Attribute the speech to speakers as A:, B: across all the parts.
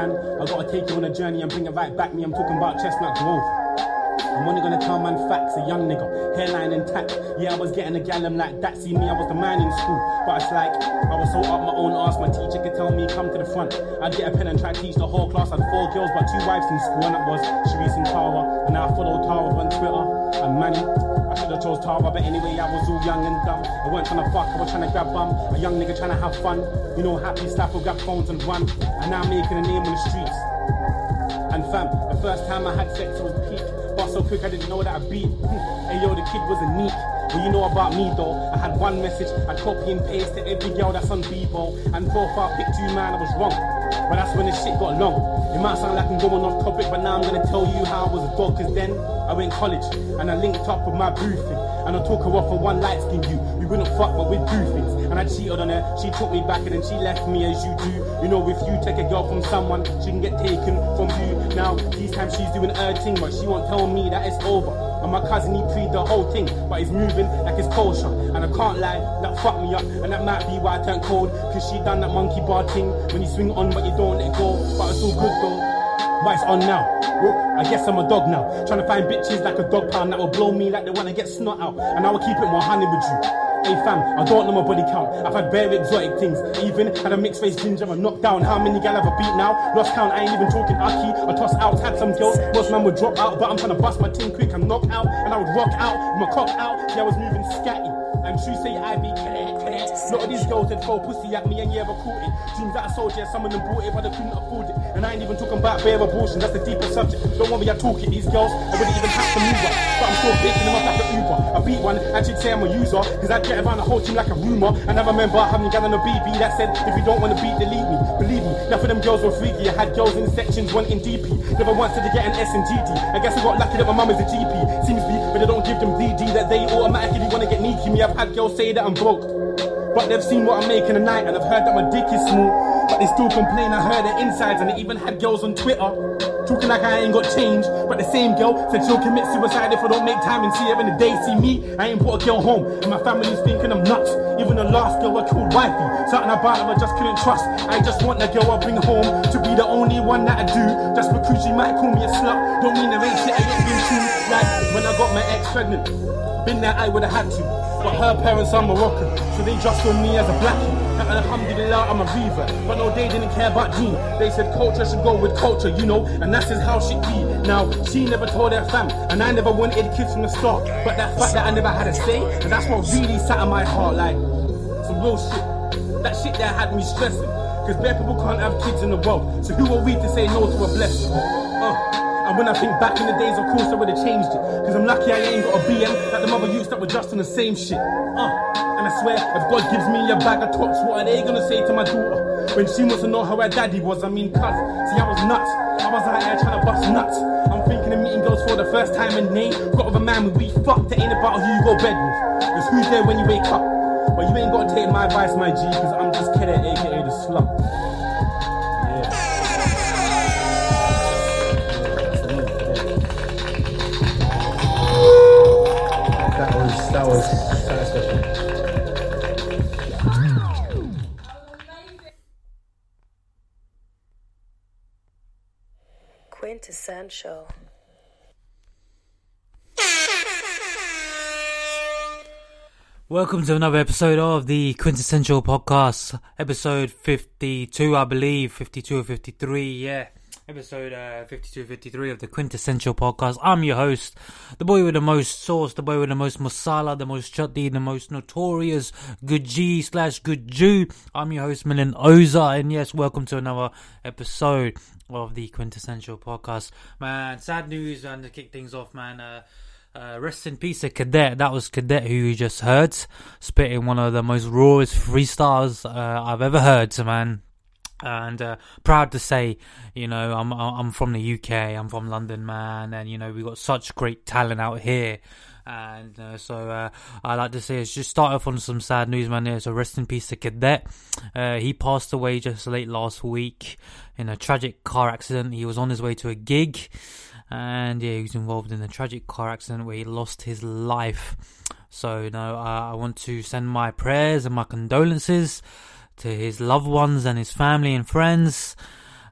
A: understand, I gotta take you on a journey and bring it right back me. I'm talking about Chestnut Grove. I'm only gonna tell man facts, a young nigga, hairline intact. Yeah, I was getting a gallum like that. See me, I was the man in school. But it's like, I was so up my own ass, my teacher could tell me, come to the front. I'd get a pen and try to teach the whole class. I had four girls, but two wives in school, and that was Sharice and Tara. And I follow Tara on Twitter. And Manny, I should have chose Tara, but anyway, I was all young and dumb. I weren't trying to fuck, I was trying to grab bum. A young nigga trying to have fun. You know, happy slap or grab phones and run. And now I'm making a name on the streets. And fam, the first time I had sex was peak. But so quick I didn't know that I beat. Hmm. hey yo, the kid was a neat. Well, you know about me though. I had one message, I copy and paste to every girl that's on Bebo. And profile pic two man, I was wrong. But that's when the shit got long. It might sound like I'm going off topic, but now I'm gonna tell you how I was a dog. Cause then I went college and I linked up with my boo. And I took her off for one light skin you. We wouldn't fuck, but we'd do things. And I cheated on her. She took me back and then she left me as you do. You know, if you take a girl from someone, she can get taken from you. Now, these times she's doing her thing, but she won't tell me that it's over. And my cousin, he pre the whole thing, but he's moving like it's kosher. And I can't lie, that fucked me up. And that might be why I turned cold. Cause she done that monkey bar thing. When you swing on, but you don't let go. But it's all good though. But it's on now. Whoop, I guess I'm a dog now. Trying to find bitches like a dog pound that will blow me like they wanna get snot out. And I will keep it more honey with you. Hey fam, I don't know my body count. I've had bare exotic things. Even had a mixed face ginger and knocked down. How many gal have I beat now? Lost count, I ain't even talking Aki. I toss out, had some girls. Most man would drop out, but I'm trying to bust my team quick and knock out. And I would rock out, my cock out. Yeah, I was moving scatty. And she say I be clear, clear. Lot of these girls that throw pussy at me and yeah, it. Dreams that I sold, yeah, some of them bought it, but they couldn't afford it. And I ain't even talking about bare abortion, that's a deeper subject. Don't worry, I talk it. These girls, I wouldn't even have to move up. But I'm still picking them up like an Uber. I beat one, and she'd say I'm a user, cause I get around the whole team like a rumor. And I remember having a on a BB that said, if you don't want to beat, delete me. Believe me, enough of them girls were freaky. I had girls in sections wanting DP. Never once did they get an S and GD. I guess I got lucky that my mum is a GP. Seems be, but they don't give them DD that they automatically want to get neaky me. I've had girls say that I'm broke. But they've seen what I'm making night and I've heard that my dick is small. But they still complain, I heard their insides and they even had girls on Twitter talking like I ain't got change. But the same girl said she'll commit suicide if I don't make time and see her in the day. See me, I ain't brought a girl home and my family's thinking I'm nuts. Even the last girl I called wifey, something about her I just couldn't trust. I just want the girl I bring home to be the only one that I do. Just because she might call me a slut, don't mean there ain't shit I ain't been through. Like when I got my ex pregnant, been there I would have had to. But her parents are Moroccan, so they just saw me as a blackie. Alhamdulillah, I'm a reaver. But no, they didn't care about Gene. They said culture should go with culture, you know, and that's just how shit be. Now, she never told her fam, and I never wanted kids from the start. But that fact that I never had a say, and that's what really sat in my heart, like, some real shit. That shit that had me stressing. Cause bare people can't have kids in the world. So who are we to say no to a blessing? Uh. And when I think back in the days, of course, I would have changed it. Cause I'm lucky I ain't got a BM like the mother used that were just on the same shit. Uh, and I swear, if God gives me a bag of tops, what are they gonna say to my daughter? When she wants to know how her daddy was, I mean, cuz. See, I was nuts. I was out here trying to bust nuts. I'm thinking of meeting girls for the first time in name. Got with a man we fucked, it ain't about who you go bed with. It's who's there when you wake up. But you ain't gotta take my advice, my G, cause I'm just kidding, aka the slut.
B: That was that was that special.
C: Quintessential.
D: Welcome to another episode of the Quintessential Podcast, episode 52, I believe, 52 or 53, yeah. Episode uh, 52 53 of the Quintessential Podcast. I'm your host, the boy with the most sauce, the boy with the most masala, the most chutney, the most notorious good slash good Jew. I'm your host, Milan Oza, and yes, welcome to another episode of the Quintessential Podcast. Man, sad news, and to kick things off, man. Uh, uh, rest in peace, a cadet. That was cadet who you just heard, spitting one of the most rawest freestyles uh, I've ever heard, man. And uh, proud to say, you know, I'm I'm from the UK. I'm from London, man, and you know we got such great talent out here. And uh, so uh, I like to say, it's just start off on some sad news, man. There's a rest in peace to cadet. Uh, he passed away just late last week in a tragic car accident. He was on his way to a gig and yeah, he was involved in a tragic car accident where he lost his life. So, you know, uh, I want to send my prayers and my condolences to his loved ones and his family and friends.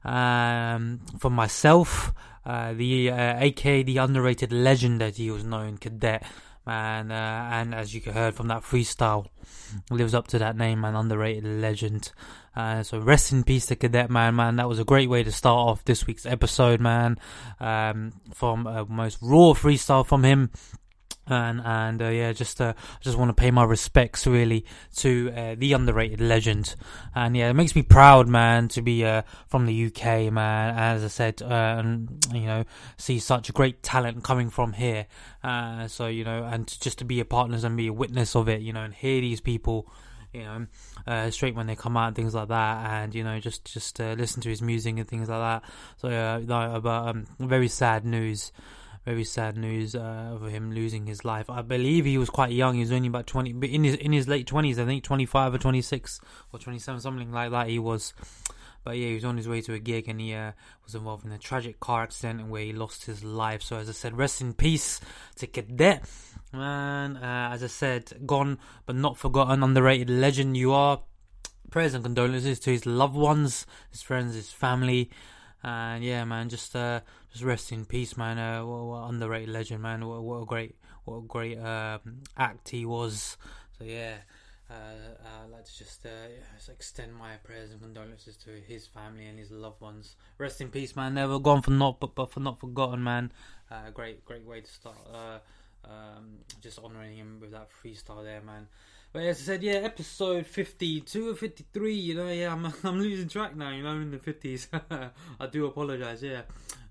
D: Um, for myself, uh, the uh, AK, the underrated legend that he was known, Cadet, man, uh, and as you heard from that freestyle, lives up to that name, man, underrated legend. Uh, so rest in peace to Cadet, man, man. That was a great way to start off this week's episode, man. Um, from a most raw freestyle from him and and uh, yeah, just uh, just want to pay my respects really to uh, the underrated legend, and yeah, it makes me proud, man, to be uh, from the UK, man. As I said, uh, and you know, see such a great talent coming from here. Uh, so you know, and just to be a partner and be a witness of it, you know, and hear these people. You know, straight when they come out things like that, and you know, just just listen to his music and things like that. So, uh, but um, very sad news very sad news uh, of him losing his life. I believe he was quite young. He was only about twenty, but in his in his late twenties, I think twenty five or twenty six or twenty seven, something like that. He was, but yeah, he was on his way to a gig and he uh, was involved in a tragic car accident where he lost his life. So as I said, rest in peace to Cadet. Man, uh, as I said, gone but not forgotten, underrated legend you are. Prayers and condolences to his loved ones, his friends, his family. And yeah, man, just uh, just rest in peace, man. Uh, what, what underrated legend, man. What, what a great, what a great um, act he was. So yeah, uh, I'd like to just, uh, just extend my prayers and condolences to his family and his loved ones. Rest in peace, man. Never gone for not, but, but for not forgotten, man. Uh, great, great way to start. Uh, um, just honoring him with that freestyle there, man. But as I said, yeah, episode 52 or 53, you know, yeah, I'm, I'm losing track now, you know, in the 50s. I do apologise, yeah.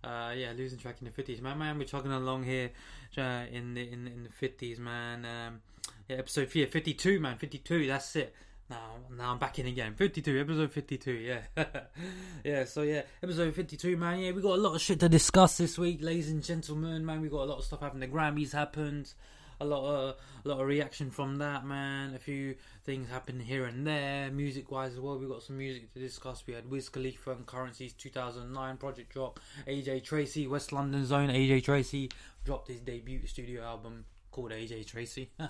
D: Uh, yeah, losing track in the 50s. Man, man, we're chugging along here uh, in the in, in the 50s, man. Um, yeah, episode yeah, 52, man, 52, that's it. Now, now I'm back in again. 52, episode 52, yeah. yeah, so yeah, episode 52, man. Yeah, we got a lot of shit to discuss this week, ladies and gentlemen, man. We got a lot of stuff happening. The Grammys happened a lot of a lot of reaction from that man. A few things happened here and there, music wise as well. We got some music to discuss. We had Wiz Khalifa and Curren$y's 2009 project drop. AJ Tracey, West London Zone. AJ Tracey dropped his debut studio album called AJ Tracey. so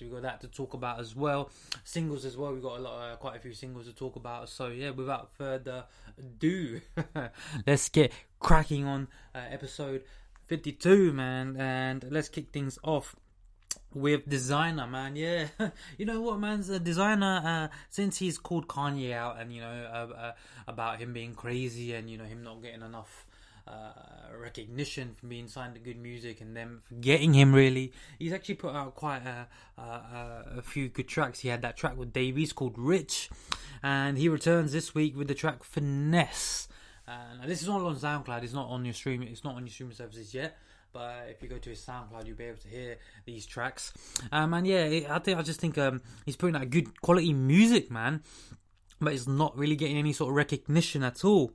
D: we got that to talk about as well. Singles as well. We got a lot, uh, quite a few singles to talk about. So yeah, without further ado, let's get cracking on uh, episode 52, man, and let's kick things off with Desiigner man yeah. You know what man's a Desiigner uh, since he's called kanye out and you know uh, uh, about him being crazy and you know him not getting enough uh, recognition from being signed to good music and them forgetting him really he's actually put out quite a, a, a few good tracks. He had that track with Dave East called rich and he returns this week with the track Fiinesse. And this is all on soundcloud. It's not on your stream it's not on your streaming services yet but if you go to his SoundCloud, you'll be able to hear these tracks. Um, and yeah, I think I just think um, he's putting out good quality music, man. But it's not really getting any sort of recognition at all.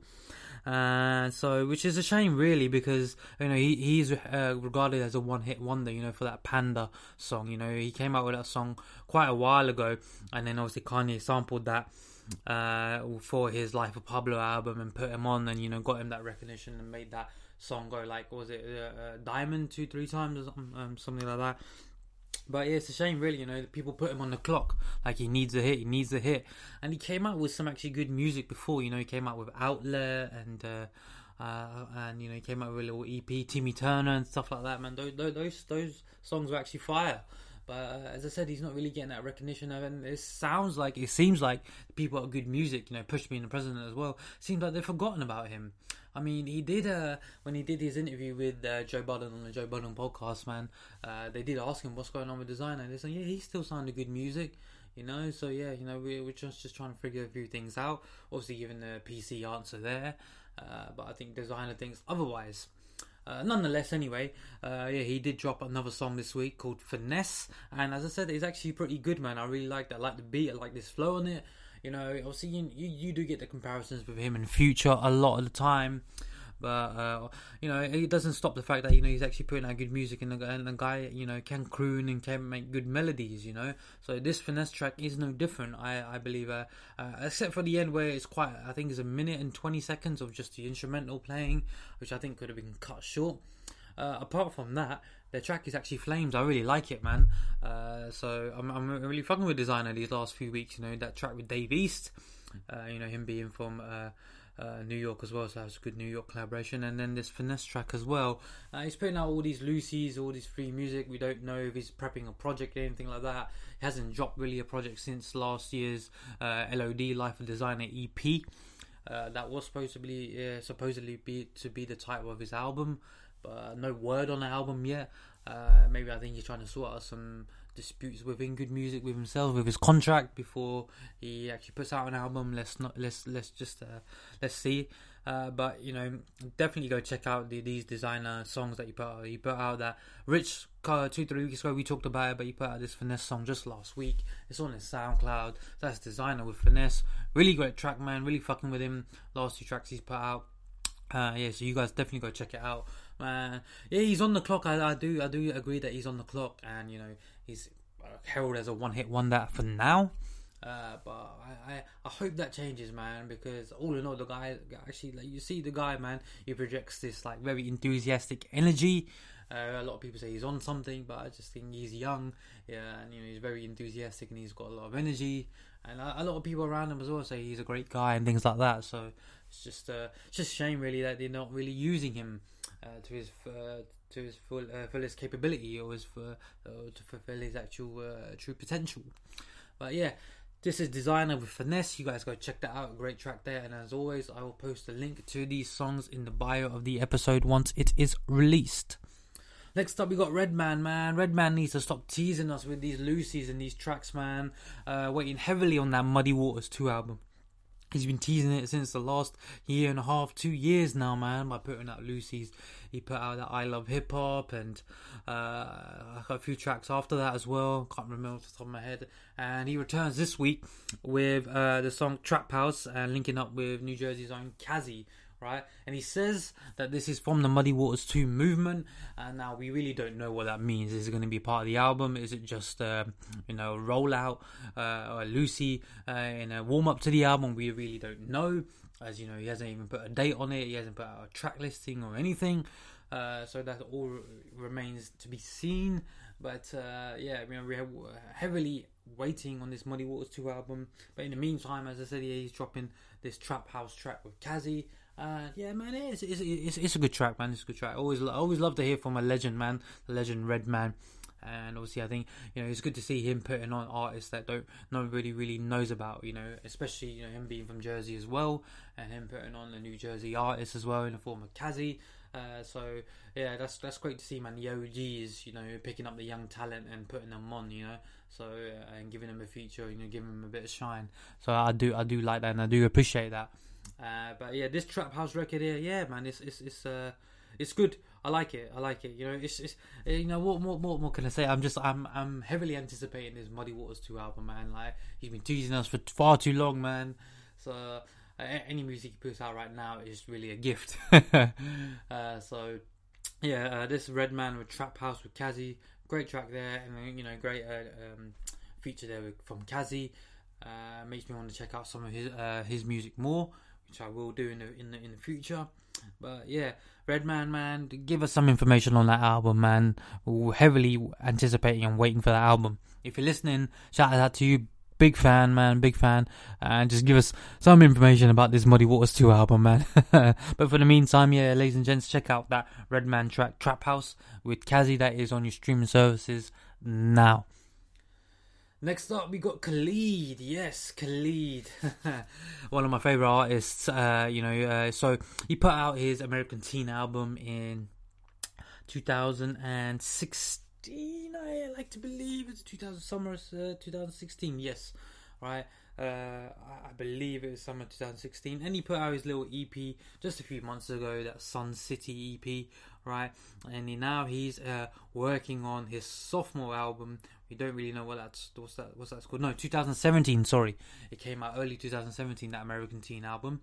D: Uh, so, which is a shame, really, because you know he he's uh, regarded as a one-hit wonder. You know, for that Panda song. You know, he came out with that song quite a while ago, and then obviously Kanye sampled that uh, for his Life of Pablo album and put him on, and you know got him that recognition and made that song go like was it uh, uh, diamond two three times or something, um, something like that but yeah, it's a shame, really. You know, people put him on the clock like he needs a hit, he needs a hit, and he came out with some actually good music before. You know, he came out with Outlet and uh, uh, and you know he came out with a little EP, Timmy Turner and stuff like that. Man, those those those songs were actually fire. But uh, as I said, he's not really getting that recognition. And it sounds like it seems like people are good music. You know, Push Me and the President as well. Seems like they've forgotten about him. I mean, he did uh, when he did his interview with uh, Joe Budden on the Joe Budden podcast. Man, uh, they did ask him what's going on with Desiigner. And they said, yeah, he's still sounding good music. You know, so yeah, you know, we, we're just just trying to figure a few things out. Obviously, given the PC answer there, uh, but I think Desiigner thinks otherwise. Uh, nonetheless, anyway, uh, yeah, he did drop another song this week called Fiinesse, and as I said, it's actually pretty good, man. I really like that. I like the beat, I like this flow on it. You know, obviously you, you, you do get the comparisons with him in future a lot of the time. But uh, you know, it doesn't stop the fact that you know he's actually putting out good music, and the, and the guy you know can croon and can make good melodies. You know, so this Fiinesse track is no different. I I believe, uh, uh, except for the end where it's quite. I think it's a minute and twenty seconds of just the instrumental playing, which I think could have been cut short. uh, apart from that, their track is actually Flames. I really like it, man. Uh, so I'm, I'm really fucking with Desiigner these last few weeks. You know that track with Dave East. Uh, you know him being from uh, uh, New York as well, so that's a good New York collaboration. And then this Fiinesse track as well. Uh, he's putting out all these loosies, all this free music. We don't know if he's prepping a project or anything like that. He hasn't dropped really a project since last year's uh, LOD Life of Desiigner EP. Uh, that was supposed to be uh, supposedly be to be the title of his album, but no word on the album yet. Uh, maybe I think he's trying to sort out some disputes within Good Music with himself with his contract before he actually puts out an album. Let's not let's let's just uh, let's see. Uh, but you know, definitely go check out the, these Desiigner songs that he put out. He put out that Rich uh, two three weeks ago we talked about it, but he put out this Fiinesse song just last week. It's on his SoundCloud. That's Desiigner with Fiinesse. Really great track, man. Really fucking with him. Last two tracks he's put out. Uh, yeah, so you guys definitely go check it out. Uh, yeah, he's on the clock. I, I do, I do agree that he's on the clock, and you know he's heralded as a one-hit wonder for now. Uh, but I, I, I hope that changes, man. Because all in all, the guy actually, like you see the guy, man, he projects this like very enthusiastic energy. Uh, a lot of people say he's on something, but I just think he's young, yeah, and you know he's very enthusiastic and he's got a lot of energy. And a, a lot of people around him as well say he's a great guy and things like that. So it's just uh, it's just a shame really that they're not really using him uh, to his uh, to his full uh, fullest capability or his for uh, to fulfill his actual uh, true potential. But yeah, this is Desiigner with Fiinesse. You guys go check that out. Great track there. And as always, I will post a link to these songs in the bio of the episode once it is released. Next up, we got Redman, man. Redman needs to stop teasing us with these loosies and these tracks, man. Uh, waiting heavily on that Muddy Waters 2 album. He's been teasing it since the last year and a half, two years now, man, by putting out loosies. He put out that I Love Hip Hop and uh, a few tracks after that as well. Can't remember off the top of my head. And he returns this week with uh, the song Trap House and linking up with New Jersey's own Kazzie, right? And he says that this is from the Muddy Waters 2 movement. And now we really don't know what that means. Is it going to be part of the album? Is it just, uh, you know, a rollout uh, or loosie uh, in a warm up to the album? We really don't know. As you know, he hasn't even put a date on it, he hasn't put out a track listing or anything. Uh, so that all remains to be seen. But uh, yeah, I mean, we're heavily waiting on this Muddy Waters 2 album. But in the meantime, as I said, yeah, he's dropping this Trap House track with Kazzie. Uh, yeah, man, it's, it's, it's, it's, a good track, man. It's a good track. Always, always love to hear from a legend, man. The legend Redman. And obviously, I think you know it's good to see him putting on artists that don't nobody really knows about. You know, especially you know him being from Jersey as well, and him putting on a New Jersey artist as well in the form of Kazzie. Uh, so yeah, that's that's great to see, man. The OGs, you know, picking up the young talent and putting them on, you know, so uh, and giving them a feature, you know, giving them a bit of shine. So I do I do like that, and I do appreciate that. Uh, but yeah, this trap house record here, yeah, man, it's it's it's uh it's good. I like it. I like it. You know, it's it's you know what more what more can I say? I'm just I'm I'm heavily anticipating this Muddy Waters two album, man. Like he's been teasing us for far too long, man. So uh, any music he puts out right now is really a gift. uh, so yeah, uh, this Redman with Trap House with Kazzie, great track there, and you know great uh, um, feature there from Kazzie. Uh, makes me want to check out some of his uh, his music more, which I will do in the in the in the future. But yeah, Redman, man, give us some information on that album, man. We're heavily anticipating and waiting for that album. If you're listening, shout out to you. Big fan, man, big fan. And just give us some information about this Muddy Waters 2 album, man. but for the meantime, yeah, ladies and gents, check out that Redman track, Trap House, with Kazzie, that is on your streaming services now. Next up, we got Khalid. Yes, Khalid, one of my favorite artists. Uh, you know, uh, so he put out his American Teen album in 2016. I like to believe it's 2000 summer uh, 2016. Yes, right. Uh, I believe it was summer 2016, and he put out his little EP just a few months ago. That Suncity EP, right? And he, now he's uh, working on his sophomore album. We don't really know what that's what's that what's that's called. No, 2017. Sorry, it came out early 2017. That American Teen album.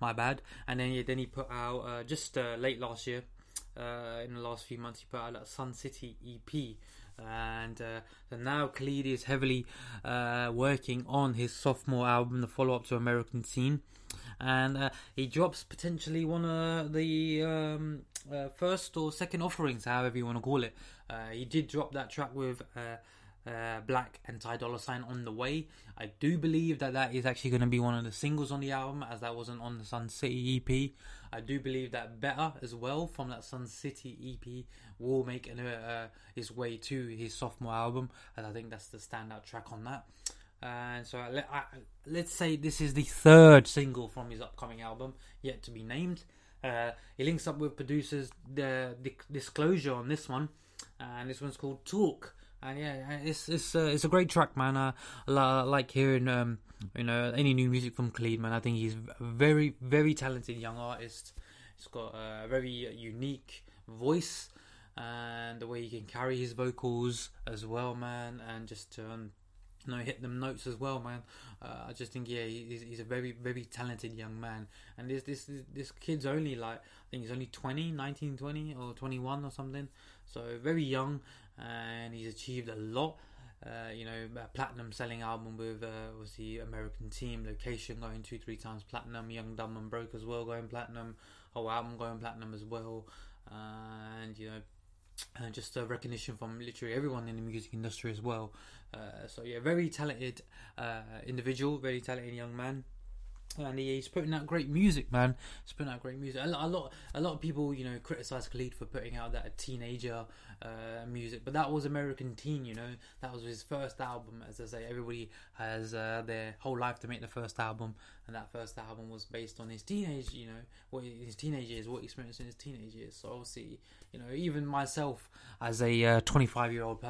D: My bad. And then yeah, then he put out uh, just uh, late last year. Uh, in the last few months, he put out that Suncity EP and uh, now Khalid is heavily uh, working on his sophomore album, the follow-up to American Teen. and uh, he drops potentially one of the um, first or second offerings, however you want to call it. He did drop that track with. Uh, uh, 6LACK and Ty Dolla Sign on the way. I do believe that that is actually going to be one of the singles on the album, as that wasn't on the Suncity EP. I do believe that Better as well from that Suncity EP will make an, uh, his way to his sophomore album, and I think that's the standout track on that. And so uh, let, I, let's say this is the third single from his upcoming album, yet to be named. Uh, he links up with producers the, the Disclosure on this one, and this one's called Talk. And yeah, it's it's uh, it's a great track, man. Uh, I like hearing um, you know any new music from Khalid, man. I think he's a very very talented young artist. He's got a very unique voice and the way he can carry his vocals as well, man. And just um, you know hit them notes as well, man. Uh, I just think yeah, he's, he's a very very talented young man. And this this this kid's only like I think he's only 20, 19, 20 or twenty one or something. So very young and he's achieved a lot. Uh, you know, platinum selling album with uh, was the American Teen, Location going two three times platinum, Young Dumb and Broke as well going platinum, whole album going platinum as well, uh, and you know. And just a recognition from literally everyone in the music industry as well. Uh, so yeah, very talented uh, individual, very talented young man and he's putting out great music, man. He's putting out great music. A lot, a lot, a lot of people, you know, criticize Khalid for putting out that a teenager uh, music, but that was American Teen. You know, that was his first album. As I say, everybody has uh, their whole life to make the first album, and that first album was based on his teenage, you know, what his teenage years, what he experienced in his teenage years. So obviously, you know, even myself as a 25 uh, year old,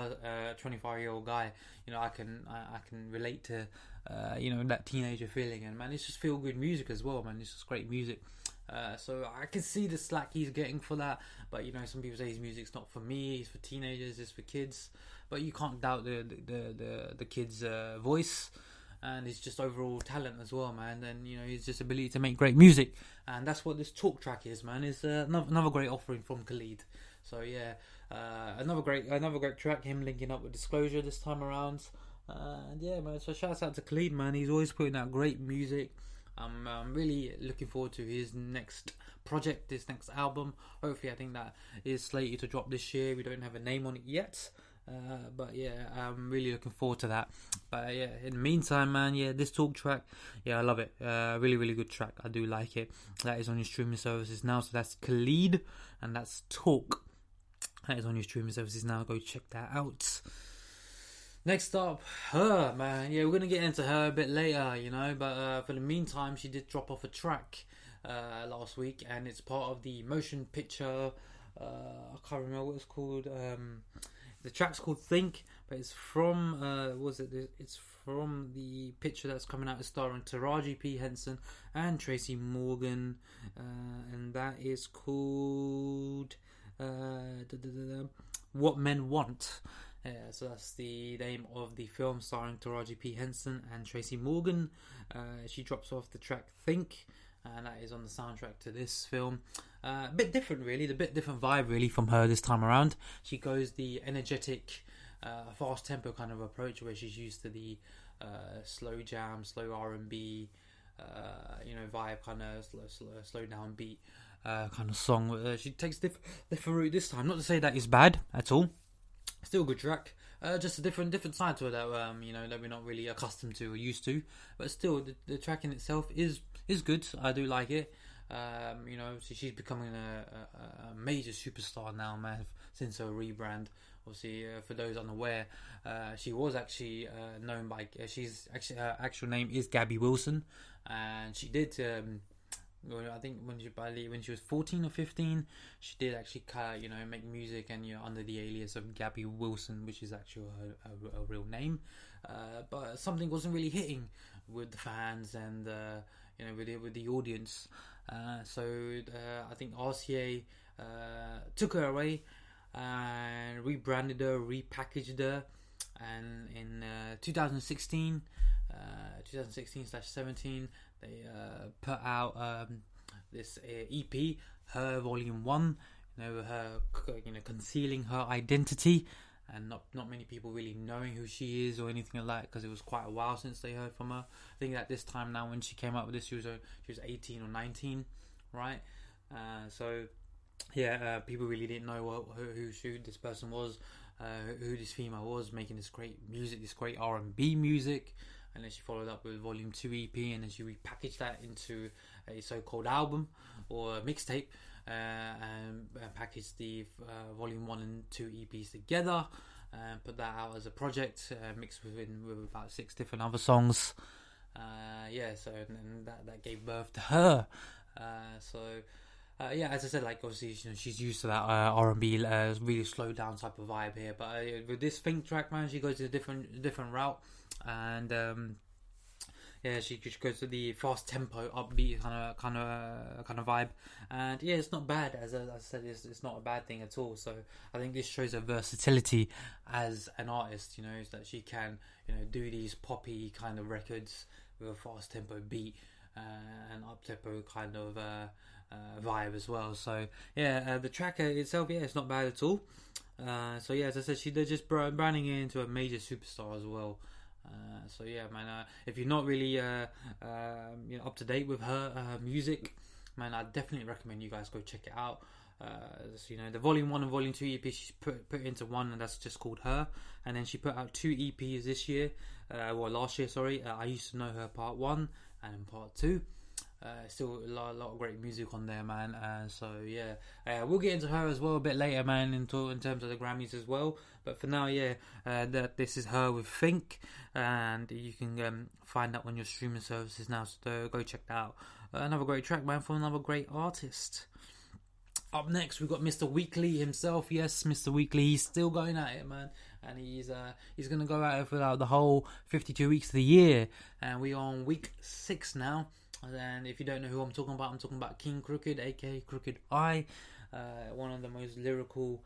D: 25 year old guy, you know, I can, I, I can relate to uh, you know that teenager feeling and man it's just feel good music as well man it's just great music uh, so I can see the slack he's getting for that but you know some people say his music's not for me it's for teenagers it's for kids but you can't doubt the the the, the kid's uh, voice and his just overall talent as well man and you know his just ability to make great music and that's what this talk track is man it's uh, another great offering from Khalid so yeah uh, another great another great track him linking up with Disclosure this time around and yeah, man. So shouts out to Khalid, man. He's always putting out great music. I'm, I'm really looking forward to his next project, this next album. Hopefully, I think that is slated to drop this year. We don't have a name on it yet. Uh, but yeah, I'm really looking forward to that. But yeah, in the meantime, man, yeah, this talk track, yeah, I love it. Uh, really, really good track. I do like it. That is on your streaming services now. So that's Khalid, and that's Talk. That is on your streaming services now. Go check that out. Next up, H.E.R. man. Yeah, we're gonna get into H.E.R. a bit later, you know. But uh, for the meantime, she did drop off a track uh, last week, and it's part of the motion picture. Uh, I can't remember what it's called. Um, the track's called Think, but it's from uh, was it? It's from the picture that's coming out, starring Taraji P Henson and Tracy Morgan, uh, and that is called uh, What Men Want. Uh, so that's the name of the film starring Taraji P. Henson and Tracy Morgan. Uh, she drops off the track Think, and that is on the soundtrack to this film. Uh, a bit different, really, the bit different vibe, really, from her this time around. She goes the energetic, uh, fast tempo kind of approach, where she's used to the uh, slow jam, slow R and B, you know, vibe, kind of slow, slow, slow down beat. kind of song. she takes diff- different route this time. Not to say that is bad at all Still a good track. Uh, just a different different side to it that um, you know that we're not really accustomed to or used to. But still, the, the track in itself is is good. I do like it. Um, you know, so she's becoming a, a, a, major superstar now, man, since her rebrand. Obviously, uh, for those unaware, uh, she was actually uh, known by. Uh, she's actually her actual name is Gabi Wilson, and she did um, I think when she when she was fourteen or fifteen, she did actually you know make music and you know under the alias of Gabi Wilson, which is actually her, her, her real name. Uh, but something wasn't really hitting with the fans and uh, you know with the, with the audience. Uh, so uh, I think RCA uh, took her away and rebranded her, repackaged her, and in uh, 2016, 2016 17 they uh, put out um, this uh, EP, H.E.R. Volume One. You know, her you know concealing her identity, and not not many people really knowing who she is or anything like that because it was quite a while since they heard from her. I think at this time now when she came out with this, she was uh, she was 18 or 19, right? Uh, so yeah, uh, people really didn't know what, who, who who this person was, uh, who this female was making this great music, this great R and B music, and then she followed up with Volume Two EP, and then she repackaged that into a so-called album or mixtape, uh, and, and packaged the uh, Volume One and Two EPs together, and put that out as a project, uh, mixed within with about six different other songs. Uh, yeah, so and, that that gave birth to her. Uh, so uh, yeah, as I said, like obviously you know, she's used to that uh, R and B, uh, really slow down type of vibe here. But uh, with this Think track, man, she goes a different different route, and um, yeah, she goes to the fast tempo, upbeat kind of kind of kind of vibe. And yeah, it's not bad. As I, as I said, it's, it's not a bad thing at all. So I think this shows her versatility as an artist. You know, that she can you know do these poppy kind of records with a fast tempo beat uh, and up tempo kind of. Uh, uh, vibe as well. So yeah, uh, the tracker itself, yeah, it's not bad at all. Uh, so yeah, as I said, she they're just branding it into a major superstar as well. Uh, so yeah, man, uh, if you're not really uh, um, you know up to date with her music, man, I definitely recommend you guys go check it out. so, you know, the volume one and volume two EP she's put put into one, and that's just called her. And then she put out two EPs this year, well last year, sorry. I used to know H.E.R. part one and part two. Uh, still a lot, a lot, of great music on there, man. Uh, so yeah, uh, we'll get into H.E.R. as well a bit later, man. In, in terms of the Grammys as well. But for now, yeah, uh, that this is H.E.R. with Think, and you can um, find that on your streaming services now. So go check that out. Another great track, man, from another great artist. Up next, we've got Mr. Weekly himself. Yes, Mr. Weekly. He's still going at it, man, and he's uh, he's gonna go at it for uh, the whole 52 weeks of the year, and we're on week six now. And if you don't know who I'm talking about, I'm talking about Kxng Crooked, aka Crooked I, uh, one of the most lyrical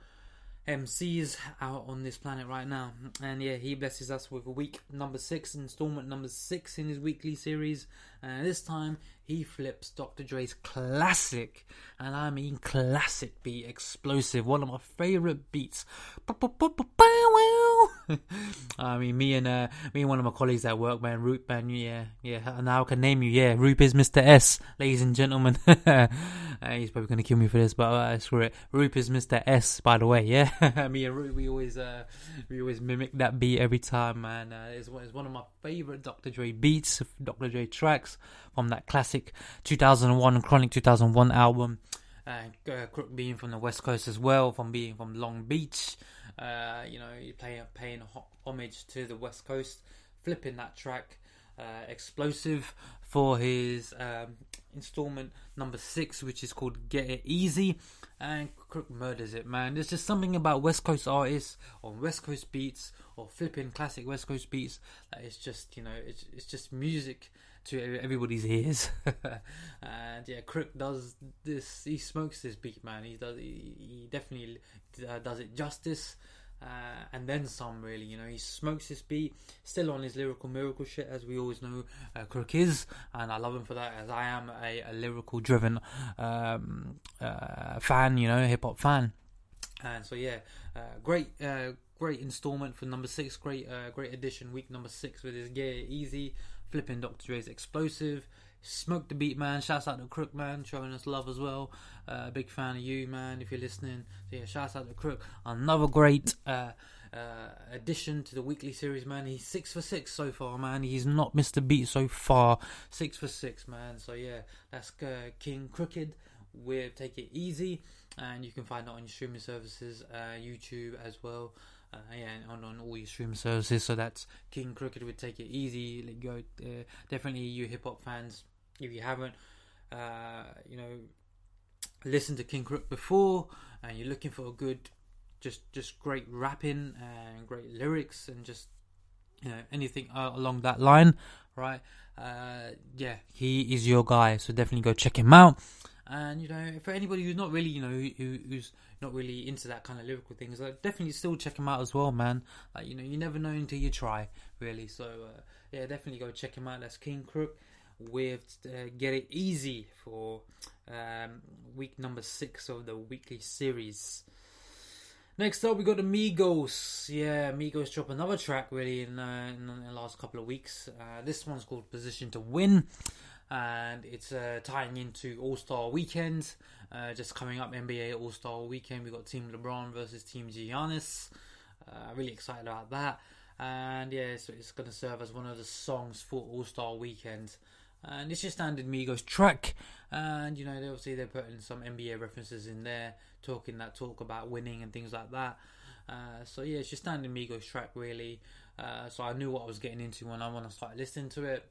D: MCs out on this planet right now. And yeah, he blesses us with week number six, installment number six in his weekly series. And this time he flips Dr. Dre's classic, and I mean classic beat, Xxplosive, one of my favorite beats. I mean, me and uh, me and one of my colleagues at work, man, Roop, man, yeah, yeah. Now I can name you, yeah. Roop is Mr. S, ladies and gentlemen. uh, he's probably gonna kill me for this, but uh, screw it. Roop is Mr. S, by the way, yeah. me and Roop, we always, uh, we always mimic that beat every time, man. Uh, it's, it's one of my favorite Dr. Dre beats, Dr. Dre tracks from that classic 2001 Chronic 2001 album. Uh, Crook being from the West Coast as well, from being from Long Beach. Uh, you know, paying paying homage to the West Coast, flipping that track, uh, Xxplosive for his um, installment number six, which is called Get It Easy, and Crook murders it, man. There's just something about West Coast artists on West Coast beats or flipping classic West Coast beats that is just, you know, it's it's just music to everybody's ears. and yeah, Crook does this. He smokes this beat, man. He does. He, he definitely uh, does it justice. Uh, and then some, really. You know, he smokes this beat, still on his lyrical miracle shit, as we always know uh, Crook is, and I love him for that, as I am a, a lyrical driven um, uh, fan, you know, hip hop fan. And so, yeah, uh, great, uh, great installment for number six, great, uh, great addition, week number six with his gear Easy flipping Dr. Dre's Xxplosive. Smoke the beat, man. Shouts out to Crook, man, showing us love as well. Uh, big fan of you, man, if you're listening. So, yeah, shouts out to Crook. Another great uh, uh, addition to the weekly series, man. He's six for six so far, man. He's not missed a beat so far. Six for six, man. So, yeah, that's uh, Kxng Crooked. We'll take it easy, and you can find that on your streaming services, uh, YouTube as well uh, yeah, on, on all your streaming services. So that's Kxng Crooked would take it easy. Let go. Uh, definitely, you hip hop fans, if you haven't, uh, you know, listened to Kxng Crook before, and you're looking for a good, just just great rapping and great lyrics, and just you know anything uh, along that line, right? Uh, yeah, he is your guy. So definitely go check him out. And you know, for anybody who's not really, you know, who, who's not really into that kind of lyrical things, like definitely still check him out as well, man. Like you know, you never know until you try, really. So uh, yeah, definitely go check him out. That's Kxng Crook with uh, Get It Easy for um, week number six of the weekly series. Next up, we got the Migos. Yeah, Migos drop another track really in, uh, in the last couple of weeks. Uh, this one's called Position to Win, and it's uh, tying into All Star Weekend. Uh, just coming up, NBA All Star Weekend. We got Team LeBron versus Team Giannis. Uh, really excited about that. And yeah, so it's going to serve as one of the songs for All Star Weekend. And it's just standard Migos track, and you know they obviously they're putting some NBA references in there, talking that talk about winning and things like that. Uh, so yeah, it's just standard Migos track really. Uh, so I knew what I was getting into when I when I started listening to it.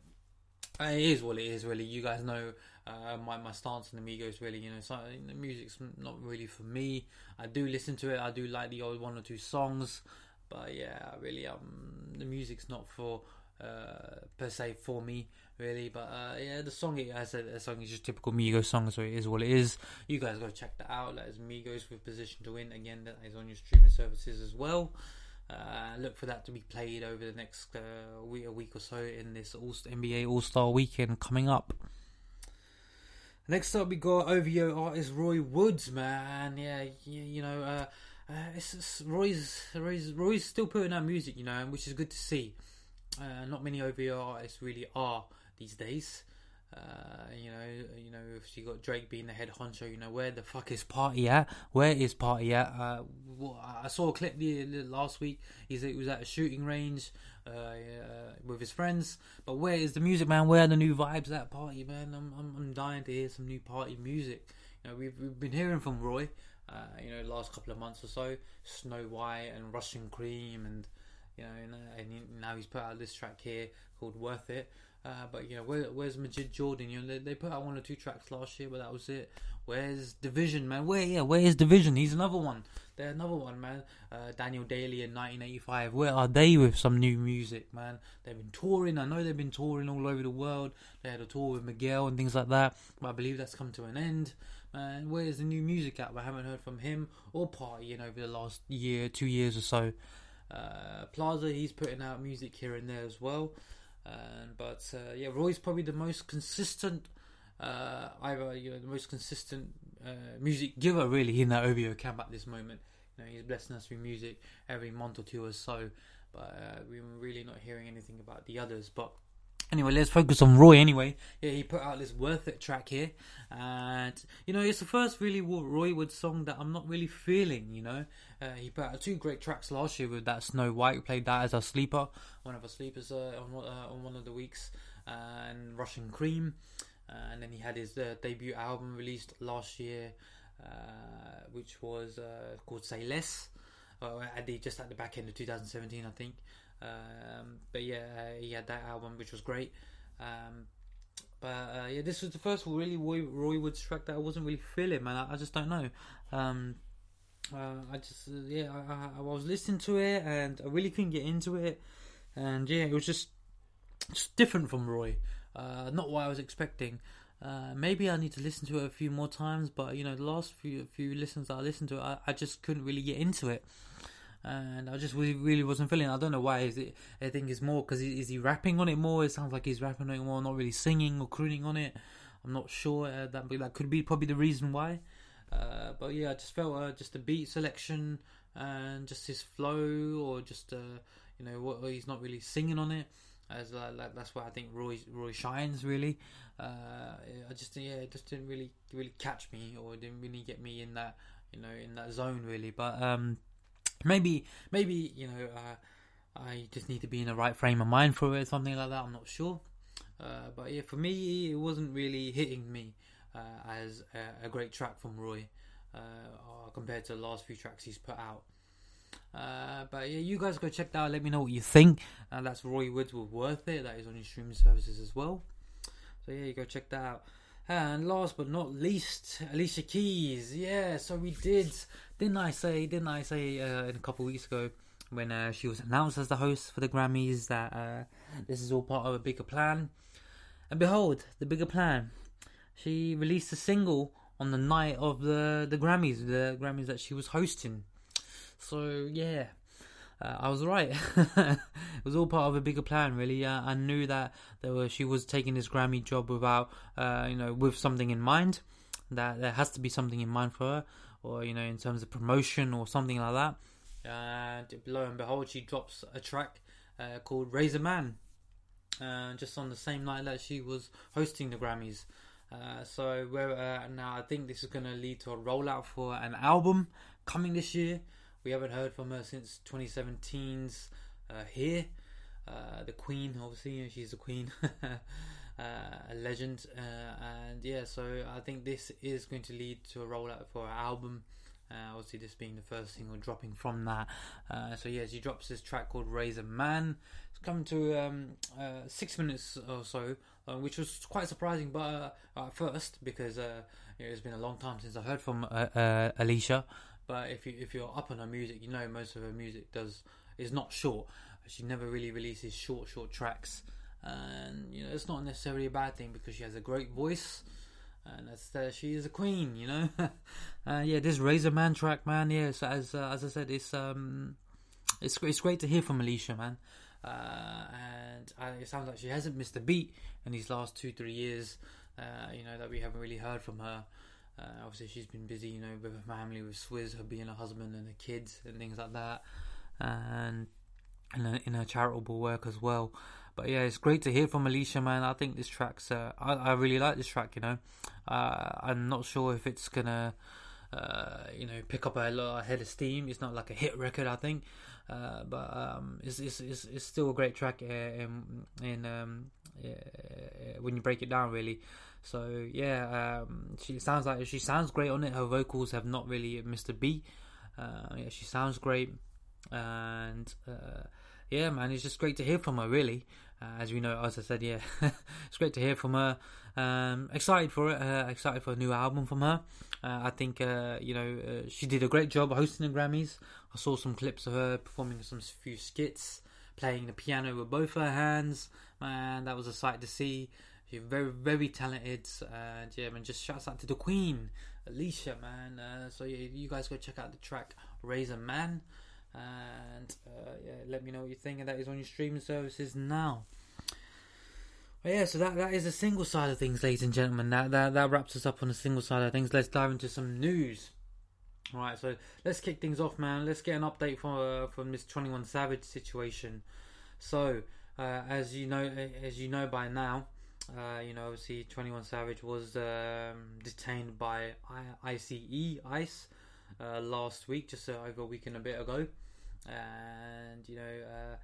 D: It is what it is, really. You guys know uh, my my stance on the Migos, really. You know, so the music's not really for me. I do listen to it. I do like the old one or two songs, but yeah, really, um, the music's not for uh, per se for me really. But uh, yeah, the song, I said, the song is just typical Migos song, so it is what it is. You guys go check that out. That is Migos with Position to Win. Again, that is on your streaming services as well. Uh, look for that to be played over the next uh, week, a week or so in this All NBA All Star Weekend coming up. Next up, we got OVO artist Roy Woods, man. Yeah, you, you know, uh, uh, it's, it's Roy's, Roy's Roy's still putting out music, you know, which is good to see. Uh, not many OVO artists really are these days. Uh, you know, you know, if you got Drake being the head honcho, you know, where the fuck is Party at? Where is Party at? Uh, I saw a clip the, the last week. He's he was at a shooting range uh, uh, with his friends. But where is the music, man? Where are the new vibes at Party, man? I'm, I'm I'm dying to hear some new party music. You know, we've we've been hearing from Roy. Uh, you know, last couple of months or so, Snow White and Russian Cream, and you know, and, and now he's put out this track here called Worth It. Uh, but you know, where, where's Majid Jordan? You know, they, they put out one or two tracks last year, but that was it. Where's dvsn, man? Where yeah, where is dvsn? He's another one. They're another one, man. Uh, Daniel Daley in 1985. Where are they with some new music, man? They've been touring. I know they've been touring all over the world. They had a tour with Miguel and things like that. But I believe that's come to an end. Man, where's the new music out? I haven't heard from him or Party in over the last year, two years or so. Uh, Plaza, he's putting out music here and there as well. Um, but uh, yeah, Roy's probably the most consistent, uh, either you know, the most consistent uh, music giver really in that OVO camp at this moment. You know, he's blessing us with music every month or two or so, but uh, we're really not hearing anything about the others. But Anyway, let's focus on Roy. Anyway, yeah, he put out this "Worth It" track here, and you know, it's the first really Roy Wood song that I'm not really feeling. You know, uh, he put out two great tracks last year with that Snow White. We played that as our sleeper, one of our sleepers uh, on uh, on one of the weeks, and Russian Cream, and then he had his uh, debut album released last year, uh, which was uh, called "Say Less." at the just at the back end of 2017, I think. Um, but yeah, uh, he had that album, which was great. Um, but uh, yeah, this was the first really Roy, Roy Woods track that I wasn't really feeling, man. I, I just don't know. Um, uh, I just uh, yeah, I, I, was listening to it and I really couldn't get into it, and yeah, it was just just different from Roy. Uh, not what I was expecting. Uh, maybe I need to listen to it a few more times, but you know, the last few few listens that I listened to it, I, I just couldn't really get into it and I just really, wasn't feeling. It. I don't know why. Is it? I think it's more because is he rapping on it more? It sounds like he's rapping on it more, not really singing or crooning on it. I'm not sure. Uh, that that could be probably the reason why. Uh, but yeah, I just felt uh, just the beat selection and just his flow, or just uh, you know what he's not really singing on it. As like, that's why I think Roy Roy shines really. Uh, I just yeah, it just didn't really really catch me, or didn't really get me in that you know in that zone really. But um, maybe maybe you know uh, I just need to be in the right frame of mind for it, or something like that. I'm not sure, uh, but yeah, for me it wasn't really hitting me uh, as a, a, great track from Roy uh, compared to the last few tracks he's put out. Uh, but yeah, you guys go check that out. Let me know what you think. And that's Roy Woods with Worth It. That is on your streaming services as well. So yeah, you go check that out. And last but not least, Alicia Keys. Yeah, so we did didn't I say? Didn't I say uh, in a couple weeks ago when uh, she was announced as the host for the Grammys that uh, this is all part of a bigger plan? And behold, the bigger plan. She released a single on the night of the the Grammys, the Grammys that she was hosting. So yeah, uh, I was right. it was all part of a bigger plan, really. Uh, I knew that there were, she was taking this Grammy job without, uh, you know, with something in mind that there has to be something in mind for her, or you know, in terms of promotion or something like that. And lo and behold, she drops a track uh, called Raise A Man, uh, just on the same night that she was hosting the Grammys. Uh, so now I think this is going to lead to a rollout for an album coming this year. We haven't heard from her since 2017's uh, Here. Uh, the Queen, obviously, she's the Queen, uh, a legend, uh, and yeah. So I think this is going to lead to a rollout for her album. Uh, obviously, this being the first single dropping from that. So yeah, she drops this track called Raise A Man. It's come to um, six minutes or so, which was quite surprising. But at first, because it's been a long time since I heard from Alicia. But if you if you're up on her music, you know most of her music does is not short. She never really releases short short tracks, and you know it's not necessarily a bad thing because she has a great voice and that's uh, she is a queen, you know. uh, yeah, this Raise A Man track, man. Yeah, so as uh, as I said, it's um, it's it's great to hear from Alicia, man. Uh, and uh, it sounds like she hasn't missed a beat in these last two three years. Uh, you know that we haven't really heard from her. Uh, obviously, she's been busy, you know, with her family, with Swizz, her being a husband and her kids and things like that, and in her, in her charitable work as well. But yeah, it's great to hear from Alicia, man. I think this track's, uh, I, I really like this track, you know. Uh, I'm not sure if it's gonna, uh, you know, pick up a lot of head of steam. It's not like a hit record, I think. Uh, but um, it's, it's, it's, it's still a great track uh, in, in um, yeah, when you break it down, really. So yeah, um, she sounds like she sounds great on it. Her vocals have not really missed a beat. Uh, yeah, she sounds great, and uh, yeah, man, it's just great to hear from her. Really, uh, as we know, as I said, yeah, it's great to hear from her. Um, excited for it. Uh, excited for a new album from her. Uh, I think uh, you know she did a great job hosting the Grammys. I saw some clips of her performing some few skits, playing the piano with both her hands. Man, that was a sight to see. She's very, very talented, and yeah, man, just shouts out to the Queen, Alicia, man. Uh, so yeah, you guys go check out the track "Raise A Man." and uh, yeah, let me know what you think. And that is on your streaming services now. But yeah, so that that is the single side of things, ladies and gentlemen. That that that wraps us up on the single side of things. Let's dive into some news. All right, so let's kick things off, man. Let's get an update from uh, from this Twenty One Savage situation. So, uh, as you know, as you know by now, uh, you know, obviously, Twenty One Savage was um, detained by ICE, ICE, uh, last week, just uh, over a week and a bit ago, and you know. Uh,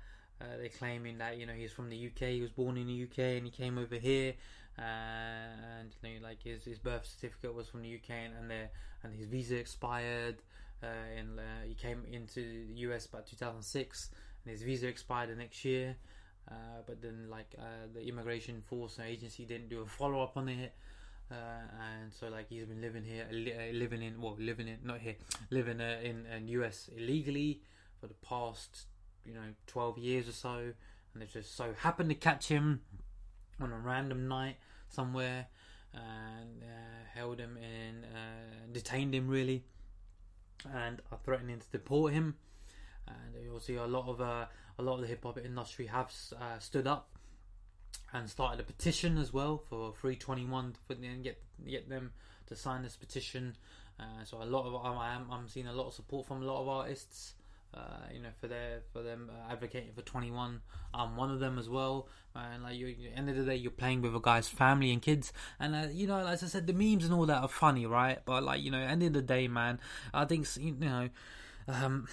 D: they're claiming that you know he's from the UK. He was born in the UK and he came over here, and you know, like his, his birth certificate was from the UK and and, their, and his visa expired. And he came into the US about 2006, and his visa expired the next year. Uh, but then, like uh, the immigration force agency didn't do a follow up on it. Uh, and so like he's been living here, uh, living in well, living in not here, living uh, in in US illegally for the past you know 12 years or so, and they just so happened to catch him on a random night somewhere and uh, held him in, detained him really, and are threatening to deport him. And you'll see a lot of uh, a lot of the hip hop industry have uh, stood up and started a petition as well for 321 for them get get them to sign this petition. Uh, so a lot of I am I'm seeing a lot of support from a lot of artists. Uh, you know, for their for them uh, advocating for 21. I'm one of them as well. And like, you, the end of the day, you're playing with a guy's family and kids. And uh, you know, as I said, the memes and all that are funny, right? But like, you know, end of the day, man, I think you know. Um,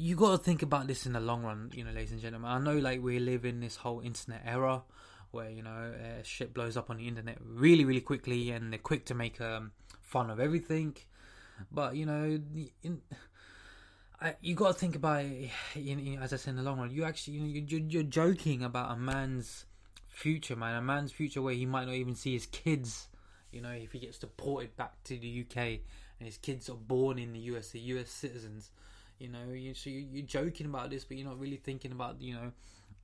D: you got to think about this in the long run, you know, ladies and gentlemen. I know, like, we live in this whole internet era where you know uh, shit blows up on the internet really, really quickly, and they're quick to make um, fun of everything. But you know, in, I, you got to think about it, you know, as I said in the long run. You actually, you you're, you're joking about a man's future, man. A man's future where he might not even see his kids. You know, if he gets deported back to the UK and his kids are born in the US, the US citizens. You know, you, so you, you're joking about this, but you're not really thinking about, you know,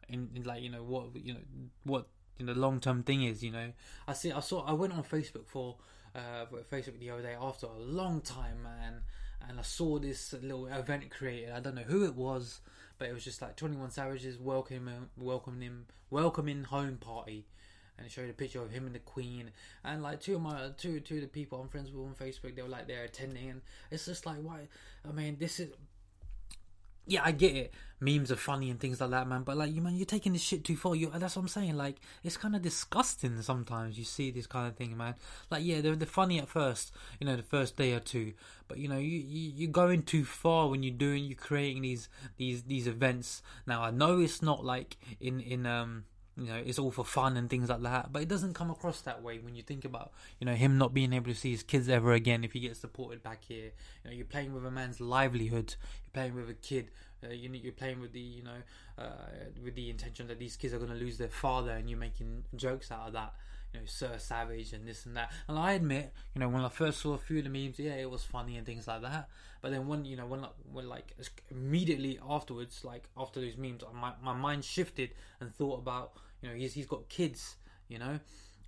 D: in, in like you know what you know what you know, the long term thing is. You know, I see. I saw. I went on Facebook for uh, Facebook the other day after a long time, man, and I saw this little event created. I don't know who it was, but it was just like Twenty One Savages welcoming welcoming him welcoming home party, and it showed a picture of him and the Queen, and like two of my two two of the people I'm friends with on Facebook, they were like they're attending, and it's just like why? I mean, this is yeah, I get it. Memes are funny and things like that, man. But like, you man, you're taking this shit too far. You that's what I'm saying. Like, it's kind of disgusting sometimes. You see this kind of thing, man. Like, yeah, they're they're funny at first, you know, the first day or two. But you know, you, you you're going too far when you're doing, you're creating these these these events. Now, I know it's not like in in um you know it's all for fun and things like that but it doesn't come across that way when you think about you know him not being able to see his kids ever again if he gets deported back here you know you're playing with a man's livelihood playing with a kid uh, you you're playing with the you know uh, with the intention that these kids are going to lose their father and you're making jokes out of that you know Sir Savage and this and that. And I admit you know when I first saw a few of the memes yeah it was funny and things like that. But then when you know when when like immediately afterwards like after those memes my, my mind shifted and thought about you know, he's he's got kids, you know,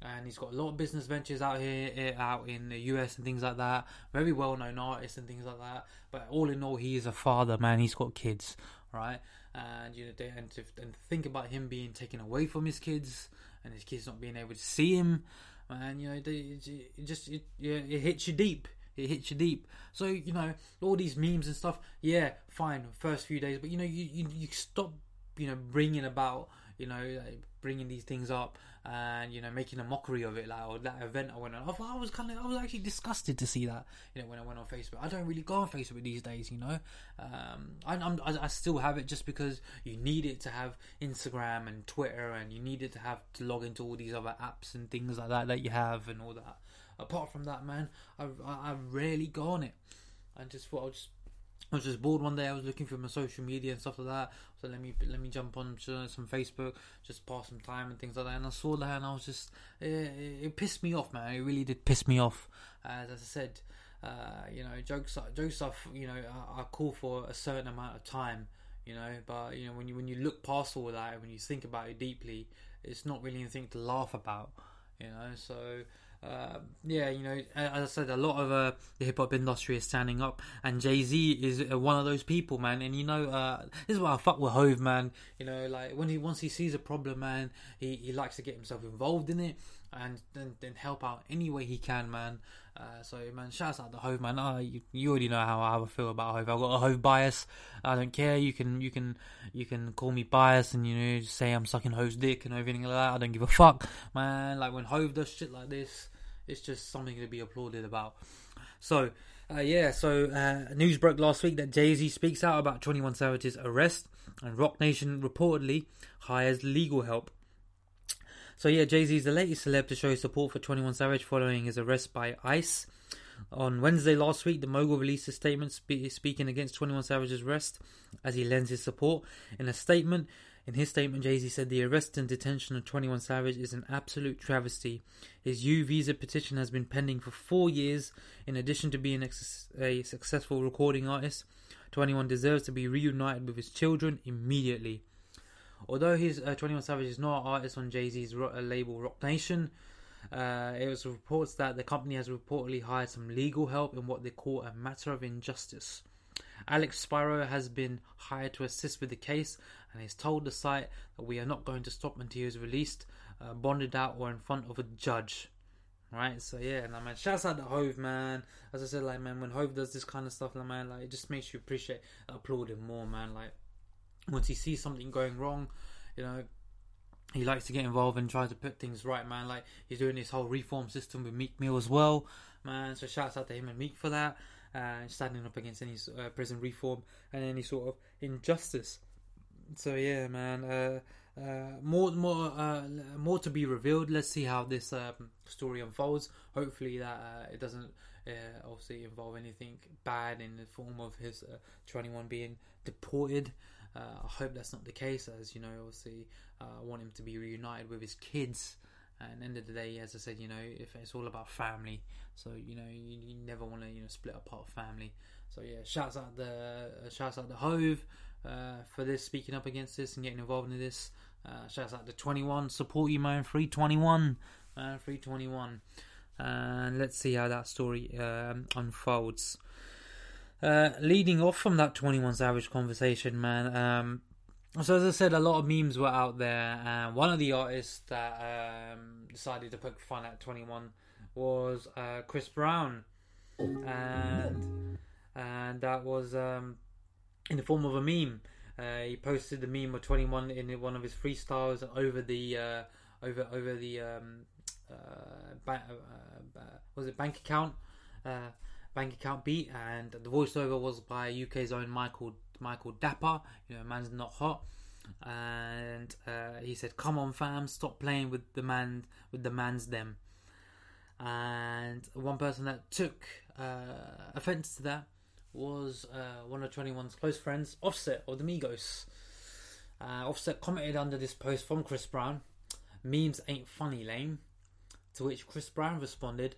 D: and he's got a lot of business ventures out here, eh, out in the US and things like that. Very well known artist and things like that. But all in all, he is a father, man. He's got kids, right? And you know, and to and think about him being taken away from his kids and his kids not being able to see him, man. You know, they, it just it, it hits you deep. It hits you deep. So you know, all these memes and stuff. Yeah, fine. First few days, but you know, you you, you stop, you know, bringing about you know, like bringing these things up and you know making a mockery of it. Like or that event I went on, I, was kind of I was actually disgusted to see that. You know, when I went on Facebook, I don't really go on Facebook these days. You know, um, I, I'm, I, I still have it just because you need it to have Instagram and Twitter, and you need it to have to log into all these other apps and things like that that you have and all that. Apart from that, man, I I, I rarely go on it. I just thought I'll just I was just bored one day. I was looking through my social media and stuff like that. So let me let me jump on some Facebook, just pass some time and things like that. And I saw that, and I was just it, it, pissed me off, man. It really did piss me off. As I said, uh, you know, jokes jokes are you know are, are cool for a certain amount of time, you know. But you know when you when you look past all that, when you think about it deeply, it's not really anything to laugh about, you know. So uh, yeah, you know, as I said, a lot of uh, the hip hop industry is standing up, and Jay Z is uh, one of those people, man. And you know, uh, this is why I fuck with Hove, man. You know, like when he once he sees a problem, man, he, he likes to get himself involved in it and then, then help out any way he can, man. Uh, so, man, shouts out to Hove, man. Uh, you, you already know how, how I feel about Hove. I've got a Hove bias. I don't care. You can you can you can call me biased and you know say I'm sucking Hove's dick and everything like that. I don't give a fuck, man. Like when Hove does shit like this, it's just something to be applauded about. So, uh, yeah, so uh, news broke last week that Jay Z speaks out about 21 Savage's arrest, and Roc Nation reportedly hires legal help. So yeah, Jay Z is the latest celeb to show his support for 21 Savage following his arrest by ICE. On Wednesday last week, the mogul released a statement spe- speaking against 21 Savage's arrest as he lends his support. In a statement, in his statement, Jay Z said the arrest and detention of 21 Savage is an absolute travesty. His U visa petition has been pending for four years. In addition to being a successful recording artist, 21 deserves to be reunited with his children immediately. Although his uh, 21 Savage is not an artist on Jay Z's ro- uh, label Roc Nation, uh, it was reports that the company has reportedly hired some legal help in what they call a matter of injustice. Alex Spiro has been hired to assist with the case and has told the site that we are not going to stop until he is released, uh, bonded out, or in front of a judge. Right, so yeah, and I man, shouts out to Hove, man. As I said, like man, when Hove does this kind of stuff, like man, like it just makes you appreciate, applaud him more, man. Like once he sees something going wrong, you know, he likes to get involved and try to put things right, man. Like he's doing this whole reform system with Meek Mill as well, man. So shouts out to him and Meek for that, uh, standing up against any uh, prison reform and any sort of injustice. So yeah, man. Uh, uh, more, more, uh, more to be revealed. Let's see how this um, story unfolds. Hopefully, that uh, it doesn't obviously involve anything bad in the form of his 21 being deported. Uh, I hope that's not the case, as you know, obviously, uh, I want him to be reunited with his kids. And end of the day, as I said, you know, if it's all about family, so you know, you, you never want to, you know, split apart family. So yeah, shouts out the uh, shouts out the Hove uh, for this, speaking up against this and getting involved in this. Uh, shouts out to 21, support you, man. 321, man. 321, and let's see how that story um, unfolds. Uh, leading off from that 21 Savage conversation, man, um, so as I said, a lot of memes were out there, and one of the artists that um, decided to poke fun at Twenty One was uh, Chris Brown, and and that was um, in the form of a meme. Uh, he posted the meme of Twenty One in one of his freestyles over the uh, over over the um, uh, ba- uh, uh, was it bank account bank account beat, and the voiceover was by UK's own Michael Michael Dapaah. You know, man's not hot, and uh, he said, "Come on, fam, stop playing with the man with the man's them." And one person that took uh, offense to that was uh, one of 21's close friends, Offset of the Migos. Uh, Offset commented under this post from Chris Brown, "Memes ain't funny, lame." To which Chris Brown responded,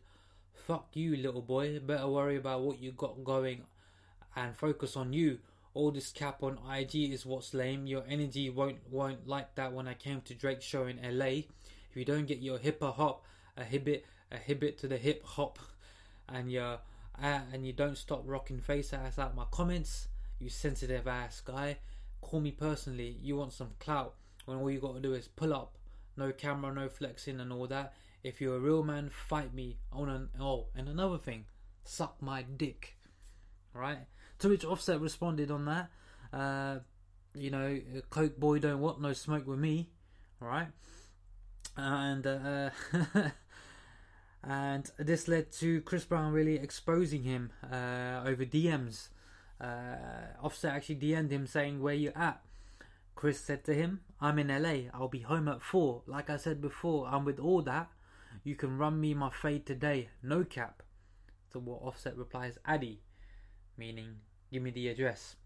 D: "Fuck you, little boy. Better worry about what you got going, and focus on you. All this cap on IG is what's lame. Your energy won't won't like that when I came to Drake show in LA. If you don't get your hip hop, a hibit, a hibit to the hip hop, and you uh, and you don't stop rocking face ass out my comments, you sensitive ass guy. Call me personally. You want some clout when all you got to do is pull up, no camera, no flexing, and all that. If you're a real man, fight me. Oh, and, oh, and another thing, suck my dick. Right? To which Offset responded on that, uh, you know, Coke boy don't want no smoke with me. Right? And uh, and this led to Chris Brown really exposing him uh, over DMs. Uh, Offset actually DM'd him saying, "Where you at?" Chris said to him, "I'm in LA. I'll be home at four. Like I said before, I'm with all that. You can run me my fade today, no cap." To what Offset replies, "Addy," meaning give me the address.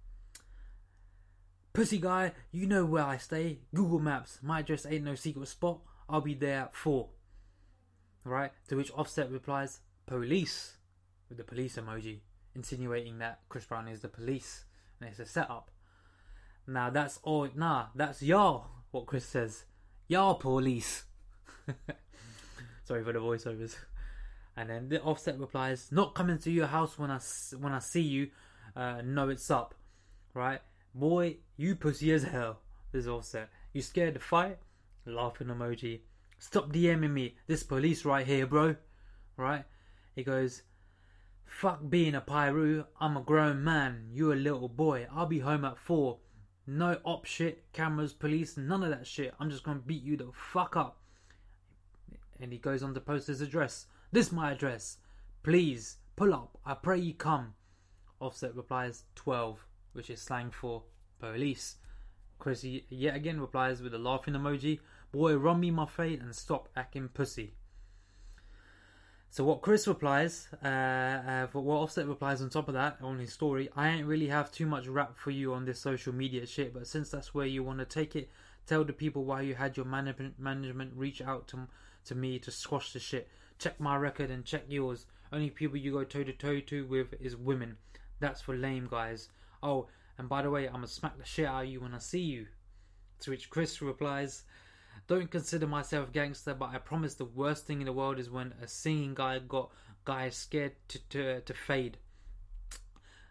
D: Pussy guy, you know where I stay. Google Maps. My address ain't no secret spot. I'll be there at four. Right? To which Offset replies, Police, with the police emoji, insinuating that Chris Brown is the police and it's a setup. Now that's all, nah, that's y'all, what Chris says. Y'all police. Sorry for the voiceovers. And then the Offset replies, Not coming to your house when I, when I see you. Uh, know it's up. Right? Boy, you pussy as hell. This is Offset. You scared to fight? Laughing emoji. Stop DMing me. This police right here, bro. Right? He goes, Fuck being a Piru. I'm a grown man. You a little boy. I'll be home at four. No op shit, cameras, police, none of that shit. I'm just gonna beat you the fuck up. And he goes on to post his address. This my address. Please, pull up. I pray you come. Offset replies 12, which is slang for police. Chris yet again replies with a laughing emoji. Boy, run me my fate and stop acting pussy. So what Chris replies, uh, uh, for what Offset replies on top of that on his story, I ain't really have too much rap for you on this social media shit, but since that's where you want to take it, tell the people why you had your management management reach out to to me to squash the shit. Check my record and check yours. Only people you go toe to toe to with is women. That's for lame guys. Oh, and by the way, I'm gonna smack the shit out of you when I see you. To which Chris replies, don't consider myself gangster, but I promise the worst thing in the world is when a singing guy got guys scared to to, to fade.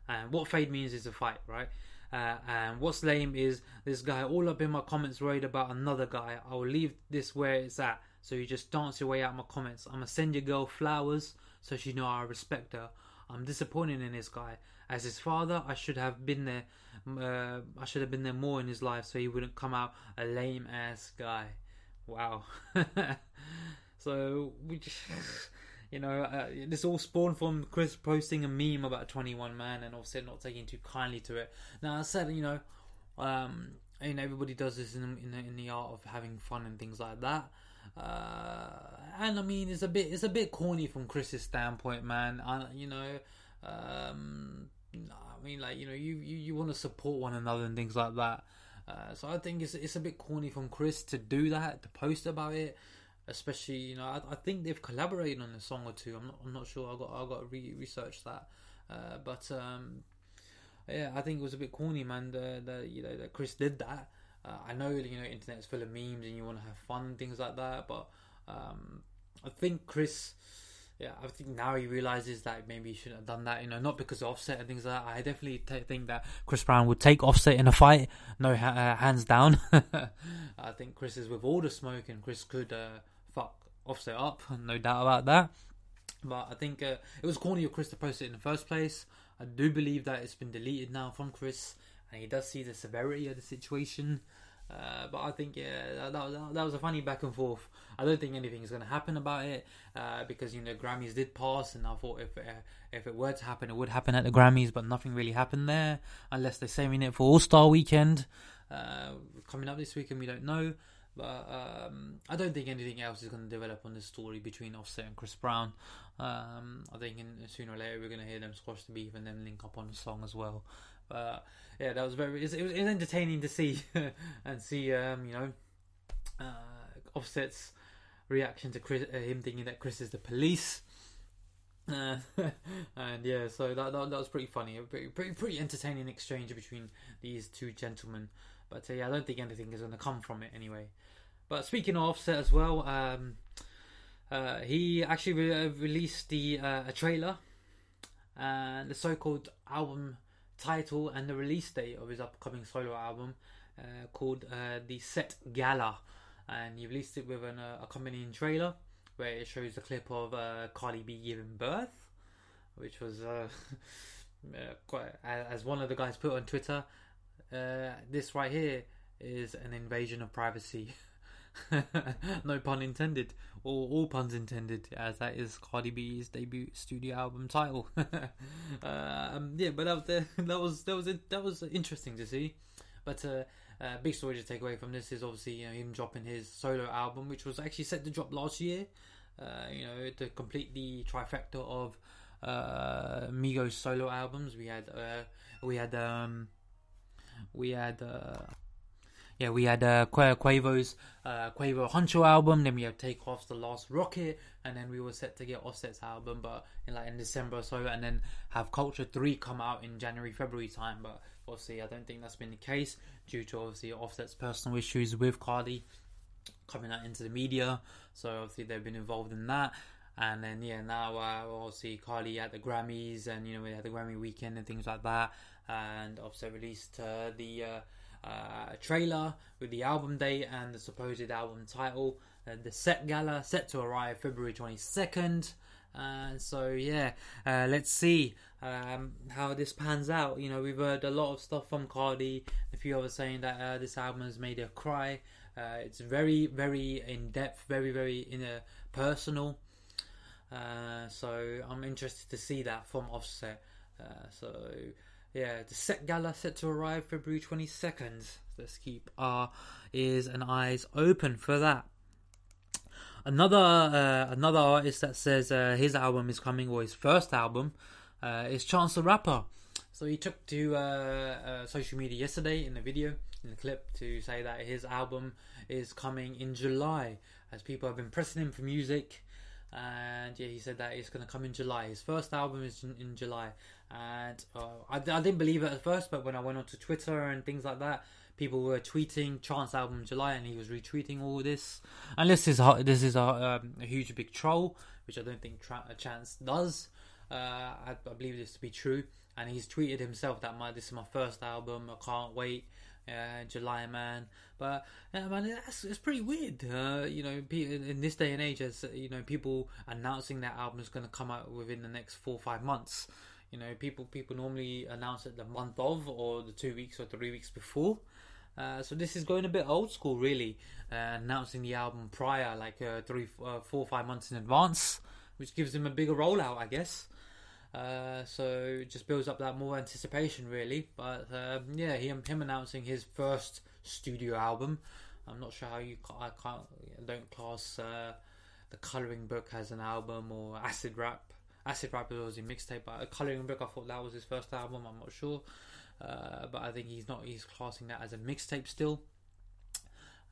D: And what fade means is a fight, right? Uh, and what's lame is this guy all up in my comments worried about another guy. I will leave this where it's at, so you just dance your way out my comments. I'm gonna send your girl flowers so she know I respect her. I'm disappointed in this guy. As his father, I should have been there. Uh, I should have been there more in his life, so he wouldn't come out a lame ass guy. Wow. so we, just, you know, uh, this all spawned from Chris posting a meme about 21 man, and Offset not taking too kindly to it. Now I said, you know, um, everybody does this in in in the art of having fun and things like that. Uh, and I mean, it's a bit it's a bit corny from Chris's standpoint, man. I, you know, um, I mean, like you know, you you, you want to support one another and things like that. Uh, so I think it's it's a bit corny from Chris to do that to post about it, especially you know I, I think they've collaborated on a song or two. I'm not I'm not sure. I got I got to re- research that, uh, but um, yeah, I think it was a bit corny, man. That you know that Chris did that. Uh, I know you know internet's full of memes and you want to have fun and things like that, but um, I think Chris yeah, I think now he realizes that maybe he shouldn't have done that. You know, not because of Offset and things like that. I definitely t- think that Chris Brown would take Offset in a fight, no uh, hands down. I think Chris is with all the smoke, and Chris could uh, fuck Offset up, no doubt about that. But I think uh, it was corny of Chris to post it in the first place. I do believe that it's been deleted now from Chris, and he does see the severity of the situation. Uh, but I think yeah, that, that, that, was a funny back and forth. I don't think anything is going to happen about it uh, because you know Grammys did pass, and I thought if uh, if it were to happen, it would happen at the Grammys, but nothing really happened there unless they're saving it for All Star Weekend uh, coming up this weekend. We don't know. But um, I don't think anything else is going to develop on this story between Offset and Chris Brown. Um, I think in, sooner or later we're going to hear them squash the beef and then link up on the song as well. But yeah, that was very. It was, it was entertaining to see and see. Um, you know, uh, Offset's reaction to Chris, uh, him thinking that Chris is the police. Uh, and yeah, so that, that, that was pretty funny, a pretty, pretty pretty entertaining exchange between these two gentlemen. But uh, yeah, I don't think anything is going to come from it anyway. But speaking of Offset as well, um, uh, he actually re- uh, released the uh, a trailer and the so-called album title and the release date of his upcoming solo album uh, called uh, the Set Gala, and he released it with an accompanying trailer where it shows a clip of Cardi B giving birth, which was quite as one of the guys put on Twitter. this right here is an invasion of privacy. no pun intended, or all puns intended, as that is Cardi B's debut studio album title. um, yeah, but that was that was that was that was interesting to see. But uh, uh, big story to take away from this is obviously you know him dropping his solo album, which was actually set to drop last year. Uh, you know to complete the trifecta of uh, Migos solo albums. We had uh, we had um, we had uh, yeah, we had uh, Qu- Quavo's uh, Quavo Huncho album, then we had Takeoff's The Last Rocket, and then we were set to get Offset's album, but in like in December or so, and then have Culture Three come out in January February time. But obviously, I don't think that's been the case due to obviously Offset's personal issues with Cardi coming out into the media. So obviously they've been involved in that. And then yeah, now uh, obviously Cardi at the Grammys, and you know we had the Grammy weekend and things like that, and Offset released uh, the uh, uh, trailer with the album date and the supposed album title. Uh, the set gala set to arrive February 22nd. Uh, so yeah, uh, let's see um, how this pans out. You know, we've heard a lot of stuff from Cardi, a few others saying that uh, this album has made her cry. Uh, it's very, very in depth, very, very in a personal. Uh, so I'm interested to see that from Offset. so yeah, the Set Gala set to arrive February 22nd. Let's keep our ears and eyes open for that. Another uh, another artist that says uh, his album is coming or his first album uh, is Chance the Rapper. So he took to uh, uh, social media yesterday in the video in the clip to say that his album is coming in July, as people have been pressing him for music and yeah, he said that it's going to come in July. His first album is in, in July, and uh, I, I didn't believe it at first, but when I went onto Twitter and things like that, people were tweeting Chance album July, and he was retweeting all this. And this is a, this is a, um, a huge big troll, which I don't think Tra- Chance does. Uh, I, I, believe this to be true, and he's tweeted himself that my this is my first album. I can't wait uh, July Man. But yeah, man, that's it's pretty weird. Uh, you know, in this day and age, as you know, people announcing that album is going to come out within the next four or five months. You know, people people normally announce it the month of or the two weeks or three weeks before. Uh, so this is going a bit old school, really, uh, announcing the album prior, like uh, three, uh, four, five months in advance, which gives them a bigger rollout, I guess. Uh, so it just builds up that more anticipation, really. But um, yeah, him him announcing his first studio album. I'm not sure how you I can't I don't class uh, the Coloring Book as an album or Acid Rap. Acid Rap was a mixtape, but a Coloring Book I thought that was his first album. I'm not sure, uh, but I think he's not. He's classing that as a mixtape still.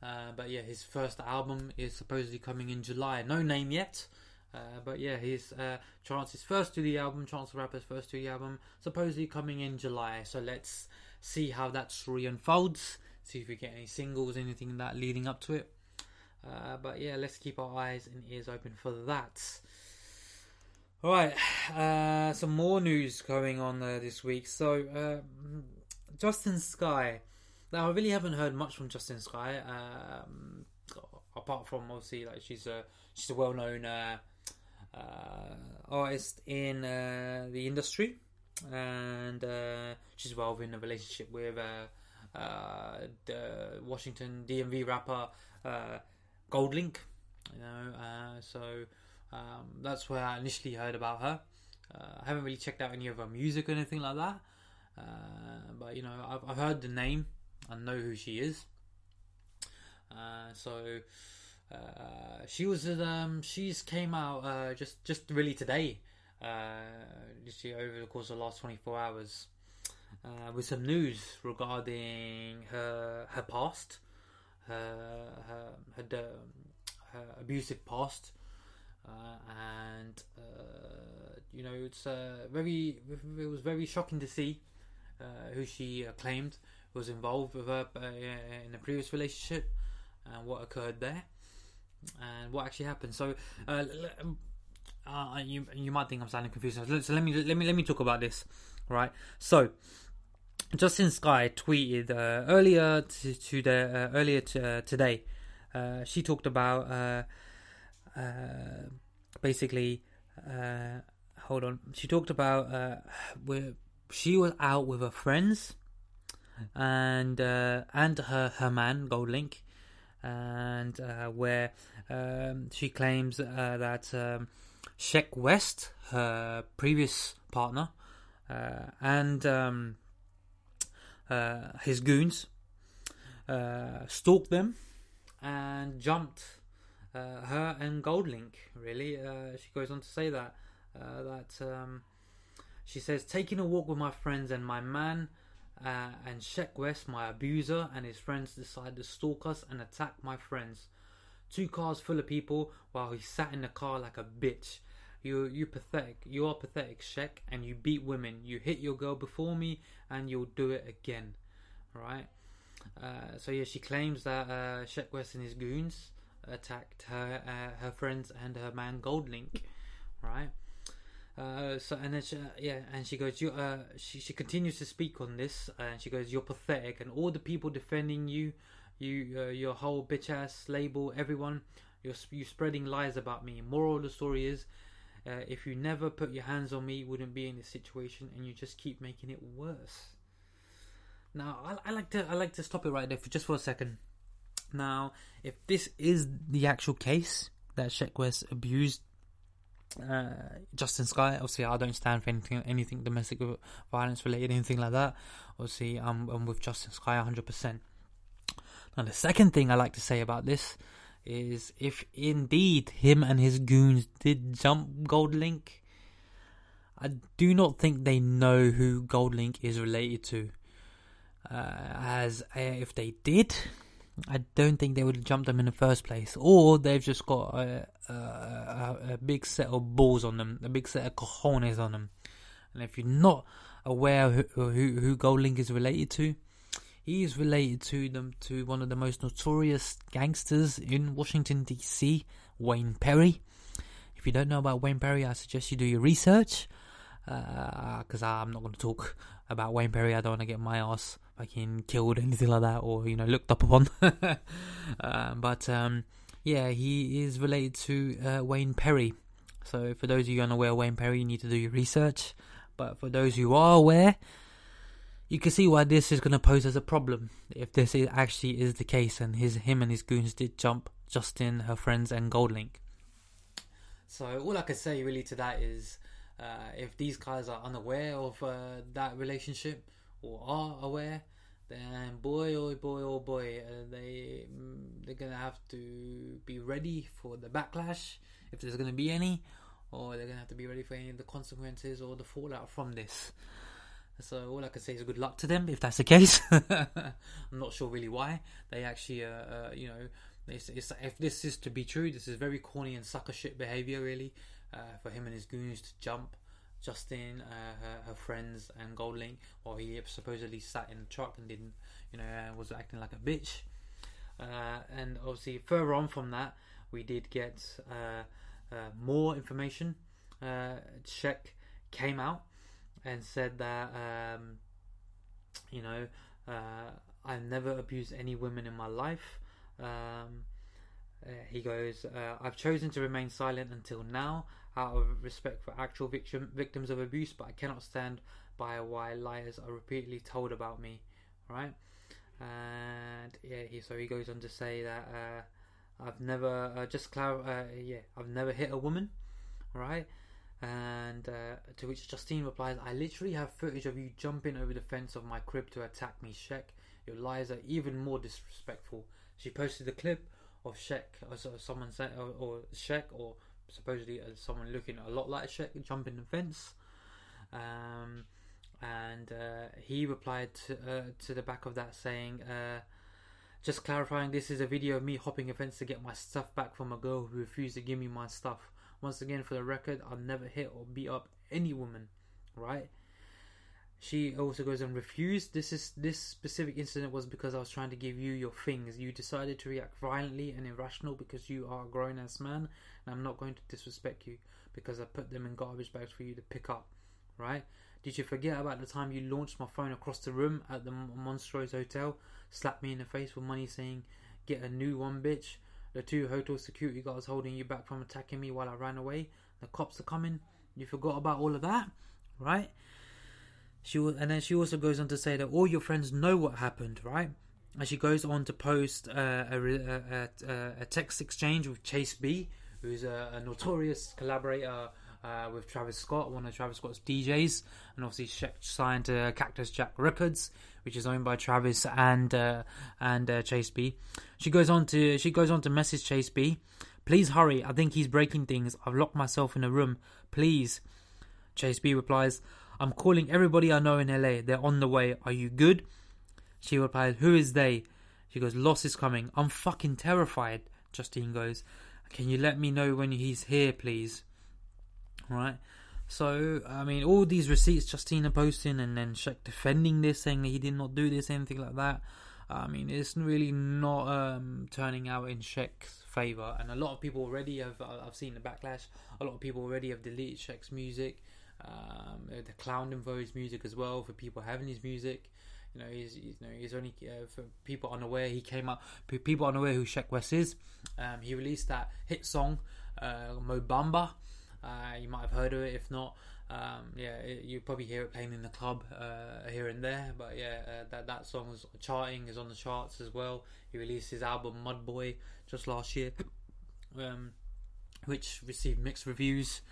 D: Uh, but yeah, his first album is supposedly coming in July. No name yet. Uh, but yeah, his uh, Chance's first studio album, Chance the Rapper's first studio album, supposedly coming in July. So let's see how that story unfolds. See if we get any singles, anything that leading up to it. Uh, but yeah, let's keep our eyes and ears open for that. All right, uh, some more news going on uh, this week. So, uh, Justine Skye. Now, I really haven't heard much from Justine Skye, um, apart from obviously like she's a she's a well known uh, uh, artist in uh, the industry, and she's involved in a relationship with the Washington DMV rapper Goldlink. You know, so um, that's where I initially heard about her. Uh, I haven't really checked out any of her music or anything like that. Uh, but you know, I've, I've heard the name and know who she is. Uh, so uh, she was um, she's came out uh, just just really today, literally over the course of the last twenty four hours, with some news regarding her her past, her her her, her abusive past. Uh, and uh, you know it's uh, very it was very shocking to see who she claimed was involved with her in a previous relationship and what occurred there and what actually happened. So uh, uh, you you might think I'm sounding confused. So let me let me let me talk about this, right? So Justine Skye tweeted uh, earlier to, to the earlier to, today. she talked about uh, basically, uh, hold on. She talked about uh, where she was out with her friends and uh, and her her man GoldLink, and uh, where um, she claims uh, that um, Sheck Wes, her previous partner, uh, and um, uh, his goons uh, stalked them and jumped her and Goldlink. Really, uh, she goes on to say that uh, that um, she says taking a walk with my friends and my man. Uh, and Sheck Wes, my abuser, and his friends decide to stalk us and attack my friends. Two cars full of people while he sat in the car like a bitch. You you pathetic. You are pathetic, Sheck, and you beat women. You hit your girl before me, and you'll do it again. Right. Uh, so yeah, she claims that uh, Sheck Wes and his goons attacked her uh, her friends and her man Goldlink, right? Uh, so and then she, uh, yeah, and she goes, you uh, she she continues to speak on this, and she goes, you're pathetic, and all the people defending you, you uh, your whole bitch ass label, everyone, you're you spreading lies about me. Moral of the story is. Uh, if you never put your hands on me, you wouldn't be in this situation, and you just keep making it worse. Now, I, I like to I like to stop it right there for just for a second now, if this is the actual case that Sheck Wes abused uh, Justine Skye, obviously I don't stand for anything anything domestic violence related, anything like that. Obviously, I'm, I'm with Justine Skye 100%. Now, the second thing I like to say about this is if indeed him and his goons did jump Goldlink, I do not think they know who Goldlink is related to. Uh, as uh, if they did, I don't think they would have jumped them in the first place, or they've just got a, a, a, big set of balls on them, a big set of cojones on them. And if you're not aware who who, who Goldlink is related to, he is related to them to one of the most notorious gangsters in Washington D.C., Wayne Perry. If you don't know about Wayne Perry, I suggest you do your research because uh, I'm not going to talk about Wayne Perry. I don't want to get my ass fucking killed, anything like that, or you know looked up upon. uh, but um, yeah, he is related to uh, Wayne Perry. So for those of you unaware, Wayne Perry, you need to do your research. But for those who are aware, you can see why this is going to pose as a problem if this is actually is the case, and his him and his goons did jump Justine, her friends, and Goldlink. So all I can say really to that is, uh, if these guys are unaware of uh, that relationship or are aware, then boy oh boy oh boy uh, they mm, they're gonna have to be ready for the backlash if there's gonna be any or they're gonna have to be ready for any of the consequences or the fallout from this so all I can say is good luck to them if that's the case. I'm not sure really why they actually, uh, uh, you know, it's, it's, if this is to be true, this is very corny and sucker shit behavior really uh, for him and his goons to jump Justine, uh, her, her, friends, and Goldlink, while he supposedly sat in the truck and didn't, you know, uh, was acting like a bitch. Uh, and obviously, further on from that, we did get uh, uh, more information uh, Sheck came out and said that um, you know uh, I've never abused any women in my life. Um, uh, he goes, uh, I've chosen to remain silent until now out of respect for actual victim, victims of abuse, but I cannot stand by why liars are repeatedly told about me, right? And yeah, he so he goes on to say that uh, I've never uh, just clar- uh, yeah I've never hit a woman, right? And uh, to which Justine replies, I literally have footage of you jumping over the fence of my crib to attack me, Sheck. Your lies are even more disrespectful. She posted the clip of Sheck, or someone said, or, or Sheck, or supposedly uh, someone looking a lot like Sheck jumping the fence. Um, and uh, he replied to, uh, to the back of that saying, uh, just clarifying, this is a video of me hopping a fence to get my stuff back from a girl who refused to give me my stuff. Once again, for the record, I've never hit or beat up any woman, right? She also goes and refused. This is this specific incident was because I was trying to give you your things. You decided to react violently and irrational because you are a grown ass man, and I'm not going to disrespect you because I put them in garbage bags for you to pick up, right? Did you forget about the time you launched my phone across the room at the Montrose Hotel, slapped me in the face with money saying, "Get a new one, bitch"? The two hotel security guards holding you back from attacking me while I ran away. The cops are coming. You forgot about all of that, right? She will, and then she also goes on to say that all your friends know what happened, right? And she goes on to post uh, a, a, a, a, text exchange with Chase B, who's a, notorious collaborator uh, with Travis Scott, one of Travis Scott's DJs, and obviously signed to Cactus Jack Records, which is owned by Travis and uh, and uh, Chase B. She goes on to she goes on to message Chase B, please hurry, I think he's breaking things. I've locked myself in a room, please. Chase B replies, I'm calling everybody I know in LA. They're on the way. Are you good? She replies, Who is they? She goes, Loss is coming. I'm fucking terrified. Justine goes, Can you let me know when he's here, please? Right? So, I mean, all these receipts Justine are posting and then Sheck defending this, saying that he did not do this, anything like that. I mean, it's really not um, turning out in Sheck's favour. And a lot of people already have, I've seen the backlash, a lot of people already have deleted Sheck's music. Um, they clowned him for his music as well, for people having his music. You know, he's, he's you know he's only uh, for people unaware. He came up, people unaware who Sheck Wes is. Um, he released that hit song, uh, Mo Bamba. Uh, you might have heard of it. If not, um, yeah, it, you probably hear it playing in the club uh, here and there. But yeah, uh, that that song is charting, is on the charts as well. He released his album Mud Boy just last year, um, which received mixed reviews.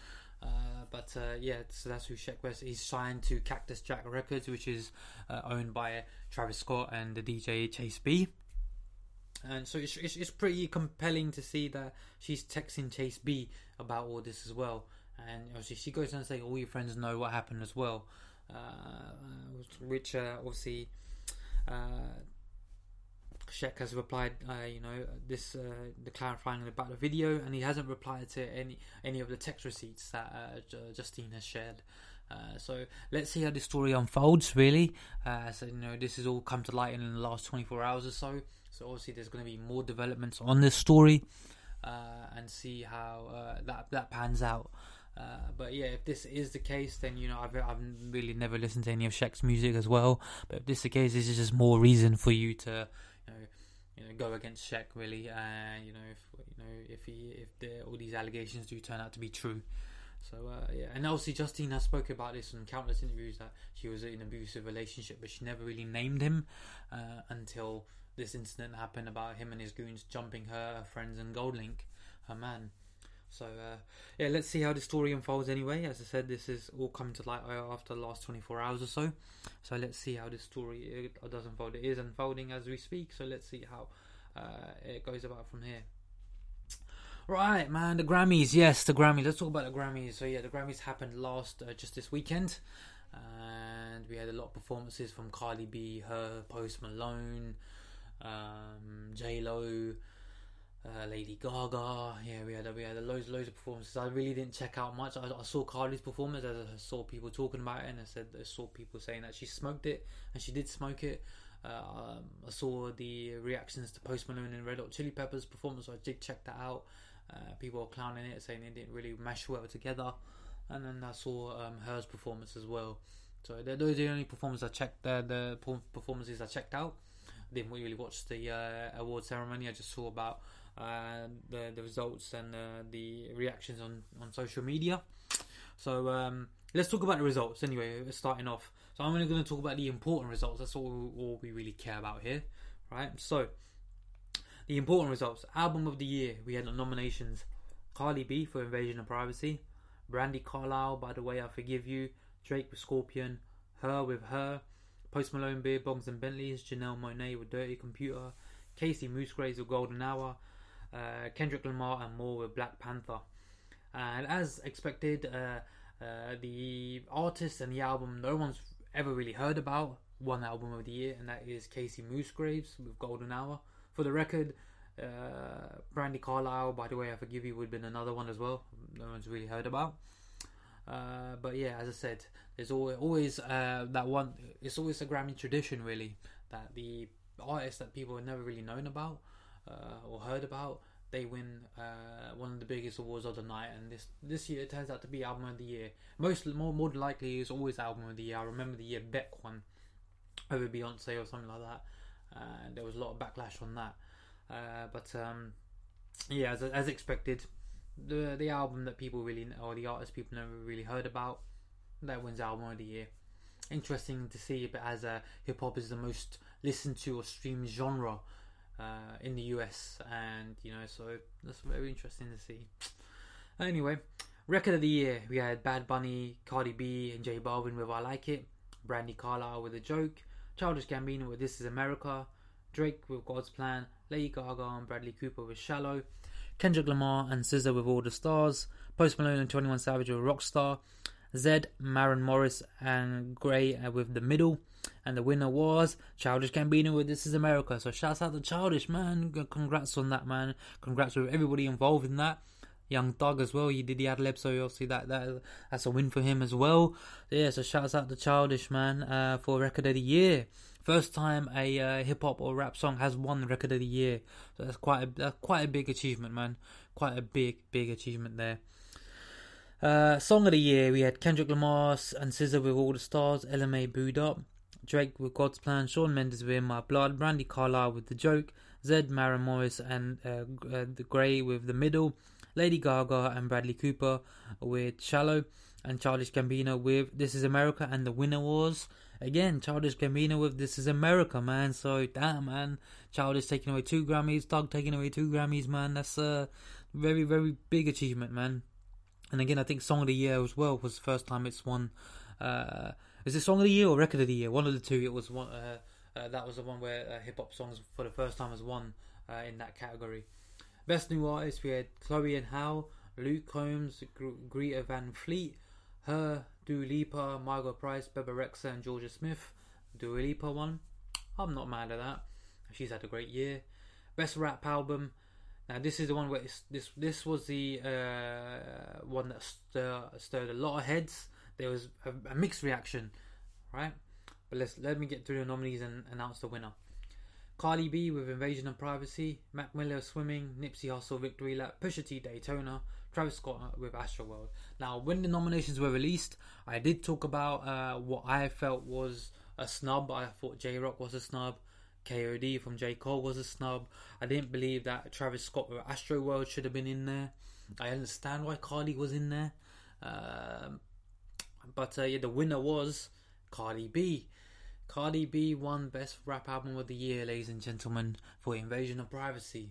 D: Uh, but uh, yeah, so that's who Sheck Wes. He's signed to Cactus Jack Records, which is uh, owned by Travis Scott and the DJ Chase B. And so it's, it's, it's pretty compelling to see that she's texting Chase B about all this as well. And obviously she goes on and say all your friends know what happened as well, uh, which uh, obviously Sheck has replied, uh, you know, this uh, the clarifying about the video, and he hasn't replied to any any of the text receipts that uh, Justine has shared. Uh, so let's see how this story unfolds. Really, uh, so you know, this has all come to light in the last 24 hours or so. So obviously, there's going to be more developments on this story, uh, and see how that that pans out. Uh, but yeah, if this is the case, then you know I've I've really never listened to any of Sheck's music as well. But if this is the case, this is just more reason for you to know you know go against Sheck really. Uh, you know if you know if he if the, all these allegations do turn out to be true. So uh, yeah, and obviously Justine has spoken about this in countless interviews that she was in an abusive relationship, but she never really named him uh, until this incident happened about him and his goons jumping her, her friends and Goldlink, her man. So uh, yeah, let's see how the story unfolds. Anyway, as I said, this is all coming to light after the last 24 hours or so. So let's see how this story uh, does unfold. It is unfolding as we speak. So let's see how uh, it goes about from here. Right, man, the Grammys. Yes, the Grammys. Let's talk about the Grammys. So yeah, the Grammys happened last uh, just this weekend, and we had a lot of performances from Cardi B, her, Post Malone, um, J Lo uh, Lady Gaga. Yeah, we had we had loads loads of performances. I really didn't check out much. I, I saw Cardi's performance. I saw people talking about it, and I said I saw people saying that she smoked it, and she did smoke it. Uh, um, I saw the reactions to Post Malone and Red Hot Chili Peppers performance, so I did check that out. Uh, people were clowning it, saying it didn't really mesh well together. and then I saw um, H.E.R.'s performance as well. So those are the only performances I checked. The the performances I checked out. I didn't really watch the uh, award ceremony. I just saw about the the results and uh, the reactions on on social media. So um, let's talk about the results anyway. Starting off, so I'm only going to talk about the important results. That's all, all we really care about here, right? So the important results: album of the year. We had nominations: Cardi B for Invasion of Privacy, Brandi Carlile, By the Way I Forgive You, Drake with Scorpion, H.E.R. with H.E.R., Post Malone, Beer Bongs and Bentleys, Janelle Monáe with Dirty Computer, Kacey Musgraves with Golden Hour, Kendrick Lamar and more with Black Panther. And as expected, uh, uh, the artist and the album no one's ever really heard about one album of the year, and that is Kacey Musgraves with Golden Hour. For the record, uh, Brandi Carlile, by the way, I forgive you, would have been another one as well. No one's really heard about. Uh, but yeah, as I said, there's always, always uh, that one. It's always a Grammy tradition, really, that the artists that people have never really known about uh, or heard about, they win uh, one of the biggest awards of the night. And this this year it turns out to be album of the year. Most more more likely, is always album of the year. I remember the year Beck won over Beyonce or something like that. and there was a lot of backlash on that. Uh, but um, yeah, as, as expected, the the album that people really or the artist people never really heard about that wins album of the year. Interesting to see, but as uh, hip hop is the most listened to or streamed genre uh, in the US, and you know, so that's very interesting to see. Anyway, record of the year we had Bad Bunny, Cardi B, and J Balvin with "I Like It," Brandi Carlile with "A Joke," Childish Gambino with "This Is America," Drake with "God's Plan," Lady Gaga and Bradley Cooper with "Shallow," Kendrick Lamar and SZA with All the Stars, Post Malone and 21 Savage with Rockstar, Zedd, Maren Morris and Grey with The Middle, and the winner was Childish Gambino with This Is America. So shouts out to Childish, man. Congrats on that, man. Congrats with everybody involved in that. Young Thug as well. He did the ad lib, so obviously that that that's a win for him as well. Yeah, so shouts out to Childish man uh, for record of the year. First time a uh, hip hop or rap song has won record of the year, so that's quite a that's quite a big achievement, man. Quite a big big achievement there. Uh, song of the year we had Kendrick Lamar and SZA with All the Stars, Ella Mai Boo'd Up, Drake with God's Plan, Shawn Mendes with In My Blood, Brandi Carlile with The Joke, Zedd Maren Morris and uh, uh, The Grey with The Middle, Lady Gaga and Bradley Cooper with Shallow, and Childish Gambino with This Is America, and the winner was again Childish Gambino with This Is America, man. So damn, man, Childish taking away two Grammys, Thug taking away two Grammys, man. That's a very very big achievement, man. And again, I think Song of the Year as well was the first time it's won. Uh, is it Song of the Year or Record of the Year? One of the two. It was one. Uh, uh, that was the one where uh, hip hop songs for the first time has won uh, in that category. Best New Artist, we had Chloe and Halle, Luke Combs, Gr- Greta Van Fleet, H.E.R., Dua Lipa, Margo Price, Bebe Rexha, and Jorja Smith. Dua Lipa won. I'm not mad at that. She's had a great year. Best Rap Album. Now this is the one where this this was the uh, one that stir, stirred a lot of heads. There was a, a, mixed reaction, right? But let's let me get through the nominees and announce the winner. Cardi B with Invasion of Privacy, Mac Miller Swimming, Nipsey Hussle Victory Lap, Pusha T Daytona, Travis Scott with Astroworld. Now, when the nominations were released, I did talk about uh, what I felt was a snub. I thought Jay Rock was a snub. KOD from J. Cole was a snub. I didn't believe that Travis Scott or Astroworld should have been in there. I understand why Cardi was in there. Um, but uh, yeah, the winner was Cardi B. Cardi B won Best Rap Album of the Year, ladies and gentlemen, for Invasion of Privacy.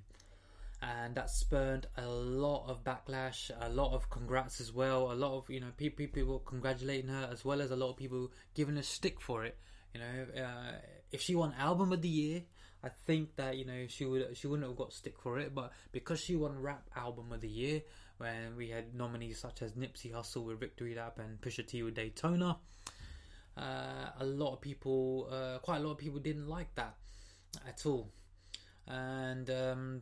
D: And that spurned a lot of backlash, a lot of congrats as well, a lot of you know people, people congratulating her as well as a lot of people giving a stick for it. You know, uh, if she won Album of the Year, I think that you know she would she wouldn't have got stick for it, but because she won Rap Album of the Year, when we had nominees such as Nipsey Hussle with Victory Lap and Pusha T with Daytona, uh, a lot of people, uh, quite a lot of people didn't like that at all, and um,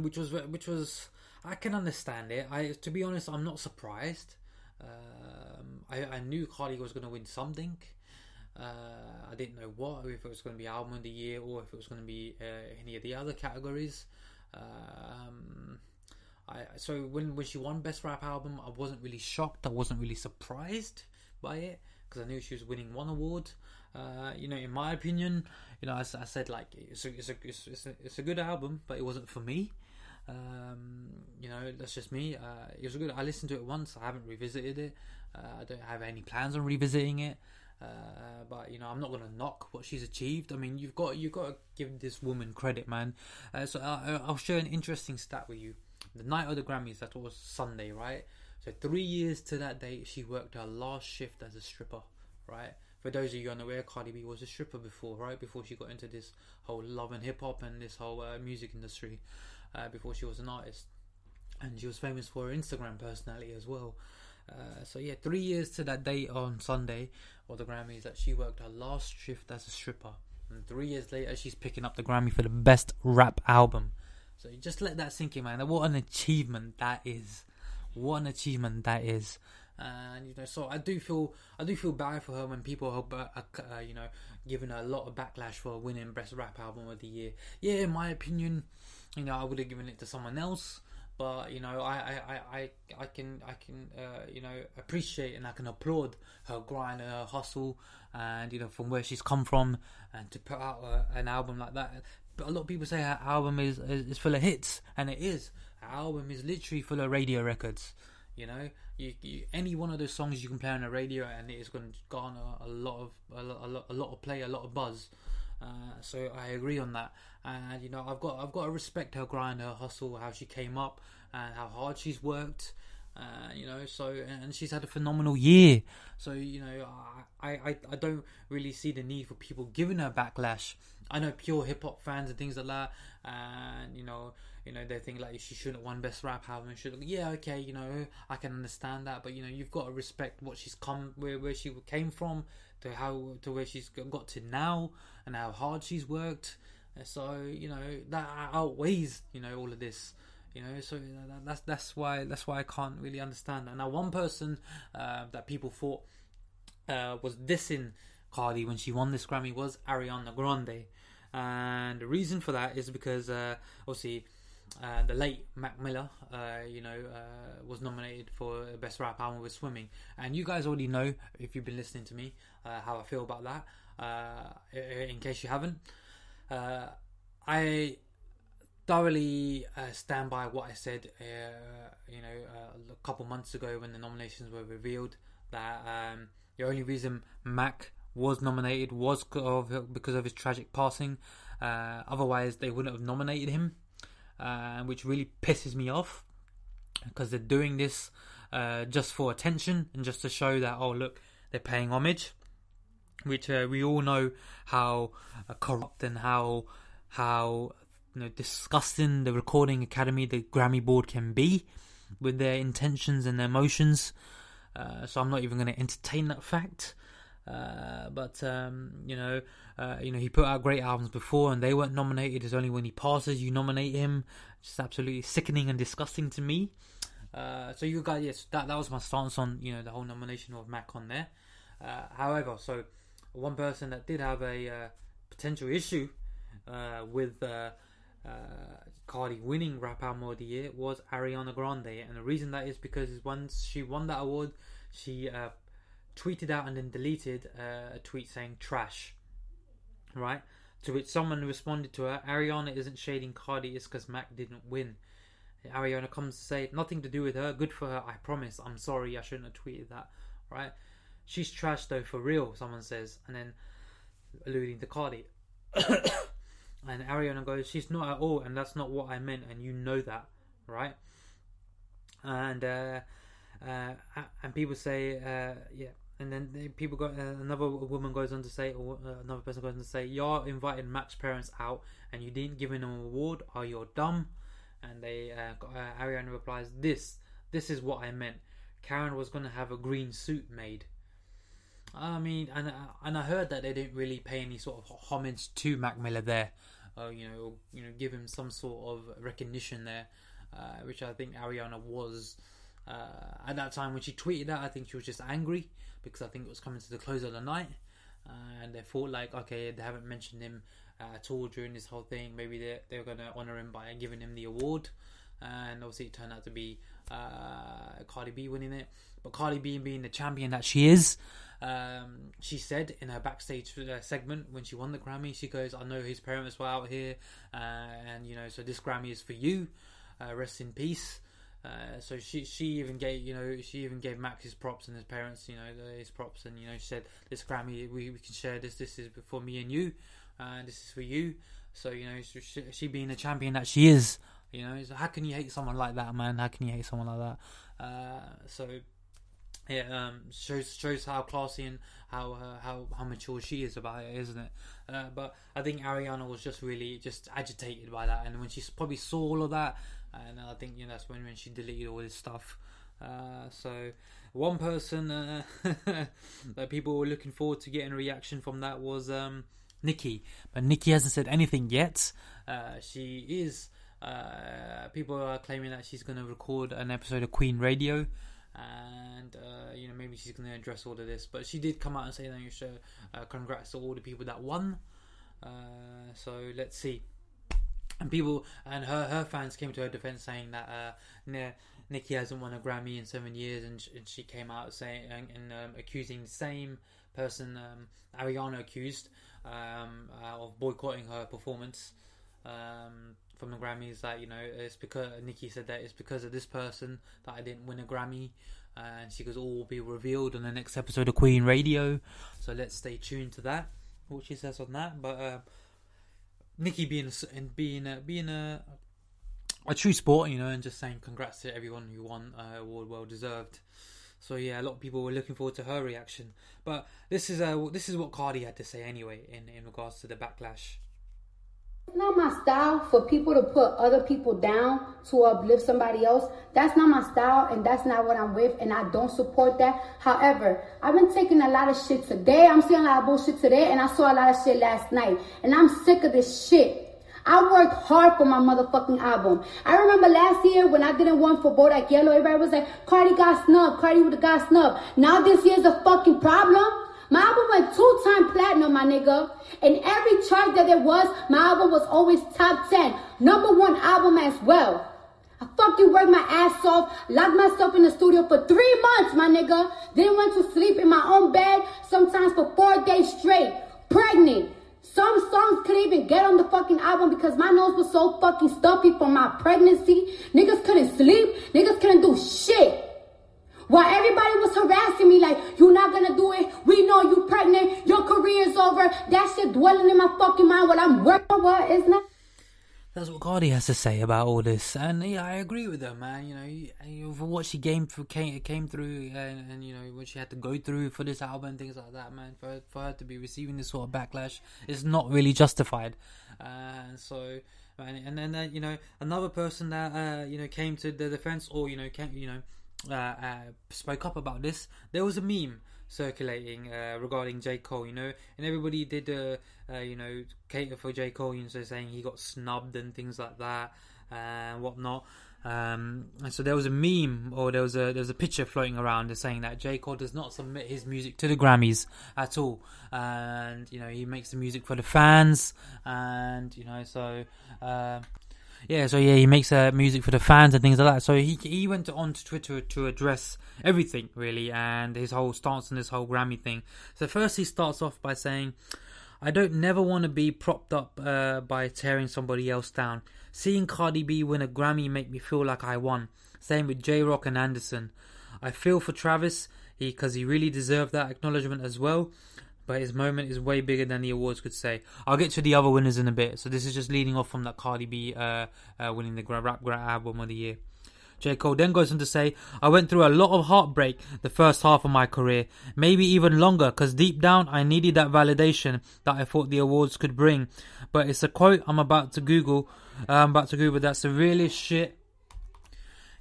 D: which was which was I can understand it. I to be honest, I'm not surprised. Um, I, I knew Cardi was going to win something. Uh, I didn't know what, if it was going to be album of the year or if it was going to be uh, any of the other categories. Um, I so when when she won best rap album, I wasn't really shocked. I wasn't really surprised by it because I knew she was winning one award. Uh, you know, in my opinion, you know, I, I said like it's a, it's a it's a it's a good album, but it wasn't for me. Um, you know, that's just me. Uh, it was good. I listened to it once. I haven't revisited it. Uh, I don't have any plans on revisiting it. Uh, but you know, I'm not gonna knock what she's achieved. I mean, you've got you've got to give this woman credit, man. Uh, so I'll, I'll share an interesting stat with you. The night of the Grammys, that was Sunday, right? So three years to that date, she worked her last shift as a stripper, right? For those of you unaware, Cardi B was a stripper before, right? Before she got into this whole love and hip hop and this whole uh, music industry, uh, before she was an artist, and she was famous for her Instagram personality as well. Uh, so yeah, three years to that date on Sunday or the Grammys that she worked her last shift as a stripper, and three years later she's picking up the Grammy for the best rap album. So just let that sink in, man. What an achievement that is! What an achievement that is! And you know, so I do feel I do feel bad for her when people are, uh, you know, giving her a lot of backlash for winning best rap album of the year. Yeah, in my opinion, you know, I would have given it to someone else but you know I I, I, I can I can uh, you know appreciate and I can applaud her grind and her hustle and you know from where she's come from and to put out a, an album like that. But a lot of people say her album is, is, is full of hits and it is. Her album is literally full of radio records you know? You, you, any one of those songs you can play on the radio and it is going to garner a lot of a lot, a lot, a lot of play a lot of buzz. Uh, so I agree on that, and you know I've got I've got to respect her grind, her hustle, how she came up, and how hard she's worked. Uh, you know, so and she's had a phenomenal year. So you know, I, I I don't really see the need for people giving her backlash. I know pure hip hop fans and things like that, and you know, you know they think like she shouldn't have won best rap album. Should yeah, okay, you know, I can understand that, but you know, you've got to respect what she's come where where she came from to how to where she's got to now and how hard she's worked. So you know that outweighs you know all of this. You know, so that's that's why that's why I can't really understand that. Now, one person uh, that people thought uh, was dissing Cardi when she won this Grammy was Ariana Grande, and the reason for that is because uh, obviously. Uh, the late Mac Miller, uh, you know, uh, was nominated for Best Rap Album with Swimming, and you guys already know if you've been listening to me uh, how I feel about that. Uh, in case you haven't, uh, I thoroughly stand by what I said. you know, a couple months ago when the nominations were revealed, that um, the only reason Mac was nominated was because of his tragic passing. otherwise, they wouldn't have nominated him uh, which really pisses me off because they're doing this uh, just for attention and just to show that oh look they're paying homage, which uh, we all know how uh, corrupt and how how you know disgusting the Recording Academy, the Grammy board can be with their intentions and their motions. Uh, so I'm not even going to entertain that fact. Uh, but um, you know, uh, you know, he put out great albums before, and they weren't nominated. It's only when he passes you nominate him. Just absolutely sickening and disgusting to me. Uh, so you guys, yes, that that was my stance on you know the whole nomination of Mac on there. Uh, however, so one person that did have a uh, potential issue with Cardi winning Rap Album of the Year was Ariana Grande, and the reason that is because once she won that award, she tweeted out and then deleted uh, a tweet saying trash. Right? To which someone responded to her, Ariana isn't shading Cardi, it's because Mac didn't win. Ariana comes to say, nothing to do with her, good for her, I promise, I'm sorry, I shouldn't have tweeted that. Right? She's trash though, for real, someone says, and then alluding to Cardi. and Ariana goes, she's not at all, and that's not what I meant, and you know that, right? And uh, uh, and people say, uh, yeah, and then people go. Uh, another woman goes on to say, or uh, another person goes on to say, "You're inviting Mac's parents out, and you didn't give them an award. Are you dumb?" And they, uh, Ariana replies, "This, this is what I meant. Karen was going to have a green suit made." I mean, and uh, and I heard that they didn't really pay any sort of homage to Mac Miller there, uh, you know, you know, give him some sort of recognition there, uh, which I think Ariana was uh, at that time when she tweeted that. I think she was just angry because I think it was coming to the close of the night, uh, and they thought like, okay, they haven't mentioned him at all during this whole thing. Maybe they they're gonna honor him by giving him the award. and obviously it turned out to be uh, Cardi B winning it. But Cardi B being the champion that she is, um, she said in her backstage uh, segment when she won the Grammy, she goes, "I know his parents were out here, uh, and you know, so this Grammy is for you. Uh, rest in peace." Uh, so she she even gave you know she even gave Mac's his props and his parents you know his props and you know she said this Grammy we, we can share this this is for me and you and this is for you so you know she, she being the champion that she is you know so how can you hate someone like that man how can you hate someone like that uh, so yeah, um, shows shows how classy and how uh, how how mature she is about it, isn't it? Uh, but I think Ariana was just really just agitated by that, and when she probably saw all of that, and I think you know that's when when she deleted all this stuff. Uh, so one person uh, that people were looking forward to getting a reaction from that was um, Nicki, but Nicki hasn't said anything yet. Uh, she is. Uh, people are claiming that she's going to record an episode of Queen Radio and uh, you know maybe she's going to address all of this. But she did come out and say that you should uh, congrats to all the people that won. Uh, so let's see. And people and her her fans came to her defense saying that uh, Nicki hasn't won a Grammy in seven years, and, sh- and she came out saying and, and um, accusing the same person um, Ariana accused um, uh, of boycotting her performance. Um, from the Grammys that you know it's because Nicki said that it's because of this person that I didn't win a Grammy, and she goes all will be revealed on the next episode of Queen Radio. So let's stay tuned to that, what she says on that. But uh, Nicki being and being a, being a a true sport, you know, and just saying congrats to everyone who won uh, award, well deserved. So yeah, a lot of people were looking forward to her reaction. But this is uh, this is what Cardi had to say anyway in in regards to the backlash.
C: It's not my style for people to put other people down to uplift somebody else. That's not my style and that's not what I'm with and I don't support that. However, I've been taking a lot of shit today. I'm seeing a lot of bullshit today and I saw a lot of shit last night. And I'm sick of this shit. I worked hard for my motherfucking album. I remember last year when I didn't want for Bodak Yellow, everybody was like, Cardi got snubbed, Cardi would have got snubbed. Now this year's a fucking problem. My album went two-time platinum, my nigga. And every chart that there was, my album was always top 10. Number one album as well. I fucking worked my ass off, locked myself in the studio for three months, my nigga. Then went to sleep in my own bed, sometimes for four days straight. Pregnant. Some songs couldn't even get on the fucking album because my nose was so fucking stuffy from my pregnancy. Niggas couldn't sleep. Niggas couldn't do shit. While everybody was harassing me like, you're not gonna do it. We know you're pregnant. Your career's over. That shit dwelling in my fucking mind while I'm working. What? It's not.
D: That's what Cardi has to say about all this, and yeah, I agree with her, man. You know, you know for what she came through, came, came through, and, and, you know what she had to go through for this album and things like that, man. For her, for her to be receiving this sort of backlash is not really justified, and uh, so. And, and then you know another person that uh, you know came to the defense, or you know came you know uh, uh, spoke up about this, there was a meme circulating uh, regarding J Cole, you know, and everybody did, uh, uh, you know, cater for J Cole, you know, so saying he got snubbed and things like that and whatnot. Um, and so there was a meme, or there was a there was a picture floating around saying that J Cole does not submit his music to the Grammys at all, and you know he makes the music for the fans, and you know so. Yeah, so yeah, he makes uh, music for the fans and things like that. So he he went on to Twitter to address everything really and his whole stance on this whole Grammy thing. So first he starts off by saying, "I don't never want to be propped up uh, by tearing somebody else down. Seeing Cardi B win a Grammy make me feel like I won. Same with Jay Rock and Anderson. I feel for Travis." because he, he really deserved that acknowledgement as well but his moment is way bigger than the awards could say. I'll get to the other winners in a bit. So this is just leading off from that Cardi B uh, uh, winning the rap album of the year. J. Cole then goes on to say, I went through a lot of heartbreak the first half of my career, maybe even longer, because deep down I needed that validation that I thought the awards could bring. But it's a quote I'm about to Google. I'm about to Google. That's the realest shit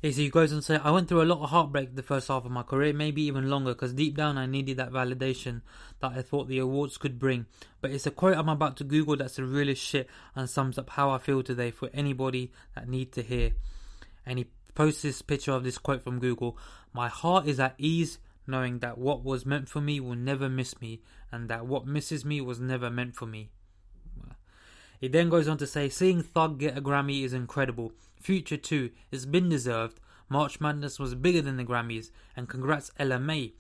D: he goes on to say, I went through a lot of heartbreak the first half of my career, maybe even longer, because deep down I needed that validation that I thought the awards could bring. But it's a quote I'm about to Google that's the realest shit and sums up how I feel today for anybody that need to hear. And he posts this picture of this quote from Google. My heart is at ease knowing that what was meant for me will never miss me, and that what misses me was never meant for me. He then goes on to say, Seeing Thug get a Grammy is incredible. Future too. It's been deserved. March Madness was bigger than the Grammys, and congrats Ella Mai.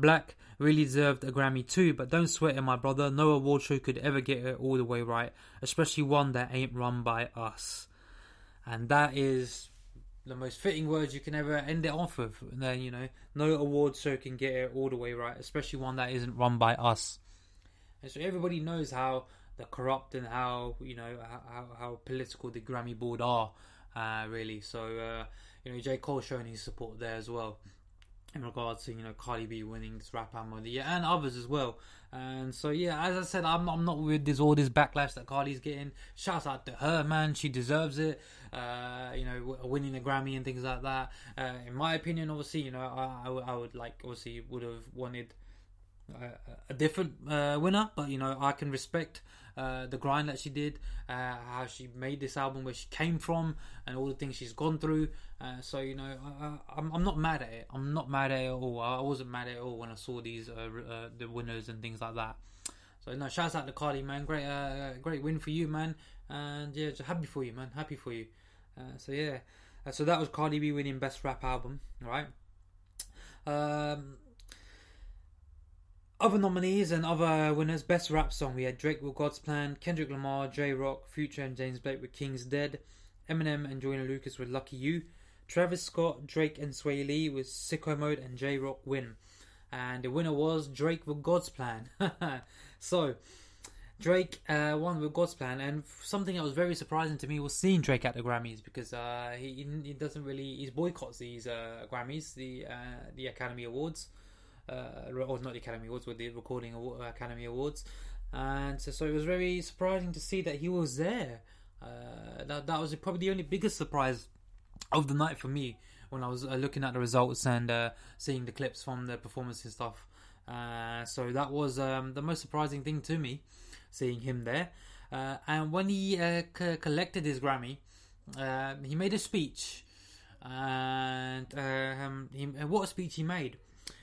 D: 6LACK really deserved a Grammy too, but don't sweat it, my brother. No award show could ever get it all the way right, especially one that ain't run by us. And that is the most fitting words you can ever end it off with. Then, you know, no award show can get it all the way right, especially one that isn't run by us. And so everybody knows how the corrupt and how, you know, how, how political the Grammy board are, uh, really. So, uh, you know, J. Cole showing his support there as well in regards to you know Cardi B winning this rap album of the year and others as well. And so yeah, as I said, I'm I'm not with this all this backlash that Cardi's getting. Shouts out to her, man. She deserves it. Uh, you know, winning a Grammy and things like that. Uh, in my opinion, obviously, you know, I, I, I would like obviously would have wanted a, different uh, winner, but you know, I can respect uh, the grind that she did, uh, how she made this album, where she came from, and all the things she's gone through. Uh, so you know, I, am I'm not mad at it. I'm not mad at it at all. I wasn't mad at all when I saw these uh, uh, the winners and things like that. So no, shouts out to Cardi, man. Great, great win for you, man. And yeah, just happy for you, man. Happy for you. so yeah, so that was Cardi B winning Best Rap Album, right? Um, other nominees and other winners: Best Rap Song, we had Drake with God's Plan, Kendrick Lamar, Jay Rock, Future, and James Blake with King's Dead, Eminem and Joyner Lucas with Lucky You, Travis Scott, Drake, and Swae Lee with Sicko Mode and Jay Rock win, and the winner was Drake with God's Plan. so. Drake uh, won with God's Plan, and something that was very surprising to me was seeing Drake at the Grammys because uh, he he doesn't really he boycotts these uh, Grammys, the uh, the Academy Awards uh, or not the Academy Awards, with the Recording Academy Awards, and so, so, it was very surprising to see that he was there. Uh, that that was probably the only biggest surprise of the night for me when I was uh, looking at the results and uh, seeing the clips from the performance and stuff. Uh, so that was um, the most surprising thing to me, seeing him there. Uh, and when he uh, c- collected his Grammy, he made a speech, and um, he, what a speech he made!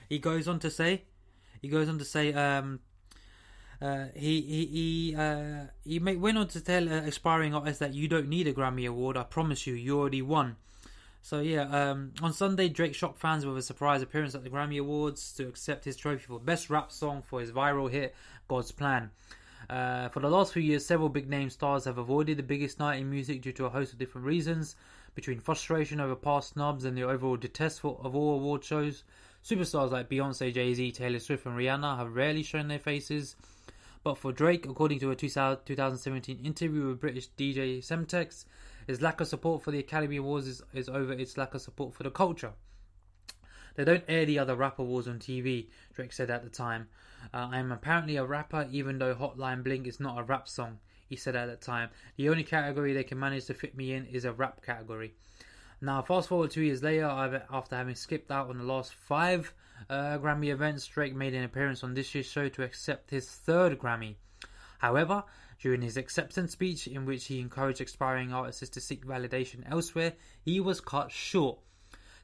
D: He goes on to say, he goes on to say, um, uh, he he he uh, he may, went on to tell uh, aspiring artists that you don't need a Grammy award. I promise you, you already won. So yeah, um, on Sunday, Drake shocked fans with a surprise appearance at the Grammy Awards to accept his trophy for best rap song for his viral hit "God's Plan." Uh, for the last few years, several big name stars have avoided the biggest night in music due to a host of different reasons, between frustration over past snubs and the overall detest for, of all award shows. Superstars like Beyonce, Jay Z, Taylor Swift, and Rihanna have rarely shown their faces. But for Drake, according to a 2017 interview with British DJ Semtex, his lack of support for the Academy Awards is, is over its lack of support for the culture. They don't air the other rap awards on TV, Drake said at the time. Uh, I am apparently a rapper, even though Hotline Bling is not a rap song, he said at the time. The only category they can manage to fit me in is a rap category. Now, fast forward two years later, after having skipped out on the last five uh, Grammy events, Drake made an appearance on this year's show to accept his third Grammy. However, during his acceptance speech, in which he encouraged aspiring artists to seek validation elsewhere, he was cut short.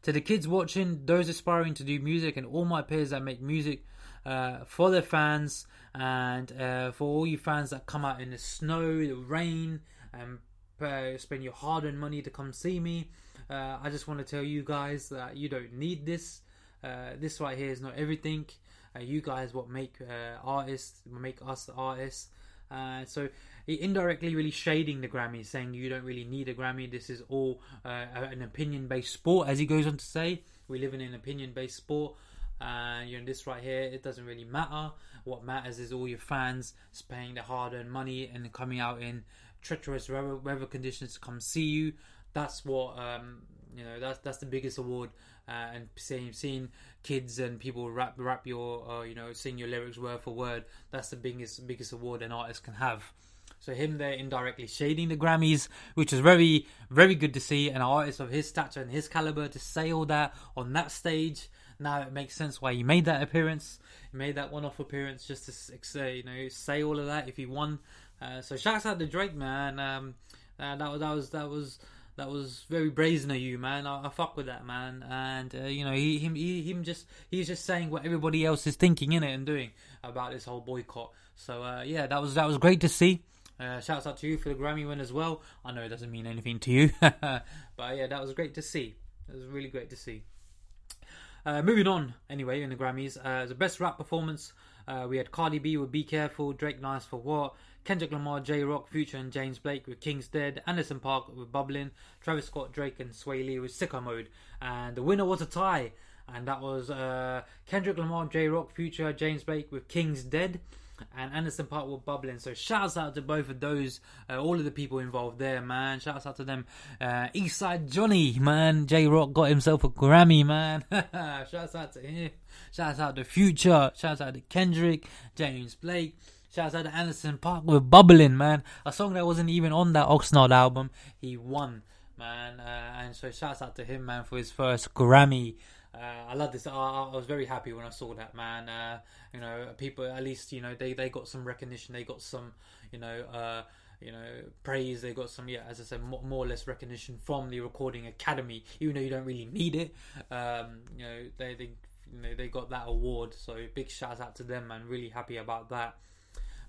D: To the kids watching, those aspiring to do music, and all my peers that make music uh, for their fans, and uh, for all you fans that come out in the snow, the rain, and uh, spend your hard earned money to come see me, uh, I just want to tell you guys that you don't need this. Uh, this right here is not everything. Uh, you guys what make uh, artists, make us artists. Uh, so indirectly really shading the Grammy, saying you don't really need a Grammy. This is all uh, an opinion-based sport, as he goes on to say. We live in an opinion-based sport. And you know this right here, it doesn't really matter. What matters is all your fans paying their hard-earned money and coming out in treacherous weather, weather conditions to come see you that's what um, you know. That's that's the biggest award. Uh, and seeing seeing kids and people rap rap your uh, you know sing your lyrics word for word. That's the biggest biggest award an artist can have. So him there indirectly shading the Grammys, which is very very good to see. An artist of his stature and his caliber to say all that on that stage. Now it makes sense why he made that appearance. He made that one-off appearance just to say, you know, say all of that if he won. Uh, so shouts out to Drake, man. Um, uh, that was that was that was that was very brazen of you, man. I, I fuck with that, man. And uh, you know, he him he, him just he's just saying what everybody else is thinking in it and doing about this whole boycott. So uh, yeah, that was that was great to see. Uh, shouts out to you for the Grammy win as well. I know it doesn't mean anything to you, but yeah, that was great to see. It was really great to see. Uh, moving on, anyway, in the Grammys, uh, the best rap performance, uh, we had Cardi B with "Be Careful," Drake "Nice for What," Kendrick Lamar, Jay Rock, Future, and James Blake with "King's Dead," Anderson .Paak with "Bubbling," Travis Scott, Drake, and Swae Lee with "Sicko Mode," and the winner was a tie, and that was uh, Kendrick Lamar, Jay Rock, Future, James Blake with "King's Dead." and Anderson .Paak were bubbling. So shouts out to both of those, uh, all of the people involved there, man. Shouts out to them. Uh, Eastside Johnny, man. Jay Rock got himself a Grammy, man. shouts out to him. Shouts out to Future. Shouts out to Kendrick, James Blake. Shouts out to Anderson .Paak with Bubbling, man. A song that wasn't even on that Oxnard album. He won, man. Uh, and so shouts out to him, man, for his first Grammy. Uh, I love this. I, I, was very happy when I saw that man. Uh, you know, people at least you know they, they got some recognition. They got some you know uh, you know praise. They got some yeah, as I said, more, more, or less recognition from the Recording Academy, even though you don't really need it. Um, you know, they they you know they got that award. So big shout out to them, and Really happy about that.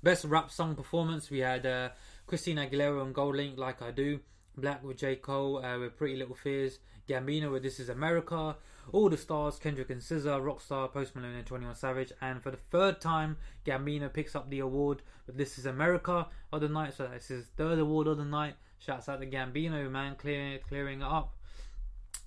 D: Best rap song performance we had uh, Christina Aguilera on GoldLink, like I do. 6LACK with J Cole uh, with Pretty Little Fears. Gambino with This Is America. All the stars, Kendrick and SZA, Rockstar, Post Malone and 21 Savage. And for the third time, Gambino picks up the award with This Is America of the night. So that's his third award of the night. Shouts out to Gambino, man, clearing, clearing it up.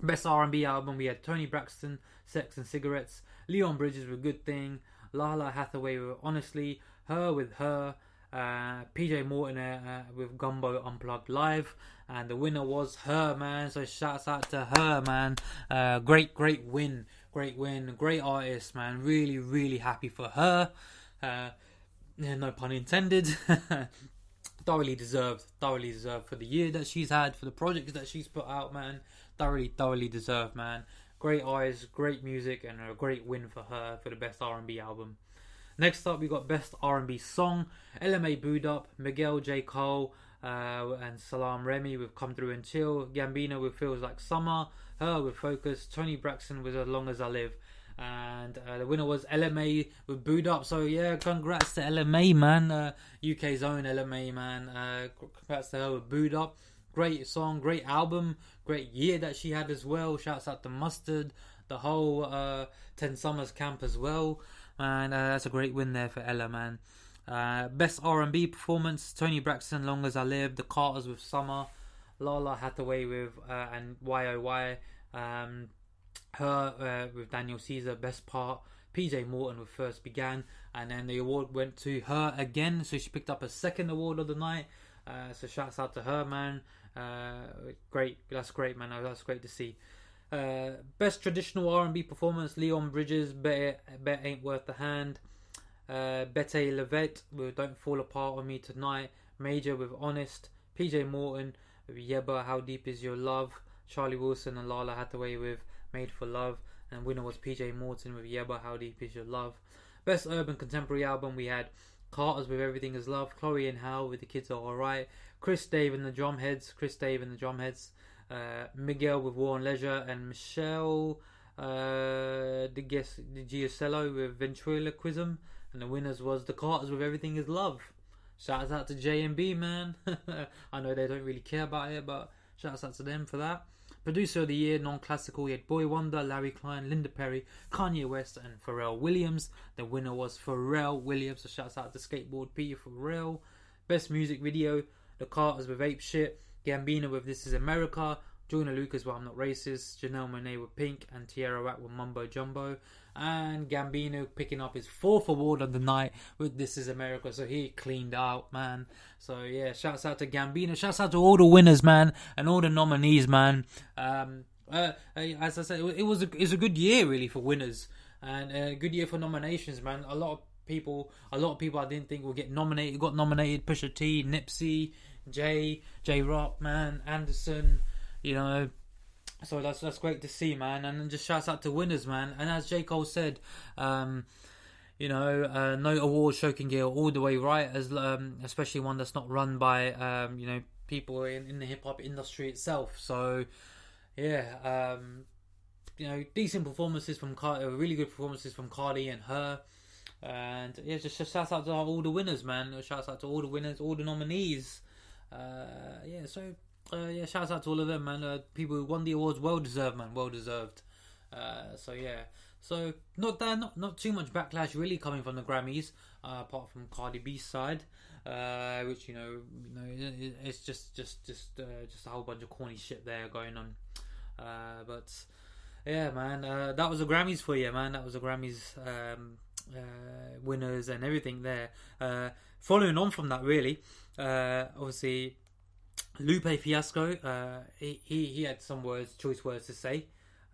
D: Best R&B album, we had Toni Braxton, Sex and Cigarettes, Leon Bridges with Good Thing, Lalah Hathaway with Honestly, H.E.R. with H.E.R., uh, PJ Morton uh, with Gumbo Unplugged Live, and the winner was her, man. So shouts out to her, man. Uh, great, great win, great win, great artist, man. Really, really happy for her. Uh, no pun intended. thoroughly deserved, thoroughly deserved for the year that she's had, for the projects that she's put out, man. Thoroughly, thoroughly deserved, man. Great eyes, great music, and a great win for her for the best R&B album. Next up, we got Best R&B Song. Ella Mai Boo'd Up, Miguel J. Cole, uh, and Salaam Remi with Come Through and Chill. Gambino with Feels Like Summer. H.E.R. with Focus. Toni Braxton with As Long As I Live. And uh, the winner was Ella Mai with Boo'd Up. So yeah, congrats to Ella Mai man. Uh, UK's own Ella Mai man. Uh, congrats to her with Boo'd Up. Great song, great album, great year that she had as well. Shouts out to Mustard, the whole uh, Ten Summers camp as well and uh, that's a great win there for Ella, man. Uh, best R&B performance: Toni Braxton, "Long as I Live," The Carters with "Summer," Lalah Hathaway with uh, and YOY, um, her uh, with Daniel Caesar, best part. PJ Morton with First Began, and then the award went to her again. So she picked up a second award of the night. Uh, so shouts out to her, man. Uh, great, that's great, man. That's great to see. Uh, best traditional R&B performance: Leon Bridges, "Bet, Bet Ain't Worth the Hand." Uh, Bettye LaVette with "Don't Fall Apart on Me Tonight." Major with "Honest." PJ Morton with "Yebba, How Deep Is Your Love." Charlie Wilson and Lalah Hathaway with "Made for Love." And winner was PJ Morton with "Yebba, How Deep Is Your Love." Best urban contemporary album we had Carter's with Everything Is Love, Chloe and Halle with The Kids Are Alright, Chris Dave and the Drumheads, Chris Dave and the Drumheads, uh, Miguel with War and Leisure, and Michelle uh, De, Giusello with Ventriloquism. And the winners was The Carters with Everything Is Love. Shouts out to JMB, man. I know they don't really care about it, but shouts out to them for that. Producer of the Year, non-classical, we had Boy Wonder, Larry Klein, Linda Perry, Kanye West, and Pharrell Williams. The winner was Pharrell Williams, so shouts out to Skateboard P Pharrell. Best Music Video, The Carters with Ape Shit, Gambino with This Is America, Joyner Lucas with I'm Not Racist, Janelle Monáe with Pink, and Tierra Whack with Mumbo Jumbo. And Gambino picking up his fourth award of the night with This Is America. So he cleaned out, man. So yeah, shouts out to Gambino. Shouts out to all the winners, man, and all the nominees, man. Um, uh, as I said, it was a, it was a good year really for winners and a good year for nominations, man. A lot of people, a lot of people I didn't think would get nominated got nominated. Pusha T, Nipsey, Jay, Jay Rock, man, Anderson, you know. So that's that's great to see, man. And just shouts out to winners, man. And as J Cole said, um, you know, uh, no award can get all the way right, as um, especially one that's not run by um, you know people in, in the hip hop industry itself. So yeah, um, you know, decent performances from Cardi, really good performances from Cardi and her. And yeah, just, just shout out to all the winners, man. Shout out to all the winners, all the nominees. Uh, yeah, so uh, yeah, shout out to all of them, man. Uh, people who won the awards, well deserved, man, well deserved. Uh, so yeah, so not that, not not too much backlash really coming from the Grammys, uh, apart from Cardi B's side, uh, which you know, you know, it, it's just just just uh, just a whole bunch of corny shit there going on. Uh, but yeah, man, uh, that was the Grammys for you, man. That was the Grammys um, uh, winners and everything there. Uh, following on from that, really, uh, obviously, Lupe Fiasco, uh, he, he he had some words, choice words to say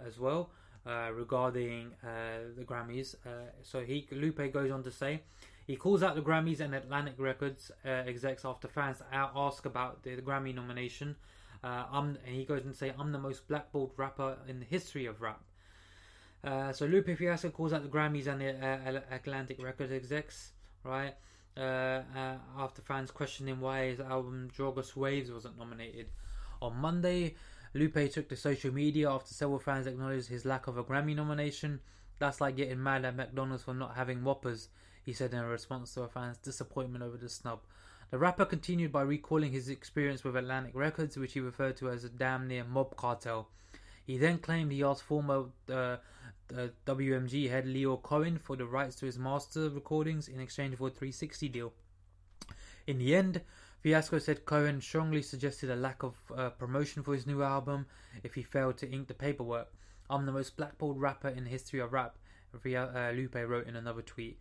D: as well uh, regarding uh, the Grammys. So he Lupe goes on to say. He calls out the Grammys and Atlantic Records execs after fans ask about the, the Grammy nomination. And he goes and say, "I'm the most blackballed rapper in the history of rap." Uh, so Lupe Fiasco calls out the Grammys and the uh, Atlantic Records execs, right? Uh, uh, after fans questioning why his album Drogas Waves wasn't nominated. On Monday, Lupe took to social media after several fans acknowledged his lack of a Grammy nomination. That's like getting mad at McDonald's for not having Whoppers, he said in response to a fan's disappointment over the snub. The rapper continued by recalling his experience with Atlantic Records, which he referred to as a damn near mob cartel. He then claimed he asked former uh, uh, WMG had Lyor Cohen for the rights to his master recordings in exchange for a 360 deal. In the end, Fiasco said Cohen strongly suggested a lack of uh, promotion for his new album if he failed to ink the paperwork. I'm the most blackballed rapper in the history of rap, uh, Lupe wrote in another tweet.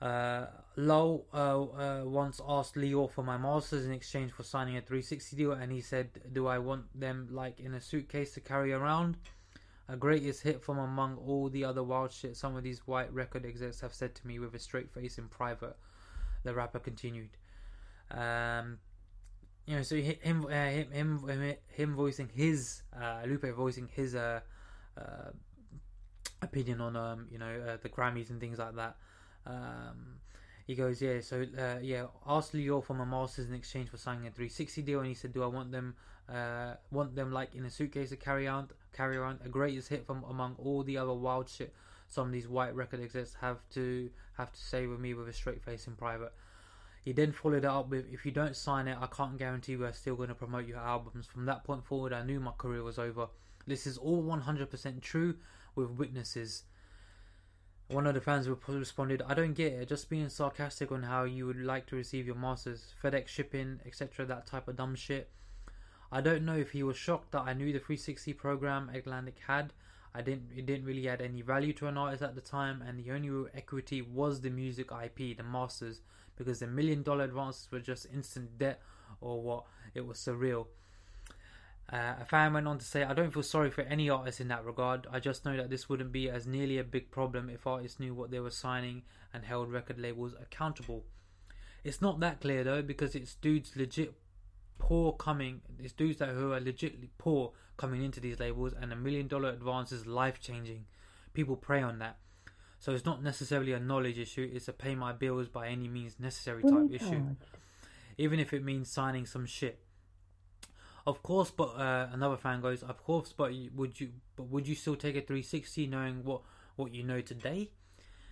D: Uh, uh, uh, once asked Leo for my masters in exchange for signing a 360 deal, and he said, "Do I want them like in a suitcase to carry around?" A greatest hit from among all the other wild shit some of these white record execs have said to me with a straight face in private. The rapper continued. Um, you know, so him, uh, him, him, him voicing his uh, Lupe voicing his uh, uh, opinion on um, you know, uh, the Grammys and things like that. Um, he goes, yeah, so uh, yeah, asked Lyor for my masters in exchange for signing a 360 deal, and he said, do I want them, uh, want them like in a suitcase to carry on, carry around? A greatest hit from among all the other wild shit some of these white record execs have to have to say with me with a straight face in private. He then followed it up with, if you don't sign it, I can't guarantee we're still going to promote your albums. From that point forward, I knew my career was over. This is all 100% true with witnesses. One of the fans responded, I don't get it, just being sarcastic on how you would like to receive your masters, FedEx shipping, etc., that type of dumb shit. I don't know if he was shocked that I knew the 360 program Atlantic had. I didn't it didn't really add any value to an artist at the time and the only equity was the music IP, the masters, because the million dollar advances were just instant debt or what. It was surreal. Uh, a fan went on to say, I don't feel sorry for any artist in that regard. I just know that this wouldn't be as nearly a big problem if artists knew what they were signing and held record labels accountable. It's not that clear though, because it's dudes legit poor coming, it's dudes that who are legitly poor coming into these labels, and a million dollar advance is life changing. People prey on that. So it's not necessarily a knowledge issue, it's a pay my bills by any means necessary type issue. Even if it means signing some shit. Of course, but uh, another fan goes, of course, but would you, but would you still take a 360 knowing what what you know today?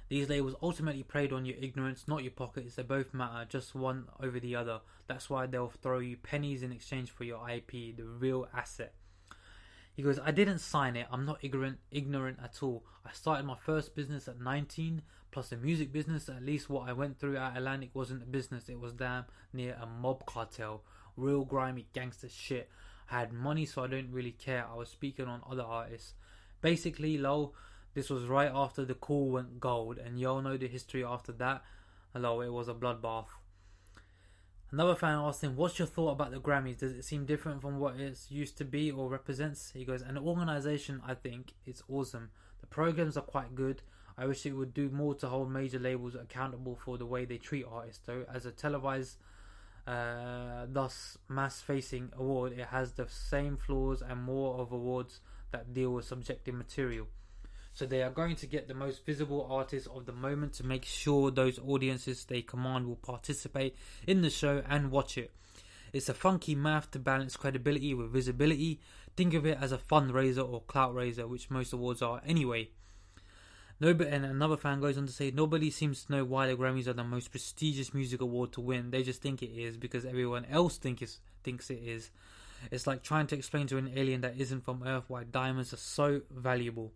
D: These labels ultimately preyed on your ignorance, not your pockets. They both matter, just one over the other. That's why they'll throw you pennies in exchange for your IP, the real asset. He goes, I didn't sign it. I'm not ignorant, ignorant at all. I started my first business at 19, plus a music business. At least what I went through at Atlantic wasn't a business. It was damn near a mob cartel, real grimy gangster shit. I had money, so I didn't really care. I was speaking on other artists. Basically, low. This was right after the call went gold, and y'all know the history after that. Hello, it was a bloodbath. Another fan asked him, What's your thought about the Grammys? Does it seem different from what it used to be or represents? He goes, An organization, I think, it's awesome. The programs are quite good. I wish it would do more to hold major labels accountable for the way they treat artists, though. As a televised, uh, thus mass facing award, it has the same flaws and more of awards that deal with subjective material. So they are going to get the most visible artists of the moment to make sure those audiences they command will participate in the show and watch it. It's a funky math to balance credibility with visibility. Think of it as a fundraiser or clout raiser, which most awards are anyway. Nobody, and another fan goes on to say, nobody seems to know why the Grammys are the most prestigious music award to win. They just think it is because everyone else think thinks it is. It's like trying to explain to an alien that isn't from Earth why diamonds are so valuable.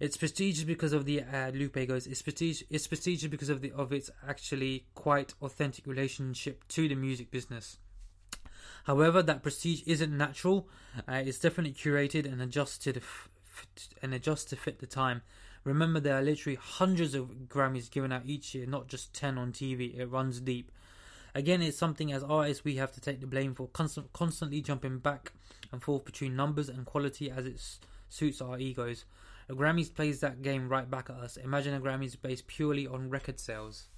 D: It's prestigious because of the uh, Lupe goes. It's prestigious. It's prestigious because of the of its actually quite authentic relationship to the music business. However, that prestige isn't natural. Uh, it's definitely curated and adjusted f- f- and adjusted to fit the time. Remember, there are literally hundreds of Grammys given out each year, not just ten on TV. It runs deep. Again, it's something as artists we have to take the blame for, constant, constantly jumping back and forth between numbers and quality as it suits our egos. A Grammys plays that game right back at us. Imagine a Grammys based purely on record sales.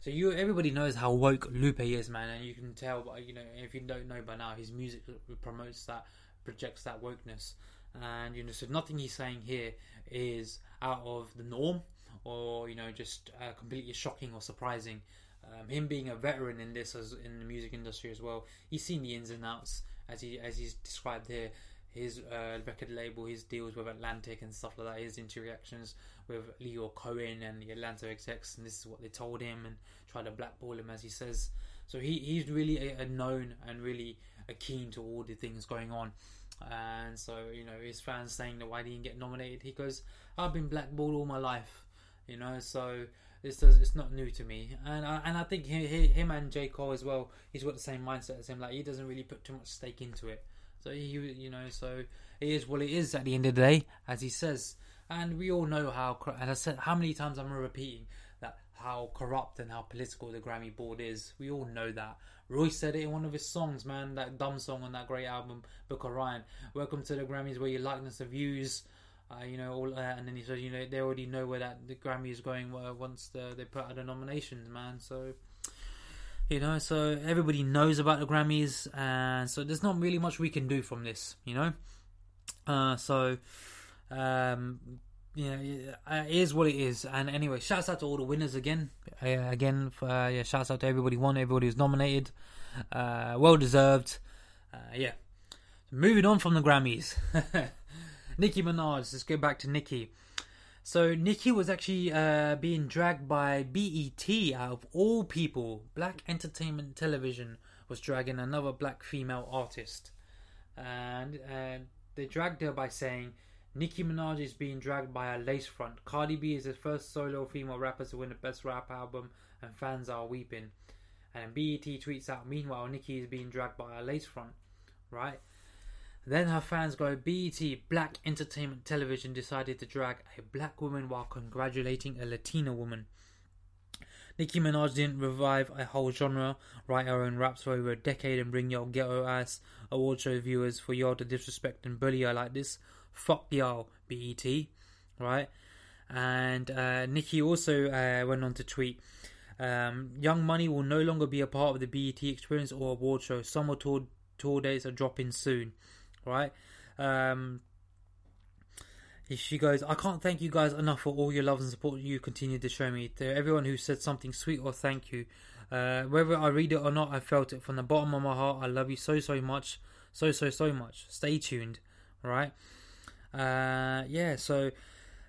D: So you, everybody knows how woke Lupe is, man, and you can tell. But you know, if you don't know by now, his music promotes that, projects that wokeness, and you know, so nothing he's saying here is out of the norm, or you know, just uh, completely shocking or surprising. Um, him being a veteran in this as in the music industry as well, he's seen the ins and outs as he as he's described here his uh, record label, his deals with Atlantic and stuff like that, his interactions with Lyor Cohen and the Atlantic execs, and this is what they told him and tried to blackball him, as he says. So he, he's really a, a known and really a keen to all the things going on. And so, you know, his fans saying that why didn't get nominated, he goes, I've been blackballed all my life, you know, so this does it's not new to me. And I, and I think he, he, him and J. Cole as well he's got the same mindset as him. Like he doesn't really put too much stake into it so he, you know, so it is what it is at the end of the day, as he says. And we all know how, and I said how many times I'm repeating that how corrupt and how political the Grammy board is. We all know that. Roy said it in one of his songs, man, that dumb song on that great album, Book of Ryan. Welcome to the Grammys, where your likeness of views. Uh, you know, all, uh, and then he says, you know, they already know where that the Grammy is going uh, once the, they put out the nominations, man. So you know, so everybody knows about the Grammys, and so there's not really much we can do from this, you know. Uh, so, um, yeah, it is what it is. And anyway, shouts out to all the winners again. Uh, again, for, uh, yeah, shouts out to everybody won, everybody who's nominated. Uh, well deserved. Uh, yeah. Moving on from the Grammys, Nicki Minaj. Let's go back to Nicki. So Nicki was actually uh, being dragged by BET out of all people. Black Entertainment Television was dragging another black female artist, and uh, they dragged her by saying Nicki Minaj is being dragged by a lace front. Cardi B is the first solo female rapper to win the best rap album, and fans are weeping. And BET tweets out, meanwhile, Nicki is being dragged by a lace front, right? Then her fans go, BET, Black Entertainment Television, decided to drag a black woman while congratulating a Latina woman. Nicki Minaj didn't revive a whole genre, write her own raps for over a decade and bring y'all ghetto ass award show viewers for y'all to disrespect and bully her like this. Fuck y'all, BET. Right? And uh, Nicki also uh, went on to tweet, um, Young Money will no longer be a part of the BET experience or award show. Summer tour, tour dates are dropping soon right? Um, she goes, I can't thank you guys enough for all your love and support you continue to show me. To everyone who said something sweet or thank you. Uh, whether I read it or not, I felt it from the bottom of my heart. I love you so, so much. So, so, so much. Stay tuned. Right? Uh, yeah, so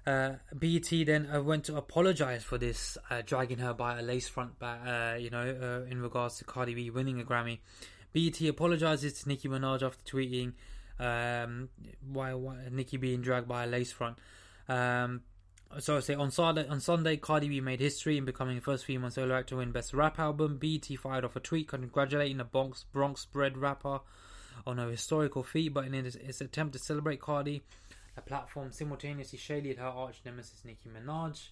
D: uh, BET then uh, went to apologize for this, uh, dragging her by a lace front, back, uh, you know, uh, in regards to Cardi B winning a Grammy. BET apologizes to Nicki Minaj after tweeting, um, why, Nicki being dragged by a lace front. Um, so I say on Sunday, on Sunday, Cardi B made history in becoming the first female solo act to win Best Rap Album. BET fired off a tweet congratulating the Bronx Bronx bred rapper on her historical feat, but in its attempt to celebrate Cardi, the platform simultaneously shaded her arch nemesis Nicki Minaj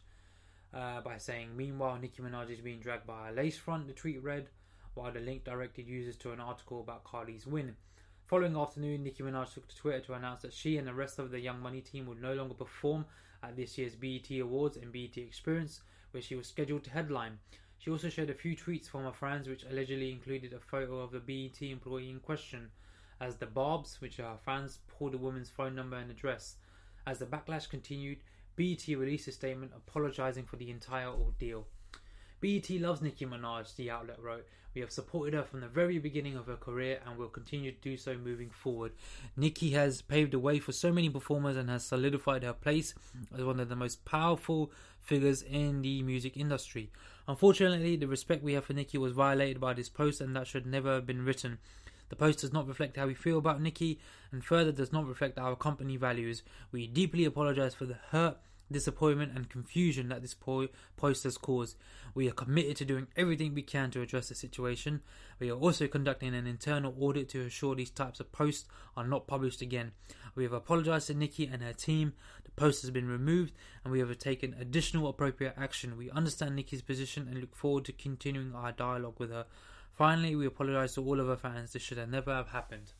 D: uh, by saying, "Meanwhile, Nicki Minaj is being dragged by a lace front." The tweet read, while the link directed users to an article about Cardi's win. Following afternoon, Nicki Minaj took to Twitter to announce that she and the rest of the Young Money team would no longer perform at this year's BET Awards and BET Experience, where she was scheduled to headline. She also shared a few tweets from her fans, which allegedly included a photo of the BET employee in question. As the Barbs, which are her fans, pulled the woman's phone number and address. As the backlash continued, BET released a statement apologizing for the entire ordeal. BET loves Nicki Minaj, the outlet wrote. We have supported her from the very beginning of her career and will continue to do so moving forward. Nicki has paved the way for so many performers and has solidified her place as one of the most powerful figures in the music industry. Unfortunately, the respect we have for Nicki was violated by this post and that should never have been written. The post does not reflect how we feel about Nicki and further does not reflect our company values. We deeply apologize for the hurt disappointment and confusion that this po- post has caused. We are committed to doing everything we can to address the situation. We are also conducting an internal audit to ensure these types of posts are not published again. We have apologized to Nicki and her team. The post has been removed and we have taken additional appropriate action. We understand Nicki's position and look forward to continuing our dialogue with her. Finally, we apologize to all of her fans. This should have never have happened.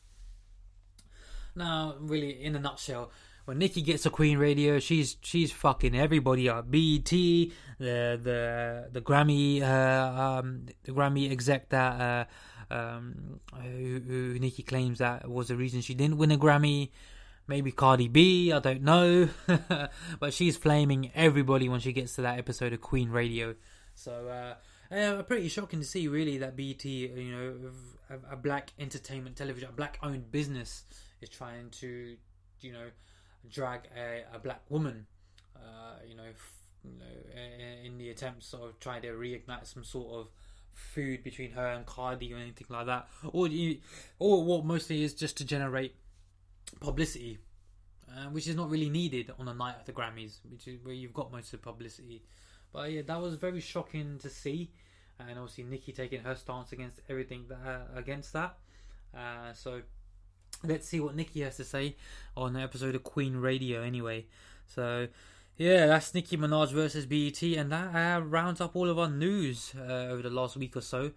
D: Now, really, in a nutshell, when Nicki gets a Queen Radio, she's she's fucking everybody up. BET, the the the Grammy uh, um, the Grammy exec that uh, um, who, who Nicki claims that was the reason she didn't win a Grammy. Maybe Cardi B, I don't know, but she's flaming everybody when she gets to that episode of Queen Radio. So uh, uh, pretty shocking to see, really, that BET, you know, a, a black entertainment television, a black-owned business, is trying to, you know, drag a, a black woman, uh, you know, f- you know, in, the attempts of trying to reignite some sort of food between her and Cardi or anything like that, or you, or what mostly is just to generate publicity, uh, which is not really needed on the night of the Grammys, which is where you've got most of the publicity. But yeah, that was very shocking to see, and obviously Nicki taking her stance against everything that uh, against that. Uh, so let's see what Nicki has to say on the episode of Queen Radio. Anyway, so yeah, that's Nicki Minaj versus BET, and that uh, rounds up all of our news uh, over the last week or so,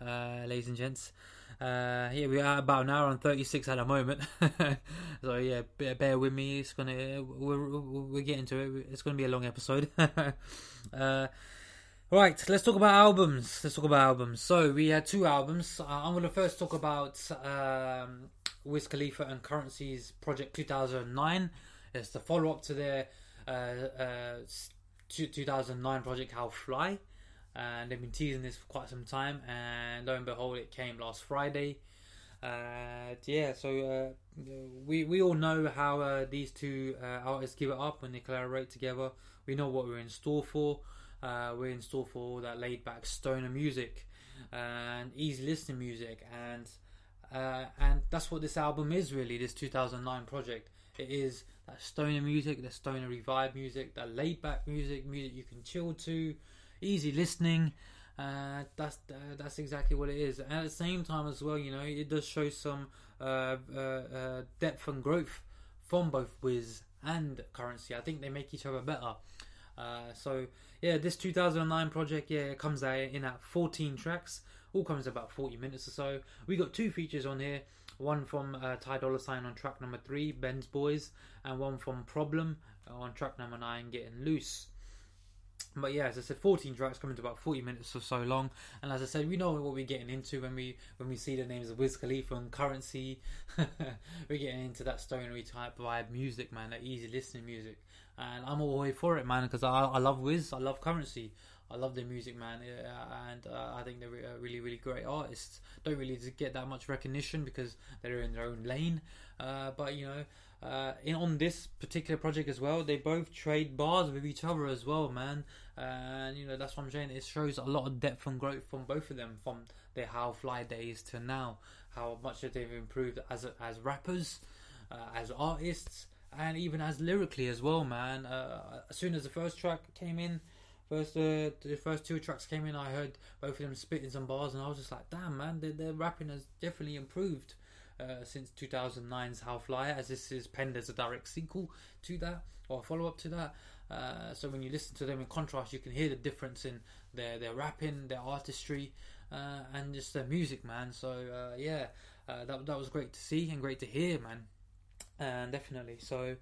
D: uh, ladies and gents. Uh, yeah, we are about an hour and 36 at the moment. so, yeah, bear, with me. It's gonna, we're, we're getting to it. It's gonna be a long episode. uh, right, let's talk about albums. Let's talk about albums. So, we had two albums. Uh, I'm gonna first talk about um, Wiz Khalifa and Curren$y's Project 2009. It's the follow up to their uh, uh, 2009 project How Fly and they've been teasing this for quite some time. And lo and behold, it came last Friday. Uh, yeah, so uh, we we all know how uh, these two uh, artists give it up when they collaborate together. We know what we're in store for. Uh, we're in store for that laid back stoner music and easy listening music, and uh, and that's what this album is really. This 2009 project. It is that stoner music, the stoner vibe music, that laid back music, music you can chill to easy listening. Uh, that's uh, that's exactly what it is. And at the same time as well, you know, it does show some uh, uh, uh depth and growth from both Wiz and Curren$y. I think they make each other better. So yeah, this 2009 project, yeah, it comes out in at 14 tracks. All comes about 40 minutes or so. We got two features on here. One from uh, Ty Dolla $ign on track number three, Benz Boys, and one from Problem on track number nine, Getting Loose. But yeah, as I said, 14 tracks coming to about 40 minutes or so long. And as I said, we know what we're getting into when we when we see the names of Wiz Khalifa and Curren$y. we're getting into that stonery type vibe music, man, that easy listening music. And I'm all the way for it, man, because I, I love Wiz, I love Curren$y. I love their music, man, and uh, I think they're really, really great artists. Don't really get that much recognition because they're in their own lane, uh, but you know, uh, in on this particular project as well, they both trade bars with each other as well, man. And you know that's what I'm saying. It shows a lot of depth and growth from both of them, from their How Fly days to now. How much they've improved as as rappers, uh, as artists, and even as lyrically as well, man. Uh, as soon as the first track came in, first uh, the first two tracks came in, I heard both of them spitting some bars, and I was just like, damn, man, their, their rapping has definitely improved. Uh, since 2009's How Fly, as this is penned as a direct sequel to that or a follow up to that. Uh, so when you listen to them in contrast, you can hear the difference in their their rapping, their artistry, uh, and just their music, man. So uh, yeah, uh, that that was great to see and great to hear, man. And definitely, so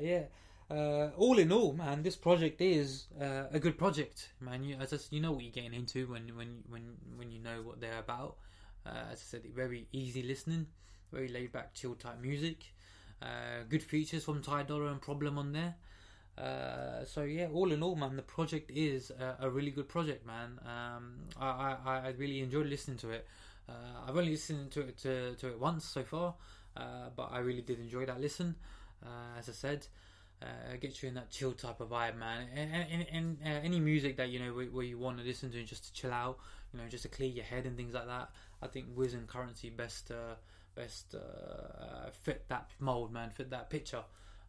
D: yeah. All in all, man, this project is a good project, man. You, as I, you know what you're getting into when when when when you know what they're about. Uh, as I said, very easy listening, very laid back, chill type music. Uh, good features from Ty Dolla and Problem on there. Uh, so yeah, all in all, man, the project is a, a really good project, man. Um, I, I, I really enjoyed listening to it. Uh, I've only listened to it to, to it once so far, uh, but I really did enjoy that listen. Uh, as I said, uh, gets you in that chill type of vibe, man. And, and, and uh, any music that you know where, where you want to listen to just to chill out, you know, just to clear your head and things like that. I think Wiz and Curren$y best uh, best uh, fit that mold, man. Fit that picture.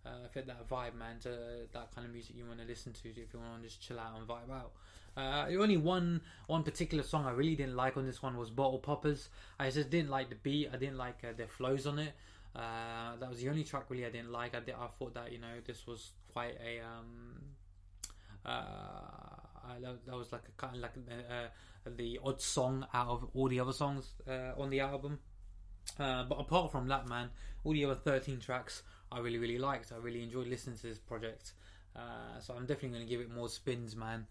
D: Uh, fit that vibe, man. To that kind of music you want to listen to if you want to just chill out and vibe out. Uh, only one one particular song I really didn't like on this one was Bottle Poppers. I just didn't like the beat. I didn't like uh, their flows on it. Uh, that was the only track really I didn't like. I, did, I thought that you know this was quite a um, uh, that, that, was like a kind of like uh, the odd song out of all the other songs uh, on the album. Uh, but apart from that, man, all the other 13 tracks I really, really liked. I really enjoyed listening to this project. Uh, so I'm definitely going to give it more spins, man,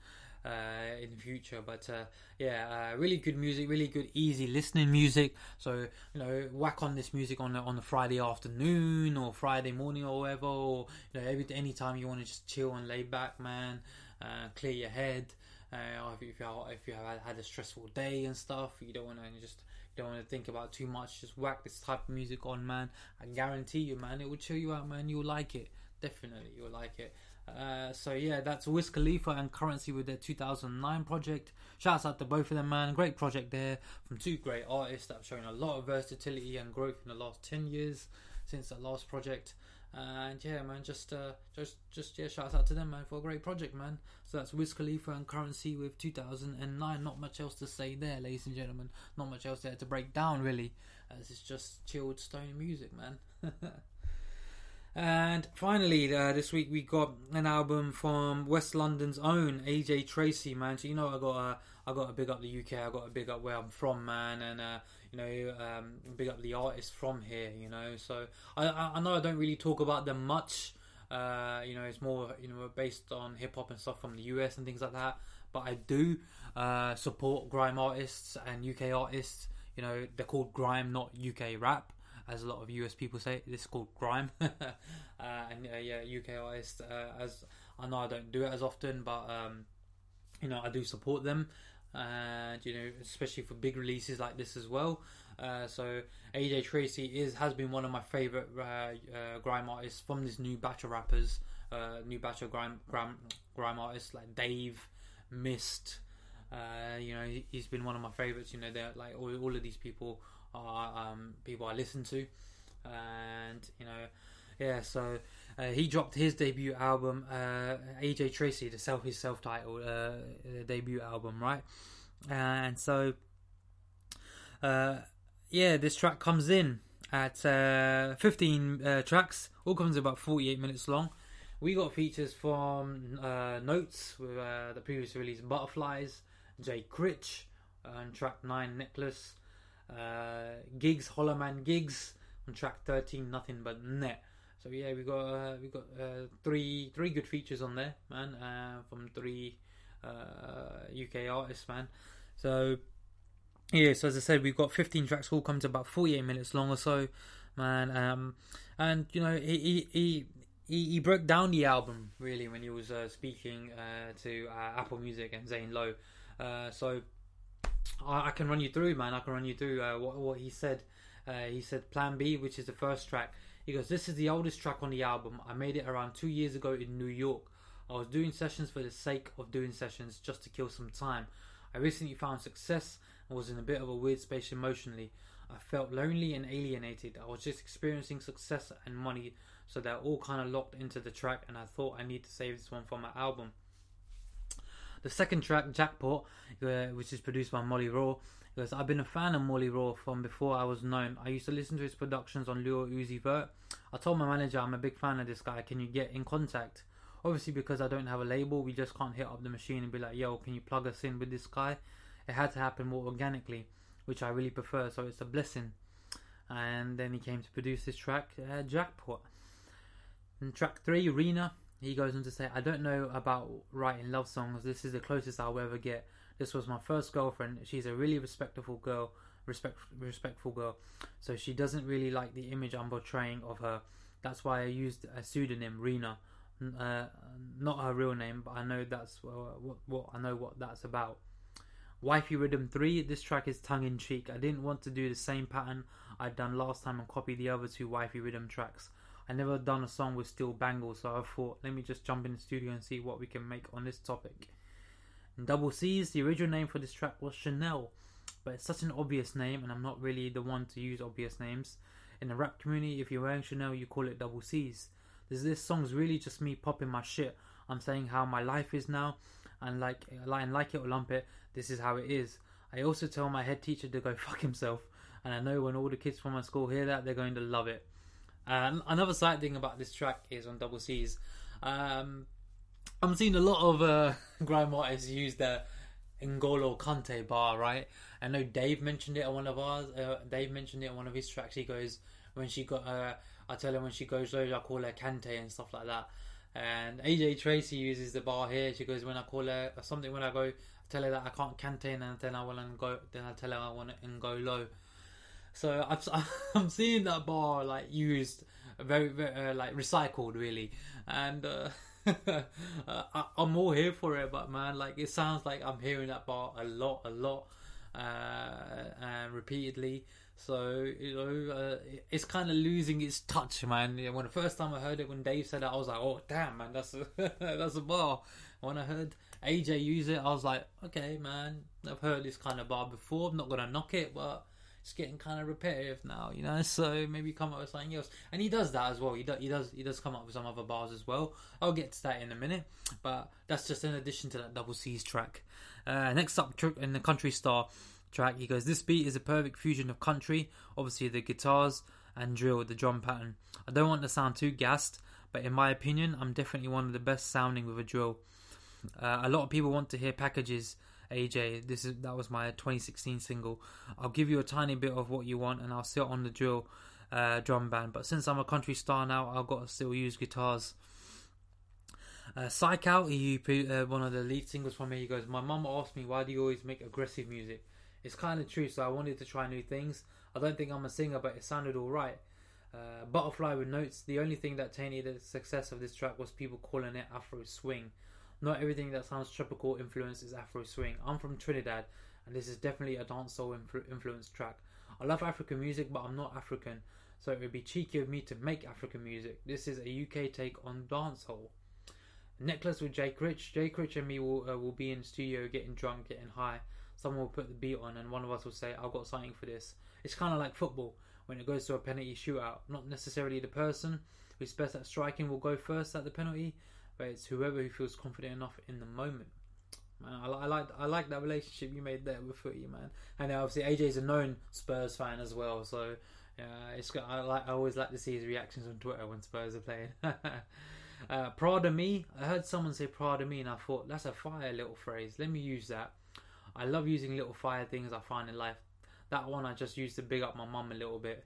D: uh, in the future. But uh, yeah, uh, really good music, really good, easy listening music. So you know, whack on this music on the, on the Friday afternoon or Friday morning or whatever, or you know, every any time you want to just chill and lay back, man, uh, clear your head. Uh, if, you if you have had a stressful day and stuff, you don't want to just you don't want to think about too much. Just whack this type of music on, man. I guarantee you, man, it will chill you out, man. You'll like it. Definitely, you'll like it. Uh, so yeah, that's Wiz Khalifa and Curren$y with their 2009 project. Shouts out to both of them, man. Great project there from two great artists that have shown a lot of versatility and growth in the last 10 years since that last project. And yeah, man, just uh, just just yeah, shout out to them, man, for a great project, man. So that's Wiz Khalifa and Curren$y with 2009. Not much else to say there, ladies and gentlemen. Not much else there to break down, really, as it's just chilled stone music, man. And finally, uh, this week we got an album from West London's own AJ Tracey, man. So you know, I got a, I got to big up the UK. I got to big up where I'm from, man, and uh, you know, um, big up the artists from here. You know, so I, I know I don't really talk about them much. Uh, you know, it's more you know based on hip hop and stuff from the US and things like that. But I do uh, support grime artists and UK artists. You know, they're called grime, not UK rap as a lot of US people say. This is called grime, uh, and uh, yeah, UK artists. Uh, as I know, I don't do it as often, but um, you know, I do support them, and you know, especially for big releases like this as well. Uh, so AJ Tracey is has been one of my favorite uh, uh, grime artists from this new batch of rappers, new batch of grime grime grime artists like Dave, Mist. you know, he's been one of my favorites. You know, they're like all, all of these people are um, people I listen to, and you know, yeah. So uh, he dropped his debut album, uh, AJ Tracey, the self his self titled uh, debut album, right? And so, uh, yeah, this track comes in at uh, 15 uh, tracks. All comes about 48 minutes long. We got features from Not3s with the previous release Butterflies, Jay Critch on track 9 Necklace, uh, Giggs, Hollow Giggs on track 13, nothing but net. So yeah, we got uh, we got uh, three three good features on there, man, uh, from three UK uh, artists, man. So yeah, so as I said, we've got 15 tracks, all come to about 48 minutes long or so, man. Um, and you know, he he he, he broke down the album really when he was uh, speaking to Apple Music and Zane Lowe. so I, I, can run you through, man. I can run you through uh, what what he said. Uh, he said Plan B, which is the first track. He goes, "This is the oldest track on the album. I made it around two years ago in New York. I was doing sessions for the sake of doing sessions, just to kill some time. I recently found success and was in a bit of a weird space emotionally. I felt lonely and alienated. I was just experiencing success and money, so they're all kind of locked into the track. And I thought I need to save this one for my album." The second track, Jackpot, uh, which is produced by Maaly Raw, goes, I've been a fan of Maaly Raw from before I was known. I used to listen to his productions on Lil Uzi Vert. I told my manager I'm a big fan of this guy. Can you get in contact? Obviously, because I don't have a label, we just can't hit up the machine and be like, yo, can you plug us in with this guy? It had to happen more organically, which I really prefer, so it's a blessing. And then he came to produce this track, uh, Jackpot. And track three, Rena, he goes on to say, I don't know about writing love songs. This is the closest I'll ever get. This was my first girlfriend. She's a really respectful girl, respect, respectful girl. So she doesn't really like the image I'm portraying of her. That's why I used a pseudonym, Rena. uh, not her real name, but I know that's uh, what, what I know what that's about. Wifey Riddim 3, this track is tongue in cheek. I didn't want to do the same pattern I'd done last time and copy the other two Wifey Riddim tracks. I never done a song with Steel Banglez, so I thought let me just jump in the studio and see what we can make on this topic. In Double C's, the original name for this track was Chanel, but it's such an obvious name, and I'm not really the one to use obvious names. In the rap community, if you're wearing Chanel, you call it Double C's. This this song's really just me popping my shit. I'm saying how my life is now, and like and like it or lump it, this is how it is. I also tell my head teacher to go fuck himself, and I know when all the kids from my school hear that, they're going to love it. Um, another side thing about this track is on Double C's. Um, I'm seeing a lot of uh, grime artists use the N'Golo Kante bar, right? I know Dave mentioned it on one of ours. Uh, Dave mentioned it on one of his tracks. He goes, when she got, uh, I tell her when she goes low, I call her Kante and stuff like that. And AJ Tracey uses the bar here. She goes, when I call her something, when I go, I tell her that I can't Kante, and then I want to go, then I tell her I want to go low. So I've, I'm seeing that bar like used, very, very uh, like recycled, really, and. Uh, I, am all here for it, but man, like it sounds like I'm hearing that bar a lot, a lot, uh, and repeatedly. So you know, uh, it's kind of losing its touch, man. When the first time I heard it, when Dave said it, I was like, "Oh, damn, man, that's a, that's a bar." When I heard AJ use it, I was like, "Okay, man, I've heard this kind of bar before. I'm not gonna knock it, but it's getting kind of repetitive now, you know. So maybe come up with something else. And he does that as well. He does, he does, he does come up with some other bars as well. I'll get to that in a minute. But that's just in addition to that double C's track. Uh, next up in the Country Star track, he goes, "This beat is a perfect fusion of country, obviously the guitars and drill, the drum pattern. I don't want to sound too gassed, but in my opinion, I'm definitely one of the best sounding with a drill. Uh, a lot of people want to hear packages." AJ. This is that was my 2016 single. I'll give you a tiny bit of what you want, and I'll sit on the drill uh, drum band. But since I'm a country star now, I've got to still use guitars. Uh, Psych Out, he uh, one of the lead singles from me. He goes, "My mum asked me why do you always make aggressive music." It's kind of true, so I wanted to try new things. I don't think I'm a singer, but it sounded all right. Uh, Butterfly with Not3s. The only thing that tainted the success of this track was people calling it Afro swing. Not everything that sounds tropical influence is Afro swing. I'm from Trinidad, and this is definitely a dancehall influ- influenced track. I love African music, but I'm not African, so it would be cheeky of me to make African music. This is a UK take on dancehall. Necklace with Jay Critch. Jay Critch and me will uh, will be in studio getting drunk, getting high. Someone will put the beat on, and one of us will say, "I've got something for this." It's kind of like football when it goes to a penalty shootout. Not necessarily the person who's best at striking will go first at the penalty, but it's whoever who feels confident enough in the moment. Man, I, I like I like that relationship you made there with Footy, man. And obviously AJ's a known Spurs fan as well, so yeah, it's got, I like I always like to see his reactions on Twitter when Spurs are playing. uh, proud of me. I heard someone say proud of me, and I thought that's a fire little phrase. Let me use that. I love using little fire things I find in life. That one I just used to big up my mum a little bit.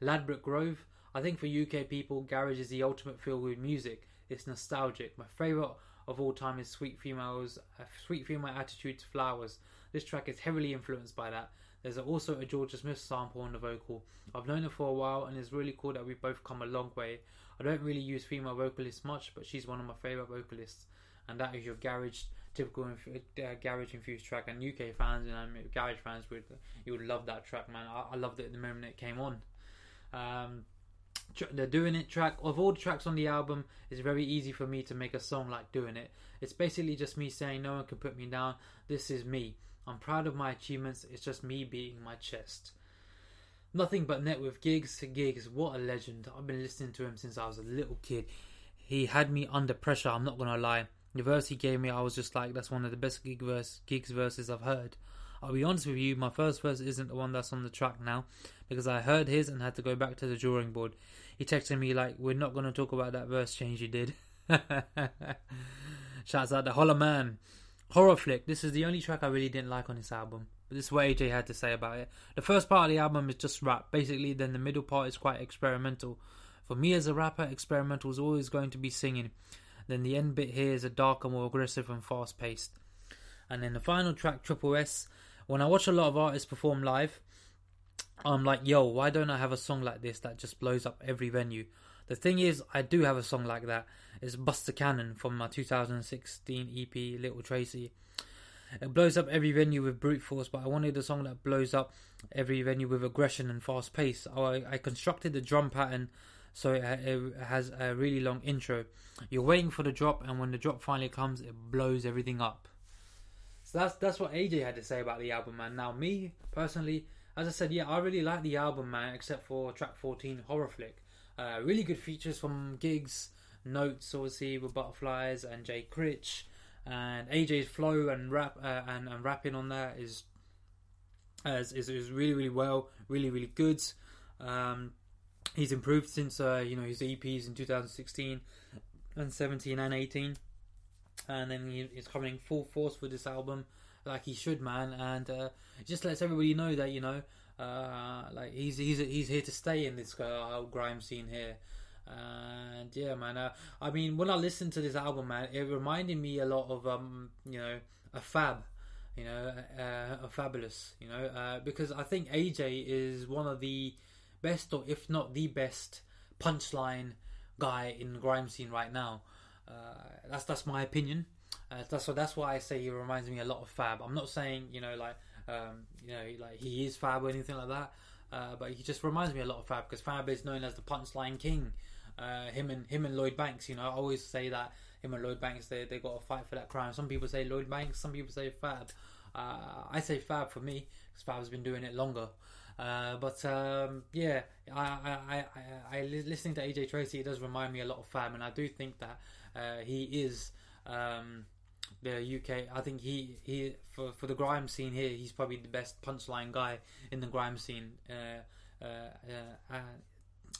D: Ladbroke Grove. I think for UK people, garage is the ultimate feel with music. It's nostalgic. My favourite of all time is Sweet Female's uh, Sweet Female Attitude to Flowers. This track is heavily influenced by that. There's also a Jorja Smith sample on the vocal. I've known her for a while and it's really cool that we've both come a long way. I don't really use female vocalists much, but she's one of my favourite vocalists. And that is your garage, typical uh, garage infused track. And UK fans and um, garage fans would you would love that track, man. I, I loved it the moment it came on. Um, the doing it track of all the tracks on the album it's very easy for me to make a song like doing it. It's basically just me saying no one can put me down. This is me. I'm proud of my achievements. It's just me beating my chest. Nothing but net with Giggs Giggs. What a legend. I've been listening to him since i was a little kid. He had me under pressure i'm not gonna lie. The verse he gave me i was just like that's one of the best gig verse Giggs verses i've heard. I'll be honest with you, my first verse isn't the one that's on the track now because I heard his and had to go back to the drawing board. He texted me like, "We're not going to talk about that verse change you did." Shouts out the Holler Man. Horror Flick. This is the only track I really didn't like on this album. But this is what AJ had to say about it. The first part of the album is just rap, basically. Then the middle part is quite experimental. For me as a rapper, experimental is always going to be singing. Then the end bit here is a darker, more aggressive and fast paced. And then the final track, Triple S, when I watch a lot of artists perform live, I'm like, yo, why don't I have a song like this that just blows up every venue? The thing is, I do have a song like that. It's Buster Cannon from my 2016 EP Little Tracey. It blows up every venue with brute force, but I wanted a song that blows up every venue with aggression and fast pace. Oh, I, I constructed the drum pattern so it, it has a really long intro. You're waiting for the drop, and when the drop finally comes, it blows everything up. So that's that's what AJ had to say about the album, man. Now, me personally, as I said, yeah, I really like the album, man, except for track 14, Horror Flick. Uh, really good features from Giggs, Not3s, obviously, with Butterflies and Jay Critch and AJ's flow and rap uh, and, and rapping on that is, is is is really really well, really really good. Um, he's improved since uh, you know his EPs in 2016 and 17 and 18, and then he's coming full force with this album like he should, man. And uh, just lets everybody know that you know, uh, like he's he's he's here to stay in this uh, grime scene here. And yeah, man. Uh, I mean, when I listened to this album, man, it reminded me a lot of um, you know, a Fab, you know, uh, a Fabolous, you know, uh, because I think AJ is one of the best, or if not the best, punchline guy in the grime scene right now. That's that's my opinion. Uh, that's so that's why I say he reminds me a lot of Fab. I'm not saying you know like um, you know like he is Fab or anything like that, uh, but he just reminds me a lot of Fab because Fab is known as the punchline king. Uh, him and him and Lloyd Banks, you know, I always say that him and Lloyd Banks they they got to fight for that crown. Some people say Lloyd Banks, some people say Fab. Uh, I say Fab for me because Fab's been doing it longer. Uh, but um, yeah, I, I, I, I, listening to AJ Tracey, it does remind me a lot of Fab, and I do think that uh, he is um, the UK. I think he he for for the grime scene here, he's probably the best punchline guy in the grime scene uh, uh, uh, uh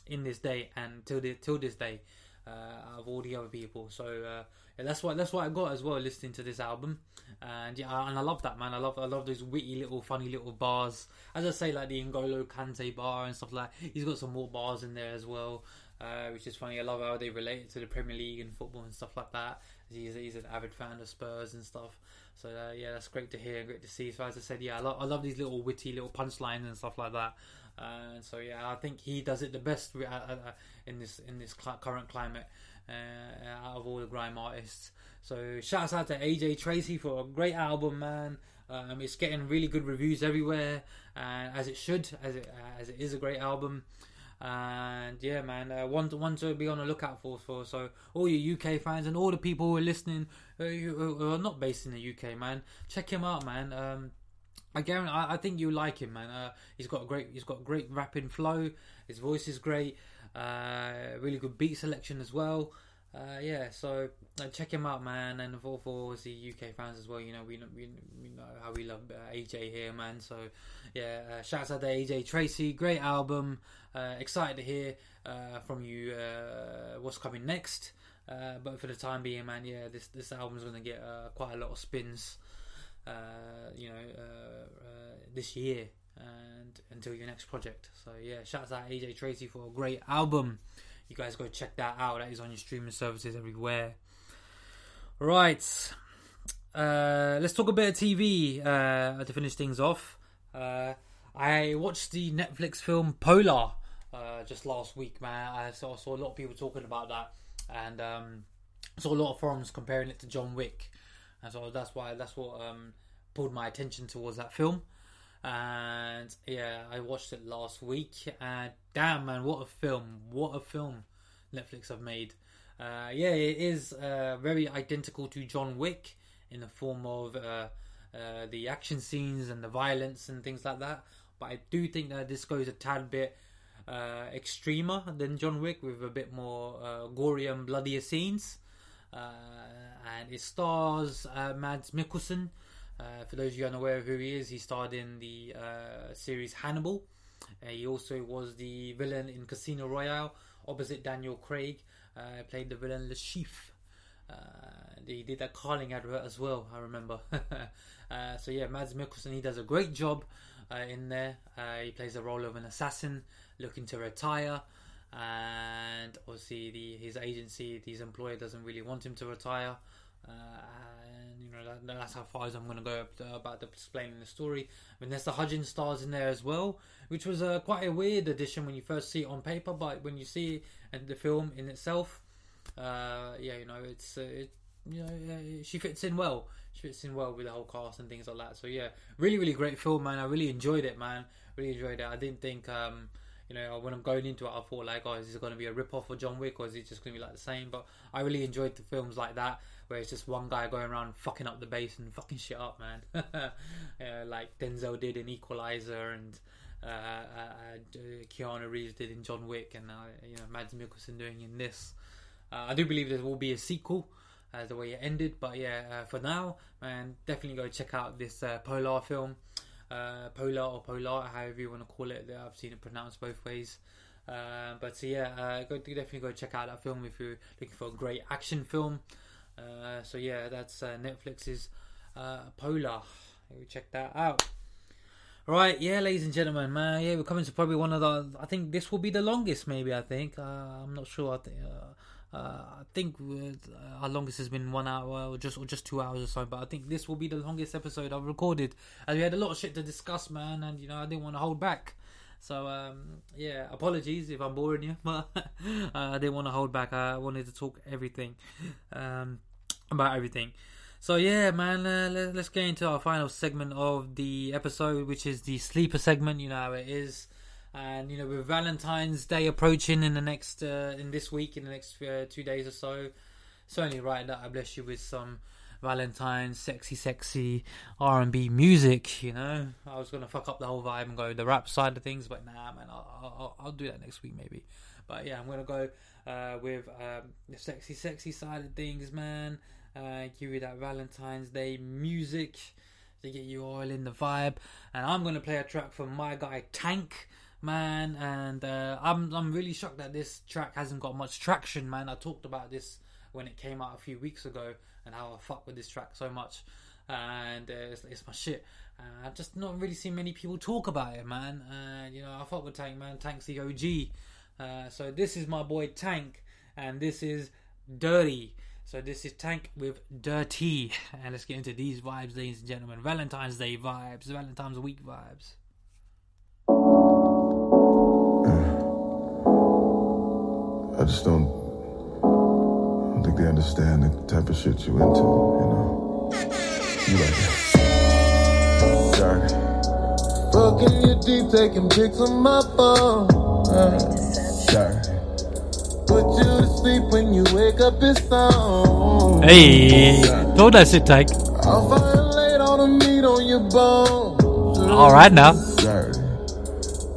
D: in this day and till the, till this day. Uh, of all the other people. So uh, yeah, that's what that's what I got as well listening to this album, and yeah, and I love that man. I love I love those witty little funny little bars. As I say, like the N'Golo Kante bar and stuff like. He's got some more bars in there as well, which is funny. I love how they relate to the Premier League and football and stuff like that. He's, he's an avid fan of Spurs and stuff. So uh, yeah, that's great to hear, great to see. So as I said, yeah, I, lo- I love these little witty little punchlines and stuff like that. Uh, so yeah, I think he does it the best uh, uh, in this in this cl- current climate uh, out of all the grime artists. So shouts out to AJ Tracey for a great album, man. Um, it's getting really good reviews everywhere, and as it should, as it as it is a great album. And yeah, man, uh, one one to be on the lookout for. For so all you UK fans and all the people who are listening who, are not based in the UK, man, check him out, man. Um, I guarantee, I, I, think you like him, man. Uh, he's got a great, he's got great rapping flow. His voice is great. Uh, really good beat selection as well. Uh, yeah, so uh, check him out, man. And for for the UK fans as well, you know we we, we know how we love uh, AJ here, man. So yeah, uh, shouts out to AJ Tracey, Great album. Uh, excited to hear uh, from you what's coming next. but for the time being, man, yeah, this this album's gonna get quite a lot of spins. you know, this year and until your next project. So yeah, shouts out AJ Tracey for a great album. You guys go check that out. That is on your streaming services everywhere. Right. Uh, let's talk a bit of TV uh, to finish things off. Uh, I watched the Netflix film Polar uh, just last week, man. I saw, saw, a lot of people talking about that, and um, saw a lot of forums comparing it to John Wick, and so that's why that's what um, pulled my attention towards that film and yeah, I watched it last week, and damn man, what a film! What a film Netflix have made. Uh, yeah, it is uh, very identical to John Wick in the form of uh, uh, the action scenes and the violence and things like that. But I do think that this goes a tad bit uh, extremer than John Wick, with a bit more uh, gory and bloodier scenes. and it stars Mads Mikkelsen for those of you unaware of who he is, he starred in the series Hannibal. Uh, he also was the villain in Casino Royale opposite Daniel Craig. Uh, played the villain Le Chiffre. Uh, he did that Carling advert as well, I remember. Uh, so yeah, Mads Mikkelsen, he does a great job in there. he plays the role of an assassin looking to retire and obviously the his agency, his employer doesn't really want him to retire, uh, that's how far as I'm going to go uh, about explaining the story. Vanessa Hudgens stars in there as well, which was uh, quite a weird addition when you first see it on paper, but when you see it, the film in itself, uh, yeah, you know, it's uh, it, you know, she fits in well. She fits in well with the whole cast and things like that. So yeah, really, really great film, man. I really enjoyed it, man. Really enjoyed it. I didn't think, um, you know, when I'm going into it, I thought like, oh, is this going to be a rip off of John Wick or is it just going to be like the same? But I really enjoyed the films like that where it's just one guy going around fucking up the base and fucking shit up, man. like Denzel did in Equalizer and. Uh, uh, uh, Keanu Reeves did in John Wick, and uh, you know Mads Mikkelsen doing in this. Uh, I do believe there will be a sequel, as the way it ended. But yeah, uh, for now, man, definitely go check out this Polar film, Polar or Polar, however you want to call it. I've seen it pronounced both ways. Uh, but so yeah, uh, go definitely go check out that film if you're looking for a great action film. Uh, so yeah, that's Netflix's Polar. We check that out. Right, yeah, ladies and gentlemen, man, yeah, we're coming to probably one of the. I think this will be the longest, maybe. I think I'm not sure. I think uh, I think uh, our longest has been one hour or just or just two hours or so. But I think this will be the longest episode I've recorded, as we had a lot of shit to discuss, man, and you know I didn't want to hold back. So um, yeah, apologies if I'm boring you, but uh, I didn't want to hold back. I wanted to talk everything um, about everything. So yeah, man, uh, let, us get into our final segment of the episode, which is the sleeper segment. You know how it is and you know with Valentine's Day approaching in the next uh, in this week in the next uh, two days or so, certainly right that I bless you with some Valentine's sexy sexy R and B music. You know, I was gonna fuck up the whole vibe and go the rap side of things, but nah, man, I'll, I'll, I'll do that next week maybe. But yeah, I'm gonna go uh, with um, the sexy sexy side of things, man. Uh, give you that Valentine's Day music to get you all in the vibe, and I'm gonna play a track from my guy Tank man. And uh, I'm I'm really shocked that this track hasn't got much traction, man. I talked about this when it came out a few weeks ago and how I fuck with this track so much, and uh, it's, it's, my shit. Uh, I've just not really seen many people talk about it, man. And you know, I fuck with Tank, man. Tank's the OG. Uh, so this is my boy Tank, and this is Dirty. So this is Tank with Dirty, and let's get into these vibes, ladies and gentlemen. Valentine's Day vibes, Valentine's Week vibes.
E: I just don't, I don't think they understand the type of shit you into, you know? You like it. Dark. Fucking you deep, taking pics on my phone. Uh, dark. Put you to sleep when you wake up, it's on.
D: Hey, told us it, Tank.
E: I'll violate all the meat on your bones.
D: All right now.
E: Dirty.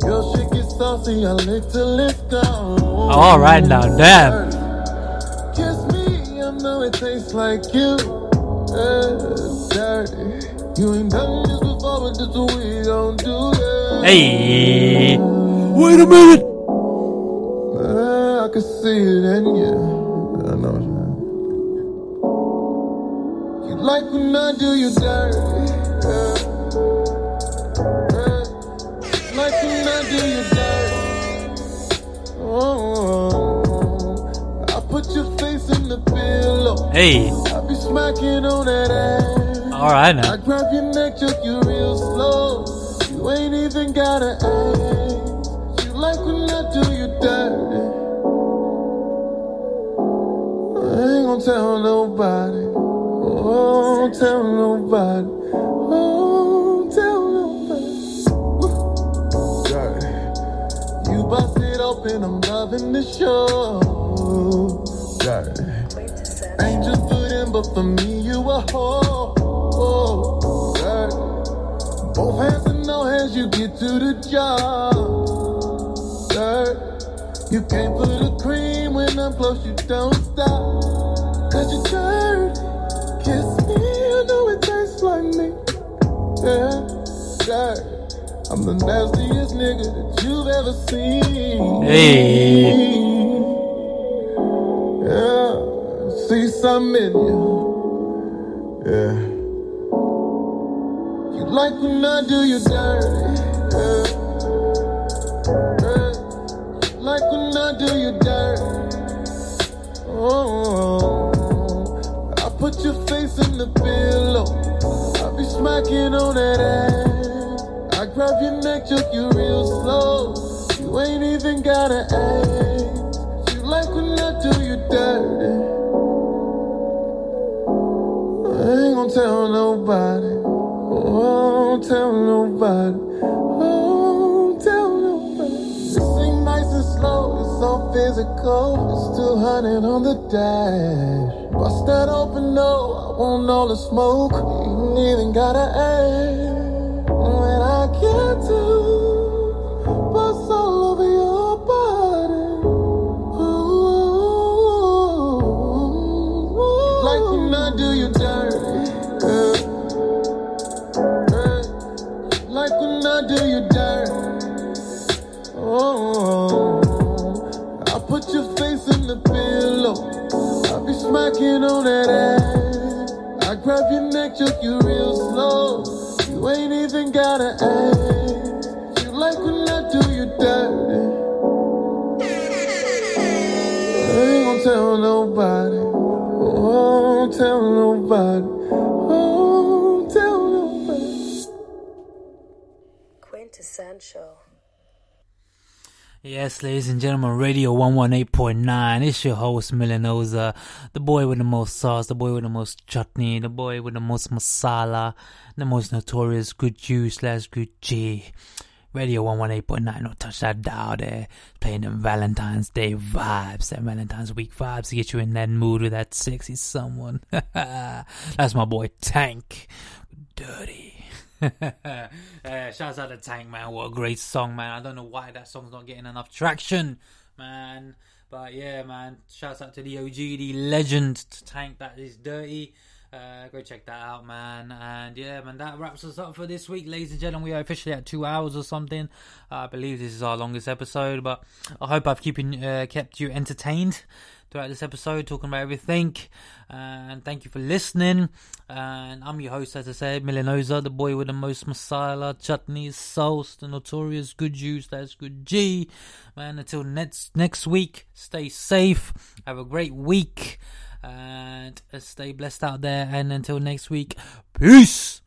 E: Your shit I lick till it's gone.
D: All right now, damn.
E: Kiss me, I know it tastes like you. dirty. You ain't done this before, but this what we gon' do.
D: Hey, wait a minute.
E: Uh, I can see it in you. I know. You like when I do you dirty. Yeah.
D: Hey.
E: I be smacking on that ass.
D: All right now.
E: I grab your neck, choke you real slow. You ain't even gotta ask. You like when I do you dirty. I ain't gonna tell nobody. Oh, don't tell nobody. Oh, tell nobody. You bust it open, I'm loving the show. Dirty. Ain't for them, but for me, you a whore. Dirty. Both hands and no hands, you get to the job. Dirty. You can't put a cream when I'm close, you don't stop. Cause you're dirty. Kiss me, I know it tastes like me. Yeah, dirty. I'm the nastiest nigga that you've ever seen.
D: Hey.
E: something in you. Yeah. You like when I do you dirty. Yeah. Yeah. Like when I do you dirty. Oh, I put your face in the pillow. I be smacking on that ass. I grab your neck, choke you real slow. You ain't even gotta ask. You like when I do you dirty. Ain't gonna tell nobody. Oh, don't tell nobody. Oh, don't tell nobody. This ain't nice and slow. It's so physical. It's 200 on the dash. Bust that open, no. I want all the smoke. You ain't even gotta ask. When I get to on that ass. I grab your neck, choke you real slow. You ain't even gotta ask. You like when I do you dirty. I ain't gonna tell nobody. Oh, tell nobody. Oh, tell nobody.
F: Quintessential.
D: Yes, ladies and gentlemen, Radio 118.9. It's your host, Milanoza, the boy with the most sauce, the boy with the most chutney, the boy with the most masala, the most notorious good juice slash good G. Radio 118.9, don't touch that dial there. Playing them Valentine's Day vibes, them Valentine's Week vibes to get you in that mood with that sexy someone. That's my boy Tank. Dirty. uh, shouts out to Tank, man. What a great song, man. I don't know why that song's not getting enough traction, man. But yeah, man. Shouts out to the OG, the legend Tank that is dirty. Uh, go check that out, man. And yeah, man, that wraps us up for this week, ladies and gentlemen. We are officially at two hours or something. Uh, I believe this is our longest episode, but I hope I've keeping uh, kept you entertained throughout this episode, talking about everything. And thank you for listening. And I'm your host, as I said, Milanoza, the boy with the most masala, chutney, sauce, the notorious good juice. That's good G. Man, until next next week, stay safe. Have a great week and stay blessed out there. And until next week, peace.